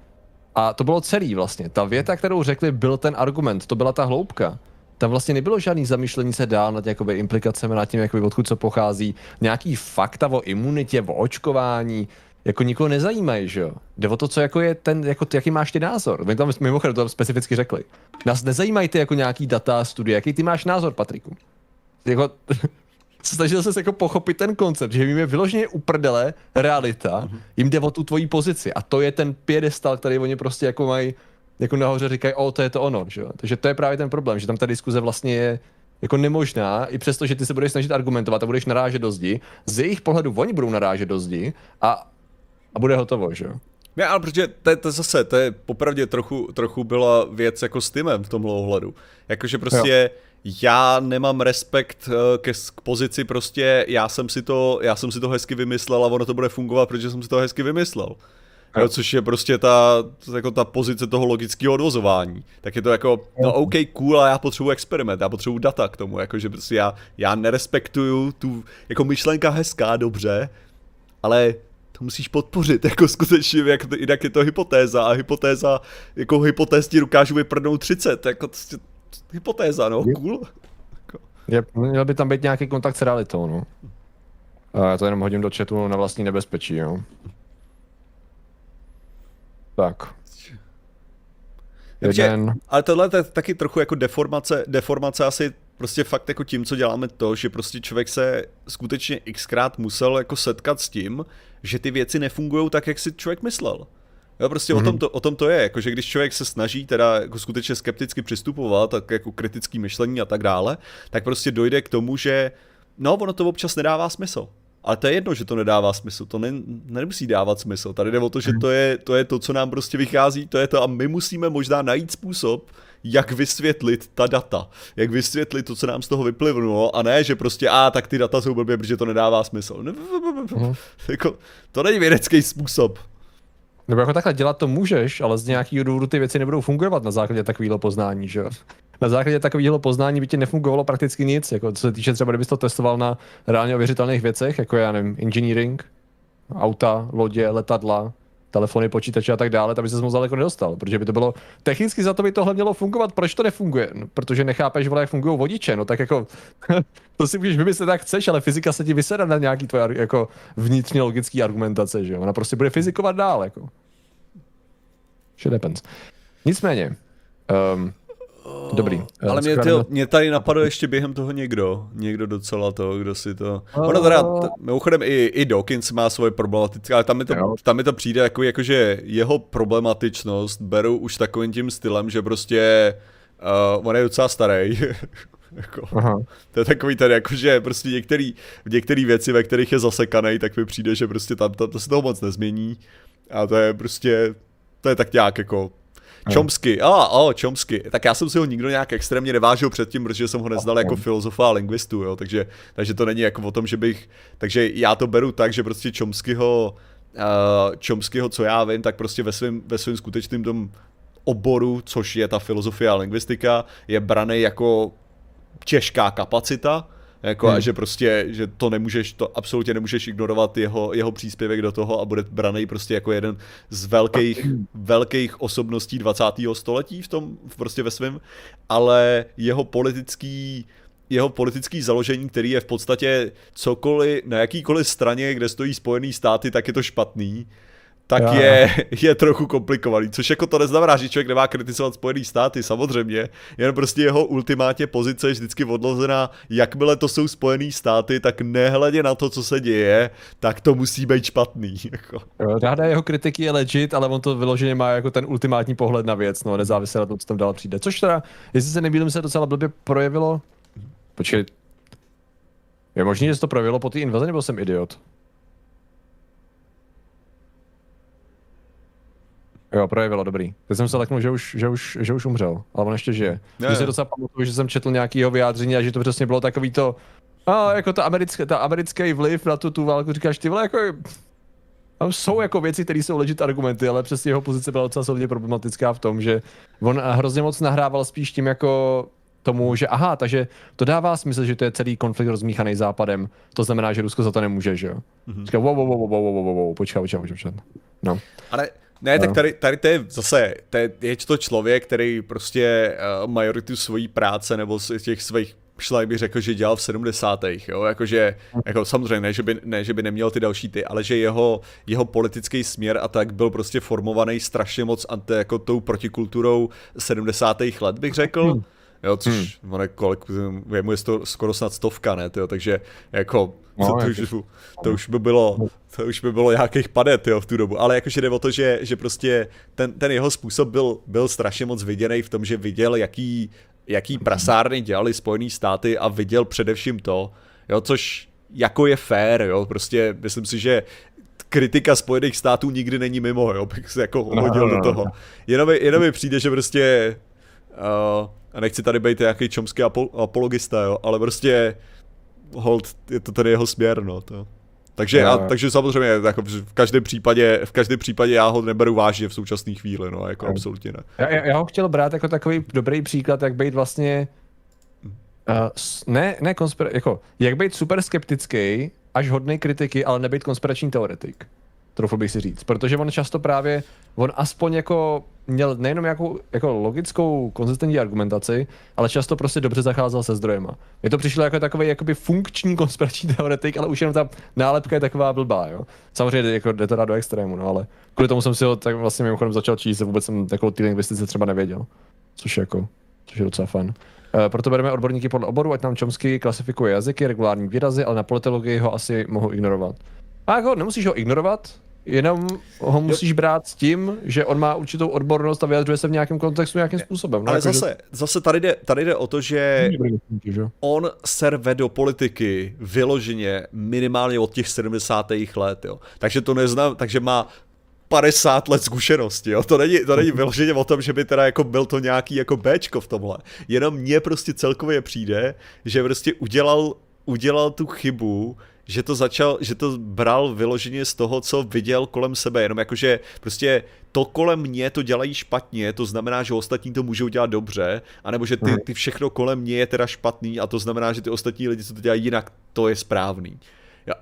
a to bylo celý vlastně. Ta věta, kterou řekli, byl ten argument, to byla ta hloubka. Tam vlastně nebylo žádný zamýšlení se dál nad jakoby, implikacemi, nad tím, jakoby, odkud co pochází, nějaký fakta o imunitě, o očkování, jako nikoho nezajímají, že jo? Jde o to, co jako je ten, jako ty, jaký máš ty názor. My tam mimochodem to tam specificky řekli. Nás nezajímají ty jako nějaký data, studie, jaký ty máš názor, Patriku? Jako, snažil se jako pochopit ten koncept, že jim je vyloženě uprdele realita, mm-hmm. jim jde o tu tvoji pozici a to je ten piedestal, který oni prostě jako mají, jako nahoře říkají, o, to je to ono, že jo. Takže to je právě ten problém, že tam ta diskuze vlastně je jako nemožná, i přesto, že ty se budeš snažit argumentovat a budeš narážet do zdi, z jejich pohledu oni budou narážet do zdi a, a bude hotovo, že jo. Ne, ale protože to to zase, to je popravdě trochu, trochu byla věc jako s Timem v tomhle ohledu. Jakože prostě jo já nemám respekt eh, ke k pozici prostě, já jsem, si to, já jsem si to hezky vymyslel a ono to bude fungovat, protože jsem si to hezky vymyslel. Jo, což je prostě ta, jako ta pozice toho logického odvozování. Tak je to jako, no OK, cool, ale já potřebuji experiment, já potřebuji data k tomu, jakože prostě já, já nerespektuju tu, jako myšlenka hezká, dobře, ale to musíš podpořit, [LAUGHS] jako skutečně, jak to, jinak je to hypotéza a hypotéza, jako hypotéz ti dokážu vyprdnout 30, jako to, hypotéza, no, je, cool. Je, měl by tam být nějaký kontakt s realitou, no. A já to jenom hodím do chatu na vlastní nebezpečí, jo. Tak. Jeden. Ale tohle je taky trochu jako deformace, deformace asi prostě fakt jako tím, co děláme to, že prostě člověk se skutečně xkrát musel jako setkat s tím, že ty věci nefungují tak, jak si člověk myslel. Jo, prostě mm-hmm. o, tom to, o tom to je, jakože když člověk se snaží teda jako skutečně skepticky přistupovat, tak jako kritický myšlení a tak dále, tak prostě dojde k tomu, že no, ono to občas nedává smysl. Ale to je jedno, že to nedává smysl, to ne, nemusí dávat smysl. Tady jde o to, že mhm. to je, to je to, co nám prostě vychází, to je to a my musíme možná najít způsob, jak vysvětlit ta data, jak vysvětlit to, co nám z toho vyplivnulo a ne, že prostě a tak ty data jsou blbě, protože to nedává smysl. Uh-huh. Jako, to není vědecký způsob. Nebo jako takhle dělat to můžeš, ale z nějakého důvodu ty věci nebudou fungovat na základě takového poznání, že jo? Na základě takového poznání by ti nefungovalo prakticky nic, jako co se týče třeba, kdybys to testoval na reálně ověřitelných věcech, jako já nevím, engineering, auta, lodě, letadla, telefony, počítače a tak dále, tam by se moc daleko nedostal, protože by to bylo, technicky za to by tohle mělo fungovat, proč to nefunguje? No, protože nechápeš, jak fungují vodiče, no tak jako, [LAUGHS] to si můžeš vymyslet, jak chceš, ale fyzika se ti vysede na nějaký tvoje jako vnitřně logický argumentace, že jo, ona prostě bude fyzikovat dál, jako. Shit happens. Nicméně, um, Dobrý. Ale mě, tyjo, mě tady napadlo ještě během toho někdo, někdo docela to, kdo si to... Ono teda, t- mimochodem i, i Dawkins má svoje problematické, ale tam mi to, tam mi to přijde jako, jako, že jeho problematičnost beru už takovým tím stylem, že prostě uh, on je docela starý. [LAUGHS] jako, to je takový ten, jako, že prostě některý, některé věci, ve kterých je zasekaný, tak mi přijde, že prostě tam, tam to se toho moc nezmění. A to je prostě, to je tak nějak jako Chomsky, a ah, oh, Chomsky. Tak já jsem si ho nikdo nějak extrémně nevážil předtím, protože jsem ho neznal jako filozofa a lingvistu, jo, takže, takže to není jako o tom, že bych, takže já to beru tak, že prostě Chomskyho, uh, Chomskyho, co já vím, tak prostě ve svém ve svým skutečném tom oboru, což je ta filozofie a lingvistika, je braný jako těžká kapacita, jako hmm. a že prostě, že to nemůžeš, to absolutně nemůžeš ignorovat jeho, jeho příspěvek do toho a bude braný prostě jako jeden z velkých, velkých osobností 20. století v tom, prostě ve svém, ale jeho politický jeho politický založení, který je v podstatě cokoliv, na jakýkoliv straně, kde stojí Spojený státy, tak je to špatný tak je, je trochu komplikovaný. Což jako to neznamená, že člověk nemá kritizovat Spojený státy, samozřejmě, jen prostě jeho ultimátně pozice je vždycky odlozená, jakmile to jsou Spojený státy, tak nehledě na to, co se děje, tak to musí být špatný. [LAUGHS] Jako. Ráda jeho kritiky je legit, ale on to vyloženě má jako ten ultimátní pohled na věc, no, nezávisle na tom, co tam dál přijde. Což teda, jestli se nebýlím, se docela blbě projevilo. Počkej, je možné, že se to projevilo po té invazi, nebo jsem idiot? Jo, projevilo, dobrý. Teď jsem se leknul, že už, že už, že už umřel, ale on ještě žije. Když se docela pamatuju, že jsem četl nějaký jeho vyjádření a že to přesně bylo takový to, a jako ta, americké, ta americký vliv na tu, tu válku, říkáš ty vole, jako tam jsou jako věci, které jsou legit argumenty, ale přesně jeho pozice byla docela solidně problematická v tom, že on hrozně moc nahrával spíš tím jako tomu, že aha, takže to dává smysl, že to je celý konflikt rozmíchaný západem, to znamená, že Rusko za to nemůže, že jo? Mm-hmm. Říká, wow, wow, wow, wow, wow, wow, wow, počkej, počkej, počkej, no. Ale ne, tak tady, tady to je zase, to je, je to člověk, který prostě uh, majoritu svojí práce nebo z těch svých šlej bych řekl, že dělal v 70. jo, jakože, jako samozřejmě ne že, by, ne, že by neměl ty další ty, ale že jeho, jeho politický směr a tak byl prostě formovaný strašně moc ante, jako tou protikulturou 70. let, bych řekl. Hmm. Jo, což hmm. on je kolik, je mu je to skoro snad stovka, ne, tyjo, takže jako no, to, to, už, to, už by bylo, to už by bylo nějakých padet, jo, v tu dobu, ale jakože jde o to, že, že prostě ten, ten jeho způsob byl, byl strašně moc viděný v tom, že viděl, jaký, jaký prasárny dělali Spojený státy a viděl především to, jo, což jako je fair, jo, prostě myslím si, že kritika Spojených států nikdy není mimo, jo, bych se jako hodil no, no, do toho. Jenom mi, jenom mi přijde, že prostě uh, a nechci tady být nějaký čomský apologista, jo, ale prostě hold, je to tady jeho směr, no, to. Takže, já, takže samozřejmě jako v každém případě, v každém případě já ho neberu vážně v současné chvíli, no, jako já. absolutně ne. Já, já, ho chtěl brát jako takový dobrý příklad, jak být vlastně Uh, ne, ne konspira- jako, jak být super skeptický, až hodný kritiky, ale nebýt konspirační teoretik troufl bych si říct, protože on často právě, on aspoň jako měl nejenom nějakou jako logickou, konzistentní argumentaci, ale často prostě dobře zacházel se zdrojema. Je to přišlo jako takový jakoby funkční konspirační teoretik, ale už jenom ta nálepka je taková blbá, jo. Samozřejmě jako jde to do extrému, no, ale kvůli tomu jsem si ho tak vlastně mimochodem začal číst a vůbec jsem takovou ty lingvistice třeba nevěděl. Což je jako, což je docela fajn. Uh, proto bereme odborníky podle oboru, ať nám Chomsky klasifikuje jazyky, regulární výrazy, ale na politologii ho asi mohu ignorovat. A jako nemusíš ho ignorovat, jenom ho musíš brát s tím, že on má určitou odbornost a vyjadřuje se v nějakém kontextu nějakým způsobem. No, Ale jako, zase, že... zase tady jde, tady jde o to, že on serve do politiky vyloženě minimálně od těch 70. let, jo. Takže to neznám, takže má 50 let zkušenosti, jo. To není, to není [LAUGHS] vyloženě o tom, že by teda jako byl to nějaký jako Bčko v tomhle. Jenom mně prostě celkově přijde, že prostě udělal, udělal tu chybu, že to začal, že to bral vyloženě z toho, co viděl kolem sebe, jenom jakože prostě to kolem mě to dělají špatně, to znamená, že ostatní to můžou dělat dobře, anebo že ty, ty všechno kolem mě je teda špatný a to znamená, že ty ostatní lidi, co to dělají jinak, to je správný.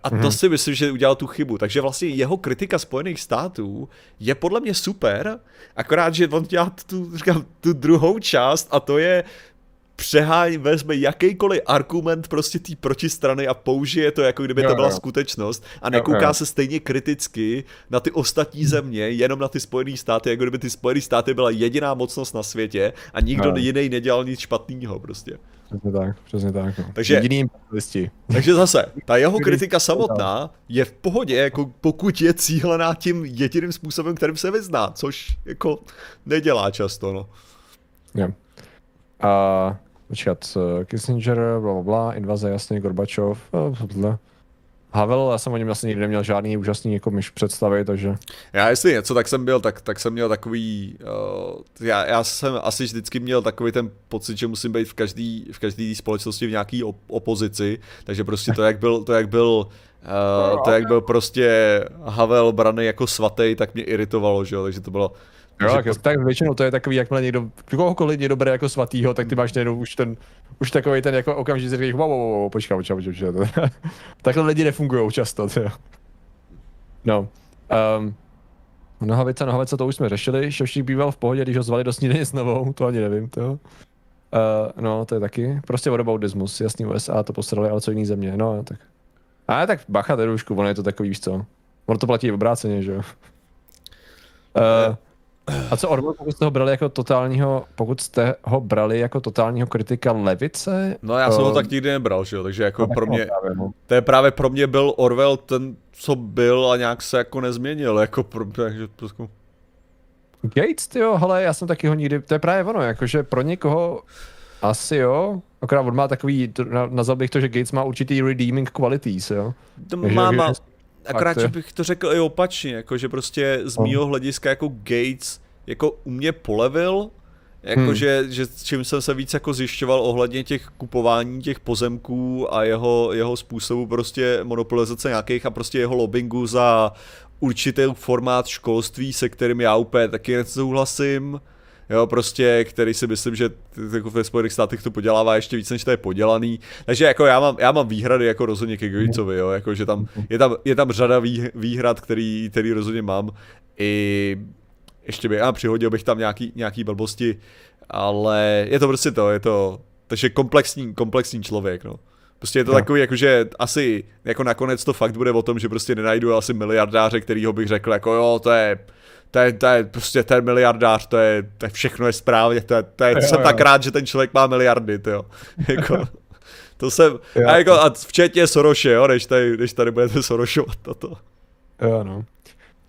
A to mm-hmm. si myslím, že udělal tu chybu. Takže vlastně jeho kritika Spojených států je podle mě super, akorát, že on dělá tu, říkám, tu druhou část a to je přeháň, vezme jakýkoliv argument prostě té protistrany a použije to, jako kdyby jo, to byla jo. skutečnost a nekouká jo, jo. se stejně kriticky na ty ostatní země, jenom na ty Spojené státy, jako kdyby ty Spojené státy byla jediná mocnost na světě a nikdo jo. jiný nedělal nic špatného prostě. Přesně tak, přesně tak. No. Takže, Jediný takže zase, ta jeho kritika samotná je v pohodě, jako pokud je cílená tím jediným způsobem, kterým se vyzná, což jako nedělá často, no. Yeah. A počkat, eh, Kissinger, bla, bla, bla, invaze, jasně, Gorbačov, tohle. Havel, já jsem o něm vlastně nikdy neměl žádný úžasný jako myš představy, takže... Já jestli něco, tak jsem byl, tak, tak jsem měl takový, uh, já, já jsem asi vždycky měl takový ten pocit, že musím být v každý, v každý společnosti v nějaký op- opozici, takže prostě to, jak byl, to, jak byl Uh, to, jak byl prostě Havel braný jako svatý, tak mě iritovalo, že jo, takže to bylo, Jo, tak, tak většinou to je takový, jakmile někdo, kohokoliv někdo bere jako svatýho, tak ty máš najednou už ten, už takový ten jako okamžik, že říkáš, wow, wow, wow, počkej, počkej, počkej, počkej. [LAUGHS] Takhle lidi nefungují často, to No. Um, nohavice, nohavice, to už jsme řešili, Ševčík býval v pohodě, když ho zvali do snídaně s novou, to ani nevím, to. Uh, no, to je taky. Prostě whataboutismus, jasný USA to posrali, ale co jiný země, no, tak. A tak bacha, Terušku, ono je to takový, víš co. Ono to platí obráceně, že jo. Uh, a co Orwell, pokud jste ho brali jako totálního, pokud jste ho brali jako totálního kritika levice? No já jsem ho tak nikdy nebral, že jo, takže jako no, pro mě, právě, no. to je právě pro mě byl Orwell ten, co byl a nějak se jako nezměnil, jako pro, takže prostě... Gates, jo, hele, já jsem taky ho nikdy, to je právě ono, jakože pro někoho asi jo, akorát on má takový, nazval bych to, že Gates má určitý redeeming qualities, jo. To má, má, Akorát, že bych to řekl i opačně, jako že prostě z no. mýho hlediska jako Gates jako u mě polevil, Jakože, hmm. že čím jsem se víc jako zjišťoval ohledně těch kupování těch pozemků a jeho, jeho způsobu prostě monopolizace nějakých a prostě jeho lobbingu za určitý formát školství, se kterým já úplně taky nesouhlasím, jo, prostě, který si myslím, že jako ve Spojených státech to podělává ještě víc, než to je podělaný. Takže jako já mám, já mám výhrady jako rozhodně ke Gatesovi, jo, jako že tam, je tam, je tam řada vý, výhrad, který, který rozhodně mám. I ještě by, a přihodil bych tam nějaký, nějaký blbosti, ale je to prostě to, je to, takže komplexní, komplexní člověk, no. Prostě je to no. takový, jakože asi jako nakonec to fakt bude o tom, že prostě nenajdu asi miliardáře, kterýho bych řekl jako jo, to je to je, to je prostě ten miliardář, to je, to je všechno je správně, to je, to je, jo, jsem jo. tak rád, že ten člověk má miliardy, to [LAUGHS] jako, to jsem, jo. a jako, a včetně Soroše, jo, než tady, než tady budete Sorošovat toto. Jo, no.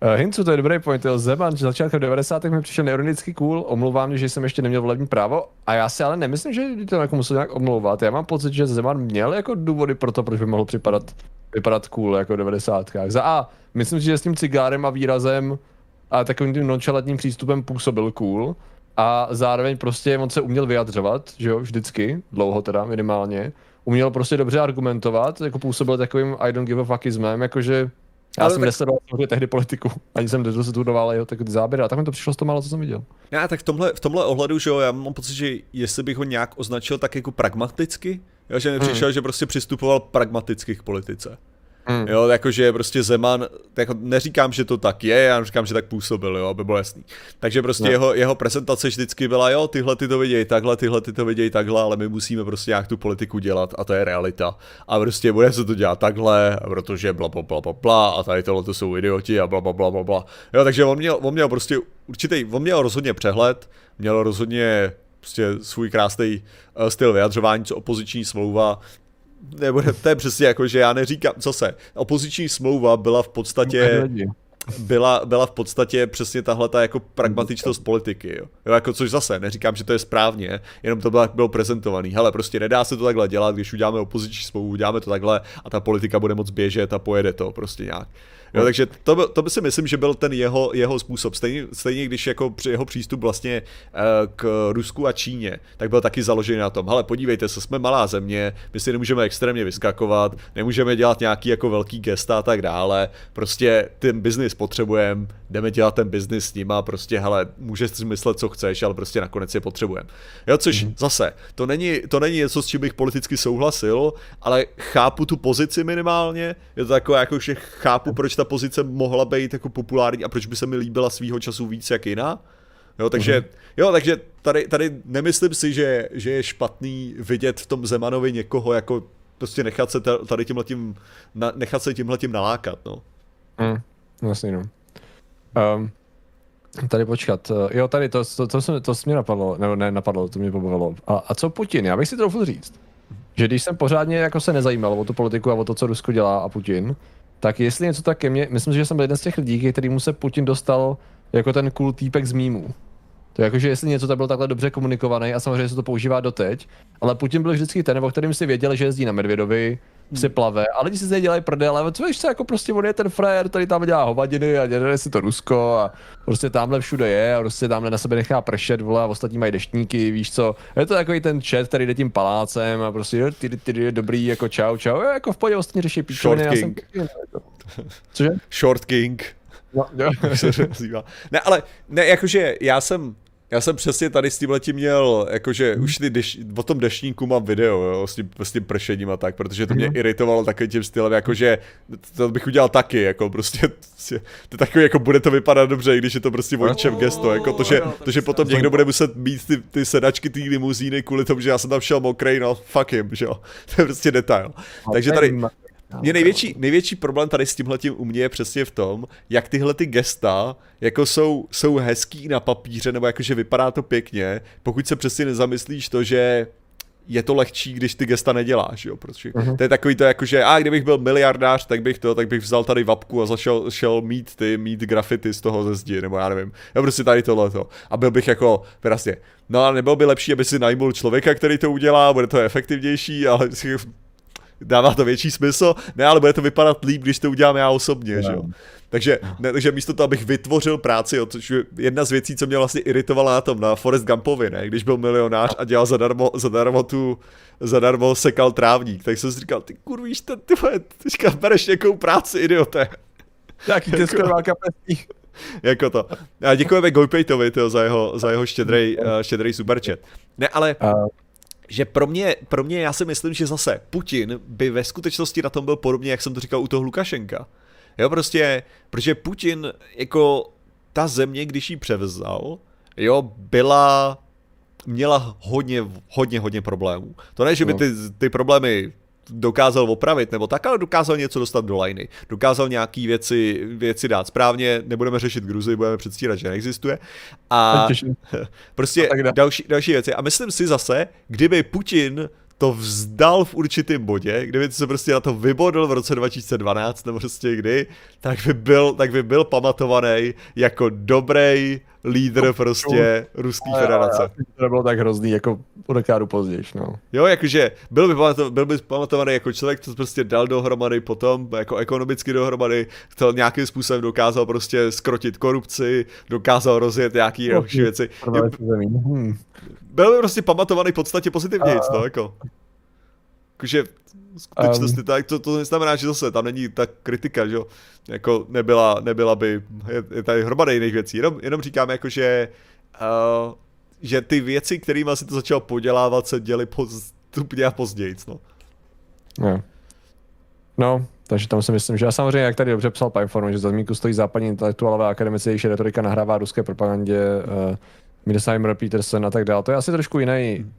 Uh, Hincu, to je dobrý point. Jo. Zeman, že začátkem 90. mi přišel neironicky cool, omlouvám že jsem ještě neměl volební právo, a já si ale nemyslím, že to jako musel nějak omlouvat. Já mám pocit, že Zeman měl jako důvody pro to, proč by mohl připadat, vypadat cool jako v 90. Za A, myslím si, že s tím cigárem a výrazem a takovým tím nonchalantním přístupem působil cool a zároveň prostě on se uměl vyjadřovat, že jo, vždycky, dlouho teda minimálně, uměl prostě dobře argumentovat, jako působil takovým I don't give a fuckismem, jakože já ale jsem tak... nesledoval tehdy politiku, ani jsem nedostudoval jeho tak ty záběry, a tak mi to přišlo z toho málo, co jsem viděl. Já, tak v tomhle, v tomhle ohledu, že jo, já mám pocit, že jestli bych ho nějak označil tak jako pragmaticky, jo, že mi přišel, hmm. že prostě přistupoval pragmaticky k politice. Mm. Jo, jakože prostě Zeman, jako neříkám, že to tak je, já říkám, že tak působil, jo, aby bylo jasný. Takže prostě no. jeho, jeho prezentace vždycky byla, jo, tyhle ty to vidějí takhle, tyhle ty to vidějí takhle, ale my musíme prostě nějak tu politiku dělat a to je realita. A prostě bude se to dělat takhle, protože bla bla bla bla, bla a tady tohle to jsou idioti a bla bla bla bla bla. Jo, takže on měl, on měl prostě určitý, on měl rozhodně přehled, měl rozhodně prostě svůj krásný uh, styl vyjadřování, co opoziční smlouva, nebude, to je přesně jako, že já neříkám, co se, opoziční smlouva byla v podstatě, byla, byla v podstatě přesně tahle ta jako pragmatičnost politiky, jo. jo. jako což zase, neříkám, že to je správně, jenom to bylo, bylo prezentovaný. Hele, prostě nedá se to takhle dělat, když uděláme opoziční smlouvu, uděláme to takhle a ta politika bude moc běžet a pojede to prostě nějak. Jo, takže to, to by si myslím, že byl ten jeho, jeho způsob. Stejně, stejně když jako při jeho přístup vlastně uh, k Rusku a Číně, tak byl taky založený na tom, hele, podívejte se, jsme malá země, my si nemůžeme extrémně vyskakovat, nemůžeme dělat nějaký jako velký gesta a tak dále, prostě ten biznis potřebujeme, jdeme dělat ten biznis s nima, prostě hele, můžeš si myslet, co chceš, ale prostě nakonec je potřebujeme. Jo, což mm. zase, to není, to není něco, s čím bych politicky souhlasil, ale chápu tu pozici minimálně, je to takové jako, že chápu, proč ta pozice mohla být jako populární a proč by se mi líbila svýho času víc jak jiná. Jo, takže, mm. jo, takže tady, tady nemyslím si, že, že je špatný vidět v tom Zemanovi někoho jako prostě nechat se tady tímhletím, nechat se tímhletím nalákat, no. Mm, vlastně no. Um, tady počkat, eh, jo tady to, to, to, to, to mě napadlo, nebo ne napadlo, to mě pobavilo. A, a co Putin, já bych si troufl říct, že když jsem pořádně jako se nezajímal o tu politiku a o to, co Rusko dělá a Putin, tak jestli něco tak ke mně, myslím, že jsem byl jeden z těch lidí, který mu se Putin dostal jako ten cool týpek z mýmů. To je jako, že jestli něco tak bylo takhle dobře komunikovaný a samozřejmě se to používá doteď, ale Putin byl vždycky ten, o kterým si věděli, že jezdí na Medvědovi. Si plave, ale lidi si zde dělají prdel, ale co víš co, jako prostě on je ten frajer, který tam dělá hovadiny a dělá si to Rusko a prostě tamhle všude je a prostě tamhle na sebe nechá pršet, vole, a ostatní mají deštníky, víš co. Je to takový ten chat, který jde tím palácem a prostě ty, ty, ty, ty dobrý, jako čau, čau, je, jako v pohodě ostatní řeší píčoviny. Short King. Jsem... [LAUGHS] Cože? Short King. No, jo. [LAUGHS] [LAUGHS] ne, ale ne, jakože já jsem já jsem přesně tady s tímhletím měl, jakože už ty deš, o tom dešníku mám video, jo, s tím, s tím pršením a tak, protože to mě mm. iritovalo takovým tím stylem, jakože to bych udělal taky, jako prostě, to takový, jako bude to vypadat dobře, i když je to prostě vojčev gesto, jako to, že, to, že potom někdo bude muset mít ty, ty sedačky ty limuzíny kvůli tomu, že já jsem tam šel mokrej, no fuck him, že jo, [LAUGHS] to je prostě detail. Takže tady, mě největší, největší problém tady s tímhletím u mě je přesně v tom, jak tyhle ty gesta jako jsou, jsou hezký na papíře, nebo jakože vypadá to pěkně, pokud se přesně nezamyslíš to, že je to lehčí, když ty gesta neděláš, jo, protože uh-huh. to je takový to jako, že a kdybych byl miliardář, tak bych to, tak bych vzal tady vapku a zašel šel mít ty, mít grafity z toho ze zdi, nebo já nevím, já prostě tady tohleto. A byl bych jako, prostě, no a nebylo by lepší, aby si najmul člověka, který to udělá, bude to efektivnější, ale [LAUGHS] dává to větší smysl, ne, ale bude to vypadat líp, když to udělám já osobně, no. že jo. Takže, ne, takže místo toho, abych vytvořil práci, jo, což je jedna z věcí, co mě vlastně iritovala na tom, na Forest Gumpovi, ne, když byl milionář a dělal zadarmo, zadarmo tu, zadarmo sekal trávník, tak jsem si říkal, ty kurvíš, ten, ty vole, teďka bereš nějakou práci, idiote. Jaký ty jako, kapesní. jako to. A děkujeme Gojpejtovi za jeho, za jeho štědrej, uh, štědrej superchat. Ne, ale že pro mě, pro mě já si myslím, že zase Putin by ve skutečnosti na tom byl podobně, jak jsem to říkal u toho Lukašenka. Jo, prostě, protože Putin, jako ta země, když ji převzal, jo, byla, měla hodně, hodně, hodně problémů. To ne, že by no. ty, ty problémy dokázal opravit nebo tak, ale dokázal něco dostat do liny. Dokázal nějaký věci, věci dát správně, nebudeme řešit Gruzi, budeme předstírat, že neexistuje. A [LAUGHS] [LAUGHS] prostě a další, další věci. A myslím si zase, kdyby Putin to vzdal v určitém bodě, kdyby se prostě na to vybodl v roce 2012 nebo prostě kdy, tak by byl, tak by byl pamatovaný jako dobrý lídr no, prostě no, Ruské federace. To nebylo tak hrozný jako o dekádu později, no. Jo, jakože byl by, pamato, byl by pamatovaný jako člověk, co prostě dal dohromady potom, jako ekonomicky dohromady, to nějakým způsobem dokázal prostě skrotit korupci, dokázal rozjet nějaký no, další věci. Hmm. Byl by prostě pamatovaný v podstatě pozitivně, no, jako. Jakože skutečnosti um, tak, to, to neznamená, že zase tam není ta kritika, že jo, jako nebyla, nebyla by, je, je tady hromada jiných věcí, jenom, jenom říkám jako, že uh, že ty věci, kterými si to začal podělávat, se děly postupně a později, no. No. no, takže tam si myslím, že a samozřejmě, jak tady dobře psal Pineform, že za zmínku stojí západní intelektuálové akademici, jejich retorika nahrává ruské propagandě, uh, Midsheimer, Peterson a tak dále. To je asi trošku jiný, hmm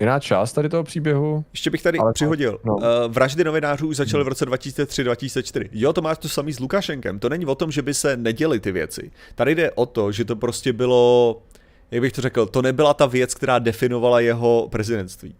jiná část tady toho příběhu. Ještě bych tady ale přihodil. No. Uh, vraždy novinářů už začaly v roce 2003-2004. Jo, to máš to samý s Lukašenkem. To není o tom, že by se neděly ty věci. Tady jde o to, že to prostě bylo, jak bych to řekl, to nebyla ta věc, která definovala jeho prezidentství.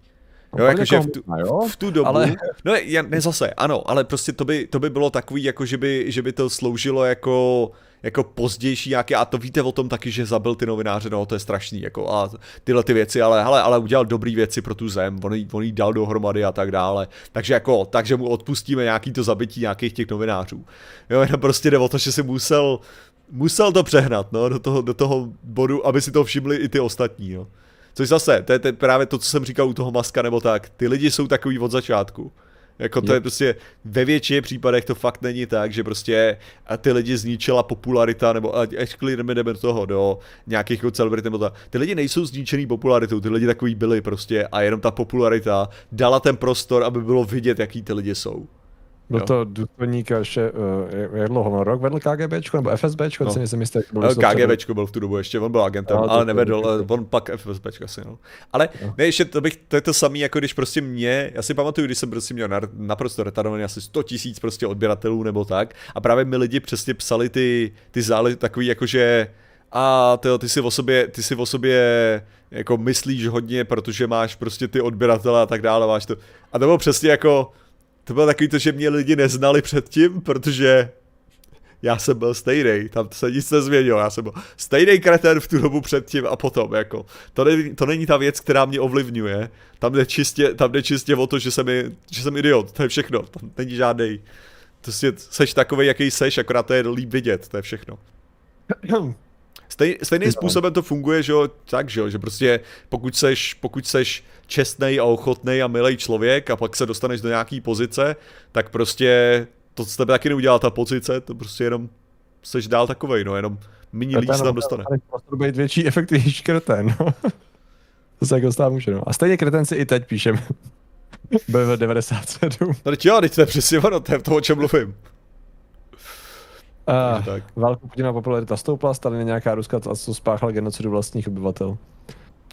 Jo, jakože v, tu, v tu dobu, ale... no ne, ne zase, ano, ale prostě to by, to by bylo takový, jako že by, že by to sloužilo jako jako pozdější nějaké, a to víte o tom taky, že zabil ty novináře, no to je strašný, jako a tyhle ty věci, ale hele, ale udělal dobrý věci pro tu zem, on jí, on jí dal dohromady a tak dále, takže jako, takže mu odpustíme nějaký to zabití nějakých těch novinářů. Jo, jenom prostě jde o to, že si musel, musel to přehnat, no, do toho, do toho bodu, aby si to všimli i ty ostatní, no. Což zase, to je, to je právě to, co jsem říkal u toho Maska nebo tak, ty lidi jsou takový od začátku. Jako to je. prostě, ve většině případech to fakt není tak, že prostě a ty lidi zničila popularita, nebo actually jdeme, jdeme do toho, do nějakých jako celebrit, nebo ta. Ty lidi nejsou zničený popularitou, ty lidi takový byli prostě a jenom ta popularita dala ten prostor, aby bylo vidět, jaký ty lidi jsou. Byl to důstojník ještě, uh, jak dlouho, rok vedl KGBčko nebo FSBčko, no. jsem jistý. Byl KGBčko byl v tu dobu ještě, on byl agentem, no, ale nevedl, to, on pak FSBčko asi, no. Ale no. ne, ještě to, bych, to je to samé, jako když prostě mě, já si pamatuju, když jsem prostě měl naprosto retardovaný asi 100 tisíc prostě odběratelů nebo tak a právě mi lidi přesně psali ty, ty zály takový jakože a ty, ty si o sobě, ty si o sobě jako myslíš hodně, protože máš prostě ty odběratele a tak dále, máš to. A to bylo přesně jako, to bylo takový to, že mě lidi neznali předtím, protože já jsem byl stejný, tam se nic nezměnilo, já jsem byl stejný kreten v tu dobu předtím a potom, jako, to, není, to není ta věc, která mě ovlivňuje, tam jde čistě, tam jde čistě o to, že jsem, že jsem idiot, to je všechno, tam není žádný, to si, seš takový, jaký seš, akorát to je líp vidět, to je všechno. [CLEARS THROAT] Stej, stejným způsobem to funguje, že jo, tak, že jo, že prostě pokud seš, pokud seš čestný a ochotný a milý člověk a pak se dostaneš do nějaký pozice, tak prostě to z tebe taky neudělá ta pozice, to prostě jenom seš dál takovej, no, jenom méně lidí se tam dostane. To být větší, [LAUGHS] efektivnější kreten, no. To se jako stát může, no. A stejně kreten si i teď píšem. BV 97. No teď jo, teď to je přesně ono, to je to, o čem mluvím. Uh, tak. Válku Putina popularita stoupla, Stalin nějaká ruská, co spáchal genocidu vlastních obyvatel.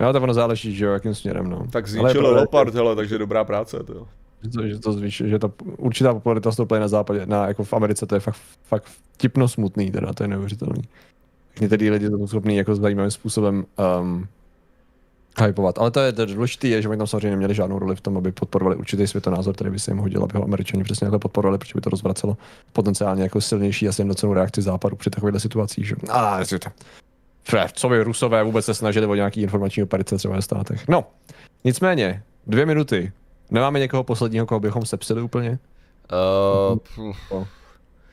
Jo, tak ono záleží, že jo, jakým směrem, no. Tak zničil Leopard, hele, takže dobrá práce, to že to, že to zvíš, že ta určitá popularita stoupla na západě, na, jako v Americe, to je fakt, fakt tipno smutný, teda, to je neuvěřitelný. Někteří lidi to schopný jako zajímavým způsobem um, hypovat. Ale to je důležité, je, že oni tam samozřejmě neměli žádnou roli v tom, aby podporovali určitý světonázor, který by se jim hodil, aby ho američani přesně takhle podporovali, protože by to rozvracelo potenciálně jako silnější a sjednocenou reakci západu při takovýchhle situacích. Že... A, co by Rusové vůbec se snažili o nějaký informační operace třeba ve státech. No, nicméně, dvě minuty. Nemáme někoho posledního, koho bychom sepsili úplně? Uh,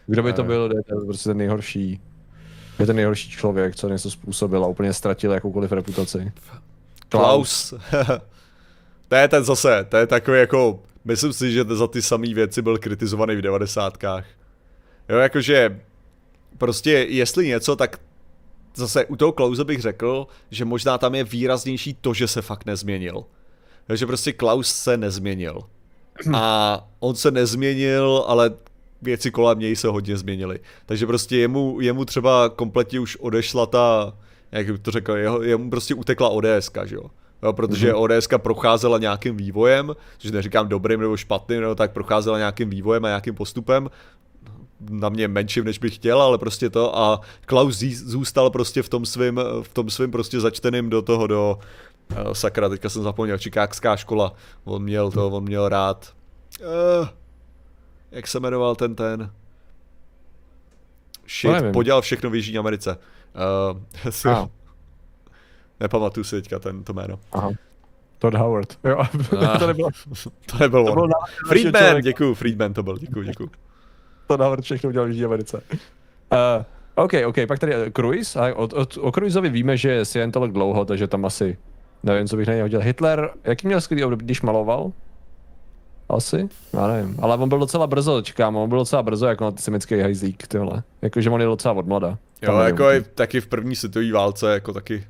Kdo by to byl, je to prostě ten nejhorší, je ten nejhorší člověk, co něco způsobil a úplně ztratil jakoukoliv reputaci. Klaus. [LAUGHS] to je ten zase, to je takový jako, myslím si, že za ty samé věci byl kritizovaný v devadesátkách. Jo, jakože, prostě jestli něco, tak zase u toho Klause bych řekl, že možná tam je výraznější to, že se fakt nezměnil. Takže prostě Klaus se nezměnil. Hm. A on se nezměnil, ale věci kolem něj se hodně změnily. Takže prostě jemu, jemu třeba kompletně už odešla ta, jak bych to řekl, jeho, jemu prostě utekla ODS, že jo. Jo, protože mm-hmm. ODS procházela nějakým vývojem, což neříkám dobrým nebo špatným, nebo tak procházela nějakým vývojem a nějakým postupem, na mě menším, než bych chtěl, ale prostě to a Klaus zůstal prostě v tom svým, v tom svým prostě začteným do toho, do uh, sakra, teďka jsem zapomněl, Čikákská škola, on měl to, on měl rád, uh, jak se jmenoval ten ten, shit, no, podělal všechno v Jižní Americe. [LAUGHS] Uh, ah. Nepamatuju si teďka ten, to jméno. Aha. Todd Howard. Jo, [LAUGHS] ah, [LAUGHS] to nebylo. to nebyl to on. Friedman, děkuju, Friedman to byl, děkuju, děkuju. Todd Howard všechno udělal v Jižní Americe. Uh, OK, OK, pak tady uh, Cruise. A o, o, o Cruiseovi víme, že je Scientolog dlouho, takže tam asi nevím, co bych na něj hodil. Hitler, jaký měl skvělý období, když maloval? Asi? Já nevím. Ale on byl docela brzo, čekám, on byl docela brzo jako antisemický hajzlík, tyhle. Jakože on je docela od mlada. Jo, jako i taky v první světové válce, jako taky.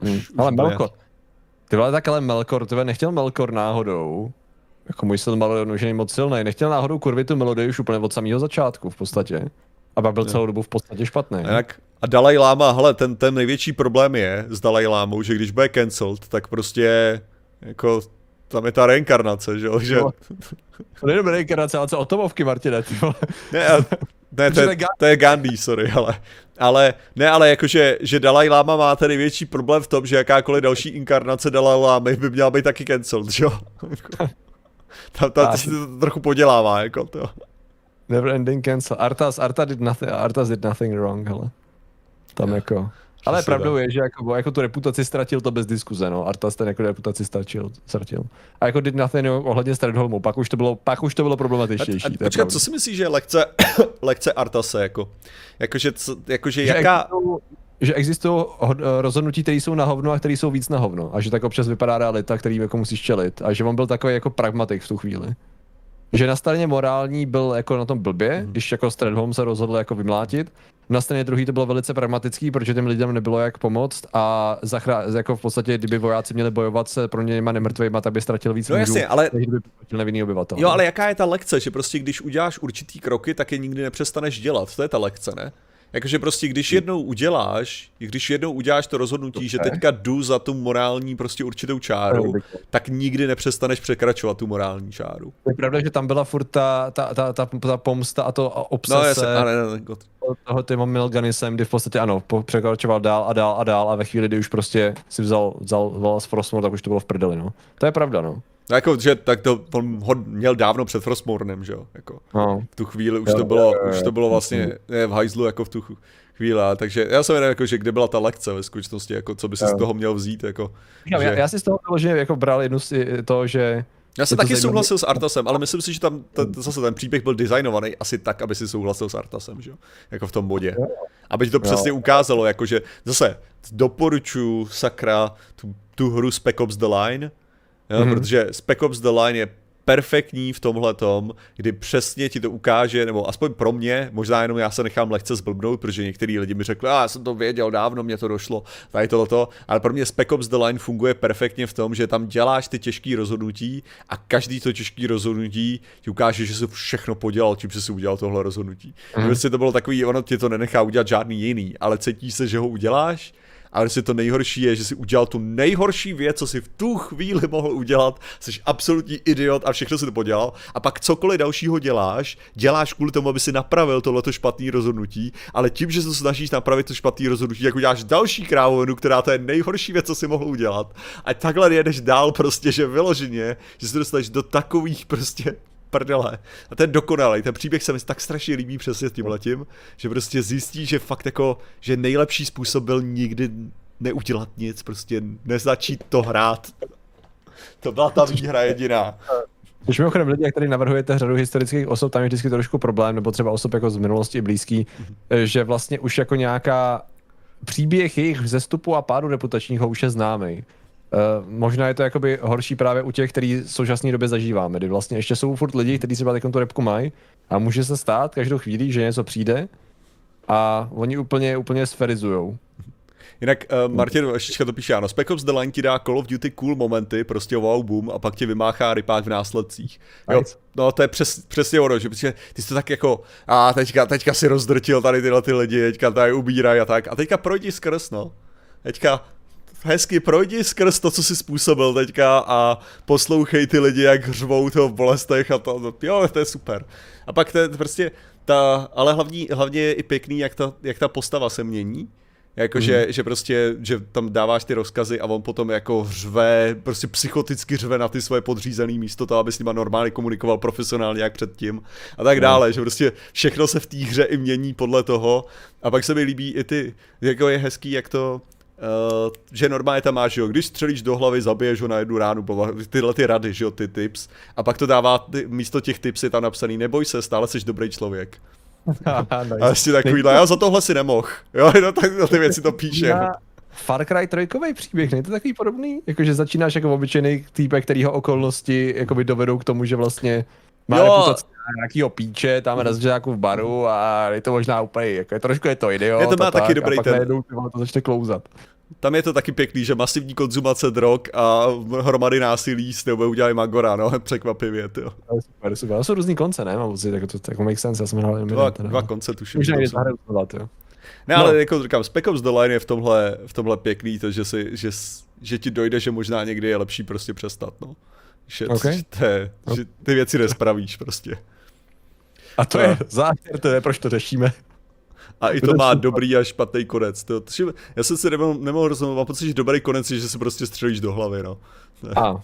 Hmm. Ale Melkor. Ty vole, tak ale Melkor, ty nechtěl Melkor náhodou. Jako můj syn Melkor je moc silný. Nechtěl náhodou kurvit tu melodii už úplně od samého začátku v podstatě. A pak byl celou dobu v podstatě špatný. A, jak, a Dalai Lama, hele, ten, ten největší problém je s Dalai Lámou, že když bude cancelled, tak prostě jako tam je ta reinkarnace, že jo? Že... No, to není reinkarnace, ale co atomovky, Martine, ty vole. Ne, a, ne to, je, to je Gandhi, sorry, ale, ale ne, ale jakože, že Dalai Lama má tady větší problém v tom, že jakákoliv další inkarnace Dalai Lama by měla být taky cancelled, že jo? tam, tam to si to trochu podělává, jako to. Never ending cancel. Artas, Arta did nothing, Artas did nothing wrong, hele. Tam yeah. jako... Ale pravdou je, že jako, jako tu reputaci ztratil to bez diskuze, no. Artas ten jako reputaci ztratil, ztratil. A jako did nothing ohledně Stradholmu, pak už to bylo, pak už to bylo problematičtější. A, a, počkat, co si myslíš, že je lekce, [COUGHS] lekce Artase, jako? Jakože, jakože že jaká... Existují, že existují rozhodnutí, které jsou na hovno a které jsou víc na hovno. A že tak občas vypadá realita, který jako musíš čelit. A že on byl takový jako pragmatik v tu chvíli. Že na straně morální byl jako na tom blbě, mm. když jako Stradholm se rozhodl jako vymlátit, na straně druhý to bylo velice pragmatický, protože těm lidem nebylo jak pomoct a zachrá- jako v podstatě, kdyby vojáci měli bojovat se pro něma nemrtvejma, tak by ztratil víc no, jasně, ale... než kdyby nevinný obyvatel. Jo, ale jaká je ta lekce, že prostě když uděláš určitý kroky, tak je nikdy nepřestaneš dělat. To je ta lekce, ne? Jakože prostě, když jednou uděláš, když jednou uděláš to rozhodnutí, že teďka jdu za tu morální prostě určitou čáru, tak nikdy nepřestaneš překračovat tu morální čáru. Je pravda, že tam byla furt ta, ta, ta, ta, ta pomsta a to obsese no, jasně, ne, ne, ne, toho Timo Milganisem, kdy v podstatě ano, překračoval dál a dál a dál a ve chvíli, kdy už prostě si vzal, vzal, vzal z Frostmour, tak už to bylo v prdeli, no. To je pravda, no. No jako, že tak to on ho měl dávno před Frostmournem, že jo, jako no. v tu chvíli už to bylo, už to bylo vlastně ne, v hajzlu jako v tu chvíli, takže já jsem jenom jako, že kde byla ta lekce ve skutečnosti, jako co by si z toho měl vzít, jako. Já, že... já si z toho že jako bral jednu z to, že já jsem taky souhlasil s Artasem, ale myslím si, že tam t- t- zase ten příběh byl designovaný asi tak, aby si souhlasil s Artasem, že jo? Jako v tom bodě. Aby ti to přesně ukázalo, jakože zase doporučuji sakra tu, tu hru Spec Ops The Line, jo? Mm-hmm. protože Spec Ops The Line je perfektní v tomhle tom, kdy přesně ti to ukáže, nebo aspoň pro mě, možná jenom já se nechám lehce zblbnout, protože některý lidi mi řekli, a já jsem to věděl dávno, mě to došlo, tady tohleto, ale pro mě Spec Ops The Line funguje perfektně v tom, že tam děláš ty těžké rozhodnutí a každý to těžké rozhodnutí ti ukáže, že jsi všechno podělal, čím jsi si udělal tohle rozhodnutí. Mm. Prostě to bylo takový, ono ti to nenechá udělat žádný jiný, ale cítíš se, že ho uděláš ale si to nejhorší je, že si udělal tu nejhorší věc, co si v tu chvíli mohl udělat, jsi absolutní idiot a všechno si to podělal. A pak cokoliv dalšího děláš, děláš kvůli tomu, aby si napravil tohleto špatné rozhodnutí, ale tím, že se to snažíš napravit to špatné rozhodnutí, jako uděláš další krávovinu, která to je nejhorší věc, co si mohl udělat. A takhle jedeš dál prostě, že vyloženě, že se dostaneš do takových prostě prdele. A ten dokonalý, ten příběh se mi tak strašně líbí přesně tím letím, že prostě zjistí, že fakt jako, že nejlepší způsob byl nikdy neudělat nic, prostě nezačít to hrát. To byla ta výhra jediná. Když mimochodem lidi, jak tady navrhujete řadu historických osob, tam je vždycky trošku problém, nebo třeba osob jako z minulosti blízký, mm-hmm. že vlastně už jako nějaká příběh jejich vzestupu a pádu reputačního už je známý. Uh, možná je to jakoby horší právě u těch, který v současné době zažíváme, kdy vlastně ještě jsou furt lidi, kteří třeba tu repku mají a může se stát každou chvíli, že něco přijde a oni úplně, úplně sferizujou. Jinak uh, Martin Vašička to píše, ano, Spec Ops The Line ti dá Call of Duty cool momenty, prostě wow boom, a pak ti vymáchá rypák v následcích. Jo, no to je přes, přesně ono, že prostě ty jsi to tak jako, a teďka, teďka si rozdrtil tady tyhle ty lidi, teďka tady ubírají a tak, a teďka projdi skrz, no. Teďka hezky projdi skrz to, co jsi způsobil teďka a poslouchej ty lidi, jak hřvou to v bolestech a to, to jo, to je super. A pak to je prostě ta, ale hlavní, hlavně je i pěkný, jak ta, jak ta postava se mění. Jako, mm. že, prostě, že tam dáváš ty rozkazy a on potom jako hřve, prostě psychoticky hřve na ty svoje podřízený místo to, aby s nima normálně komunikoval profesionálně jak předtím a tak dále, mm. že prostě všechno se v té hře i mění podle toho a pak se mi líbí i ty, jako je hezký, jak to, Uh, že normálně tam máš, jo, když střelíš do hlavy, zabiješ ho na jednu ránu, tyhle ty rady, že jo, ty tips. A pak to dává, ty, místo těch tips je tam napsaný, neboj se, stále jsi dobrý člověk. [LAUGHS] nice. A ještě takovýhle, já za tohle si nemohl. [LAUGHS] Jo, no, tak ty věci to píše. Já... Far Cry 3 příběh, není to takový podobný? Jakože začínáš jako obyčejný týpek, kterýho okolnosti jakoby dovedou k tomu, že vlastně má jo. reputaci nějakýho píče, tam mm. jako v baru a je to možná úplně, jako je, trošku je to idiot. Je to má taky tak, dobrý a pak ten. Najednou, to začne klouzat. Tam je to taky pěkný, že masivní konzumace drog a hromady násilí s tebou udělali Magora, no, [LAUGHS] překvapivě, jo. Super, super. To jsou různý konce, ne? Mám pocit, jako to jako make sense, já jsem hrál dva, dva konce tuším. Už nejde zahrát, jo. Ne, ale no. jako říkám, Spec Ops The Line je v tomhle, v tomhle pěkný, to, že, si, že, že ti dojde, že možná někdy je lepší prostě přestat, no. Že, okay. [LAUGHS] te, no. že ty věci nespravíš prostě. A to no. je závěr, to je, proč to řešíme. A i to má dobrý a špatný konec. To, to, já jsem si nemohl, nemohl rozumět, mám pocit, že dobrý konec je, že se prostě střelíš do hlavy, no. A. [LAUGHS]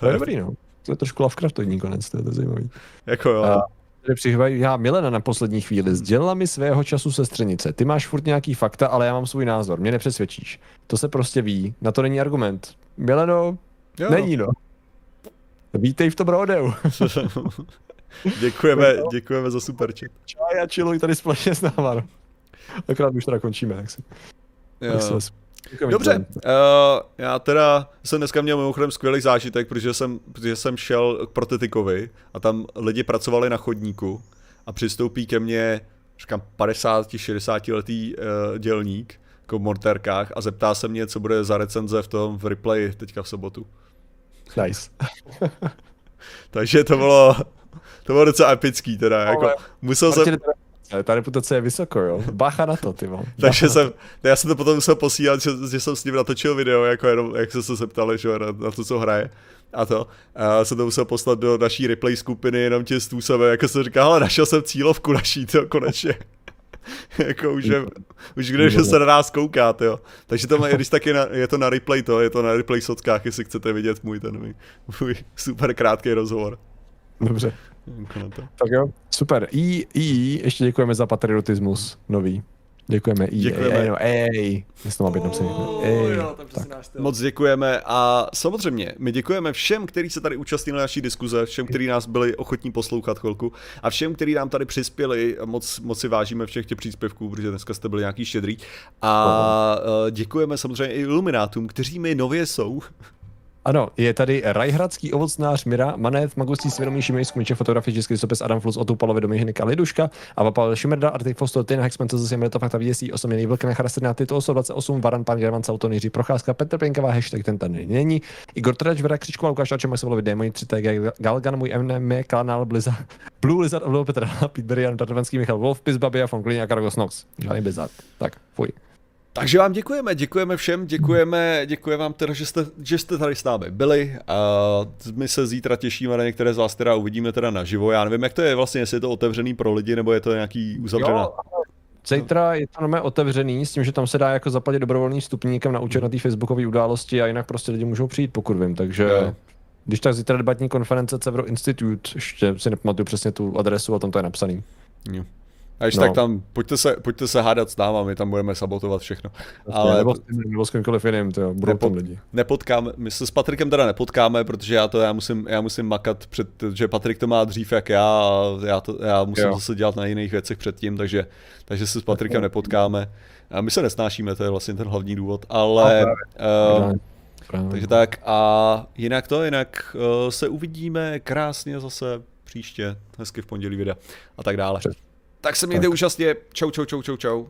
To je dobrý, no. To je trošku Lovecraftovní konec, to je to zajímavý. Jako jo. A, tady já Milena na poslední chvíli. Sdělila mi svého času sestřenice. Ty máš furt nějaký fakta, ale já mám svůj názor. Mě nepřesvědčíš. To se prostě ví. Na to není argument. Mileno, jo. není no. Vítej v tom rodeu. [LAUGHS] děkujeme, děkujeme za super chat. Čaj a chilluj tady společně s náma, no. Akorát už teda končíme, jak si. Jo. Dobře, uh, já teda jsem dneska měl mimochodem skvělý zážitek, protože jsem, protože jsem šel k Protetikovi a tam lidi pracovali na chodníku a přistoupí ke mně, říkám, 50-60 letý uh, dělník jako v mortérkách a zeptá se mě, co bude za recenze v tom v replay teďka v sobotu. Nice. [LAUGHS] Takže to bylo, to bylo docela epický teda, jako musel jsem... Ta reputace je vysoko, jo. Bacha na to, ty vole. Takže jsem, já jsem to potom musel posílat, že, že jsem s ním natočil video, jako jenom, jak se se ptali, že na, na to, co hraje. A to. A jsem to musel poslat do naší replay skupiny jenom tím způsobem, jako jsem říkal, ale našel jsem cílovku naší, to konečně. [LAUGHS] jako už, je, už když se na nás kouká, jo. Takže to má, když tak je, na, je, to na replay to, je to na replay sockách, jestli chcete vidět můj ten můj, můj super krátký rozhovor. Dobře. Tak jo, super. I, I, ještě děkujeme za patriotismus nový. Děkujeme. I, děkujeme. Ej, no, ej, to má být napsaný. Ej, jo, Moc děkujeme a samozřejmě my děkujeme všem, kteří se tady účastnili naší diskuze, všem, kteří nás byli ochotní poslouchat chvilku a všem, kteří nám tady přispěli. Moc, moc si vážíme všech těch příspěvků, protože dneska jste byli nějaký štědrý. A děkujeme samozřejmě i iluminátům, kteří mi nově jsou. Ano, je tady Rajhradský ovocnář Mira, Manet, Magustí svědomí Šimej, Skuniče, fotografie, český sopis Adam Flus, Otu, Palovi, Dominik a Liduška, a Pavel Šimerda, Artik Fostor, Tina Hexman, zase to fakta věsí, osamělý vlk, Necharastena, Tyto 128, Varan, Pan German, Sauto, Jiří Procházka, Petr Pěnková, hashtag ten tady není, Igor Trač, Vera Křičková, Lukáš Ačem, Maximovi, Démoni, 3T, Galgan, můj MNM, kanál Blizzard, Blue Lizard, Blue Petr, Pete Jan, Tartovanský, Michal Wolf, Pis, Babi a Fonklin a Karagos Nox. Žádný Blizzard. Tak, fuj. Takže vám děkujeme, děkujeme všem, děkujeme, děkujeme vám teda, že jste, že jste tady s námi byli. A my se zítra těšíme na některé z vás, která uvidíme teda naživo. Já nevím, jak to je vlastně, jestli je to otevřený pro lidi, nebo je to nějaký uzavřená. Zítra je to nové otevřený s tím, že tam se dá jako zaplatit dobrovolný vstupníkem na účet na té facebookové události a jinak prostě lidi můžou přijít, pokud vím. Takže jo. když tak zítra debatní konference Cevro Institute, ještě si nepamatuju přesně tu adresu a tam to je napsaný. Jo. A když no. tak tam, pojďte se, pojďte se hádat s náma, my tam budeme sabotovat všechno. Vlastně, Ale nebo, nebo s kýmkoliv jiným, to budou tam lidi. Nepotkáme, my se s Patrikem teda nepotkáme, protože já to já musím, já musím makat před, že Patrik to má dřív jak já a já, to, já musím jo. zase dělat na jiných věcech předtím, takže, takže se s Patrikem nepotkáme. A my se nesnášíme, to je vlastně ten hlavní důvod, ale... Uh, takže tak a jinak to, jinak uh, se uvidíme krásně zase příště, hezky v pondělí videa a tak dále. Přes. Tak se mějte tak. úžasně. Čau, čau, čau, čau, čau.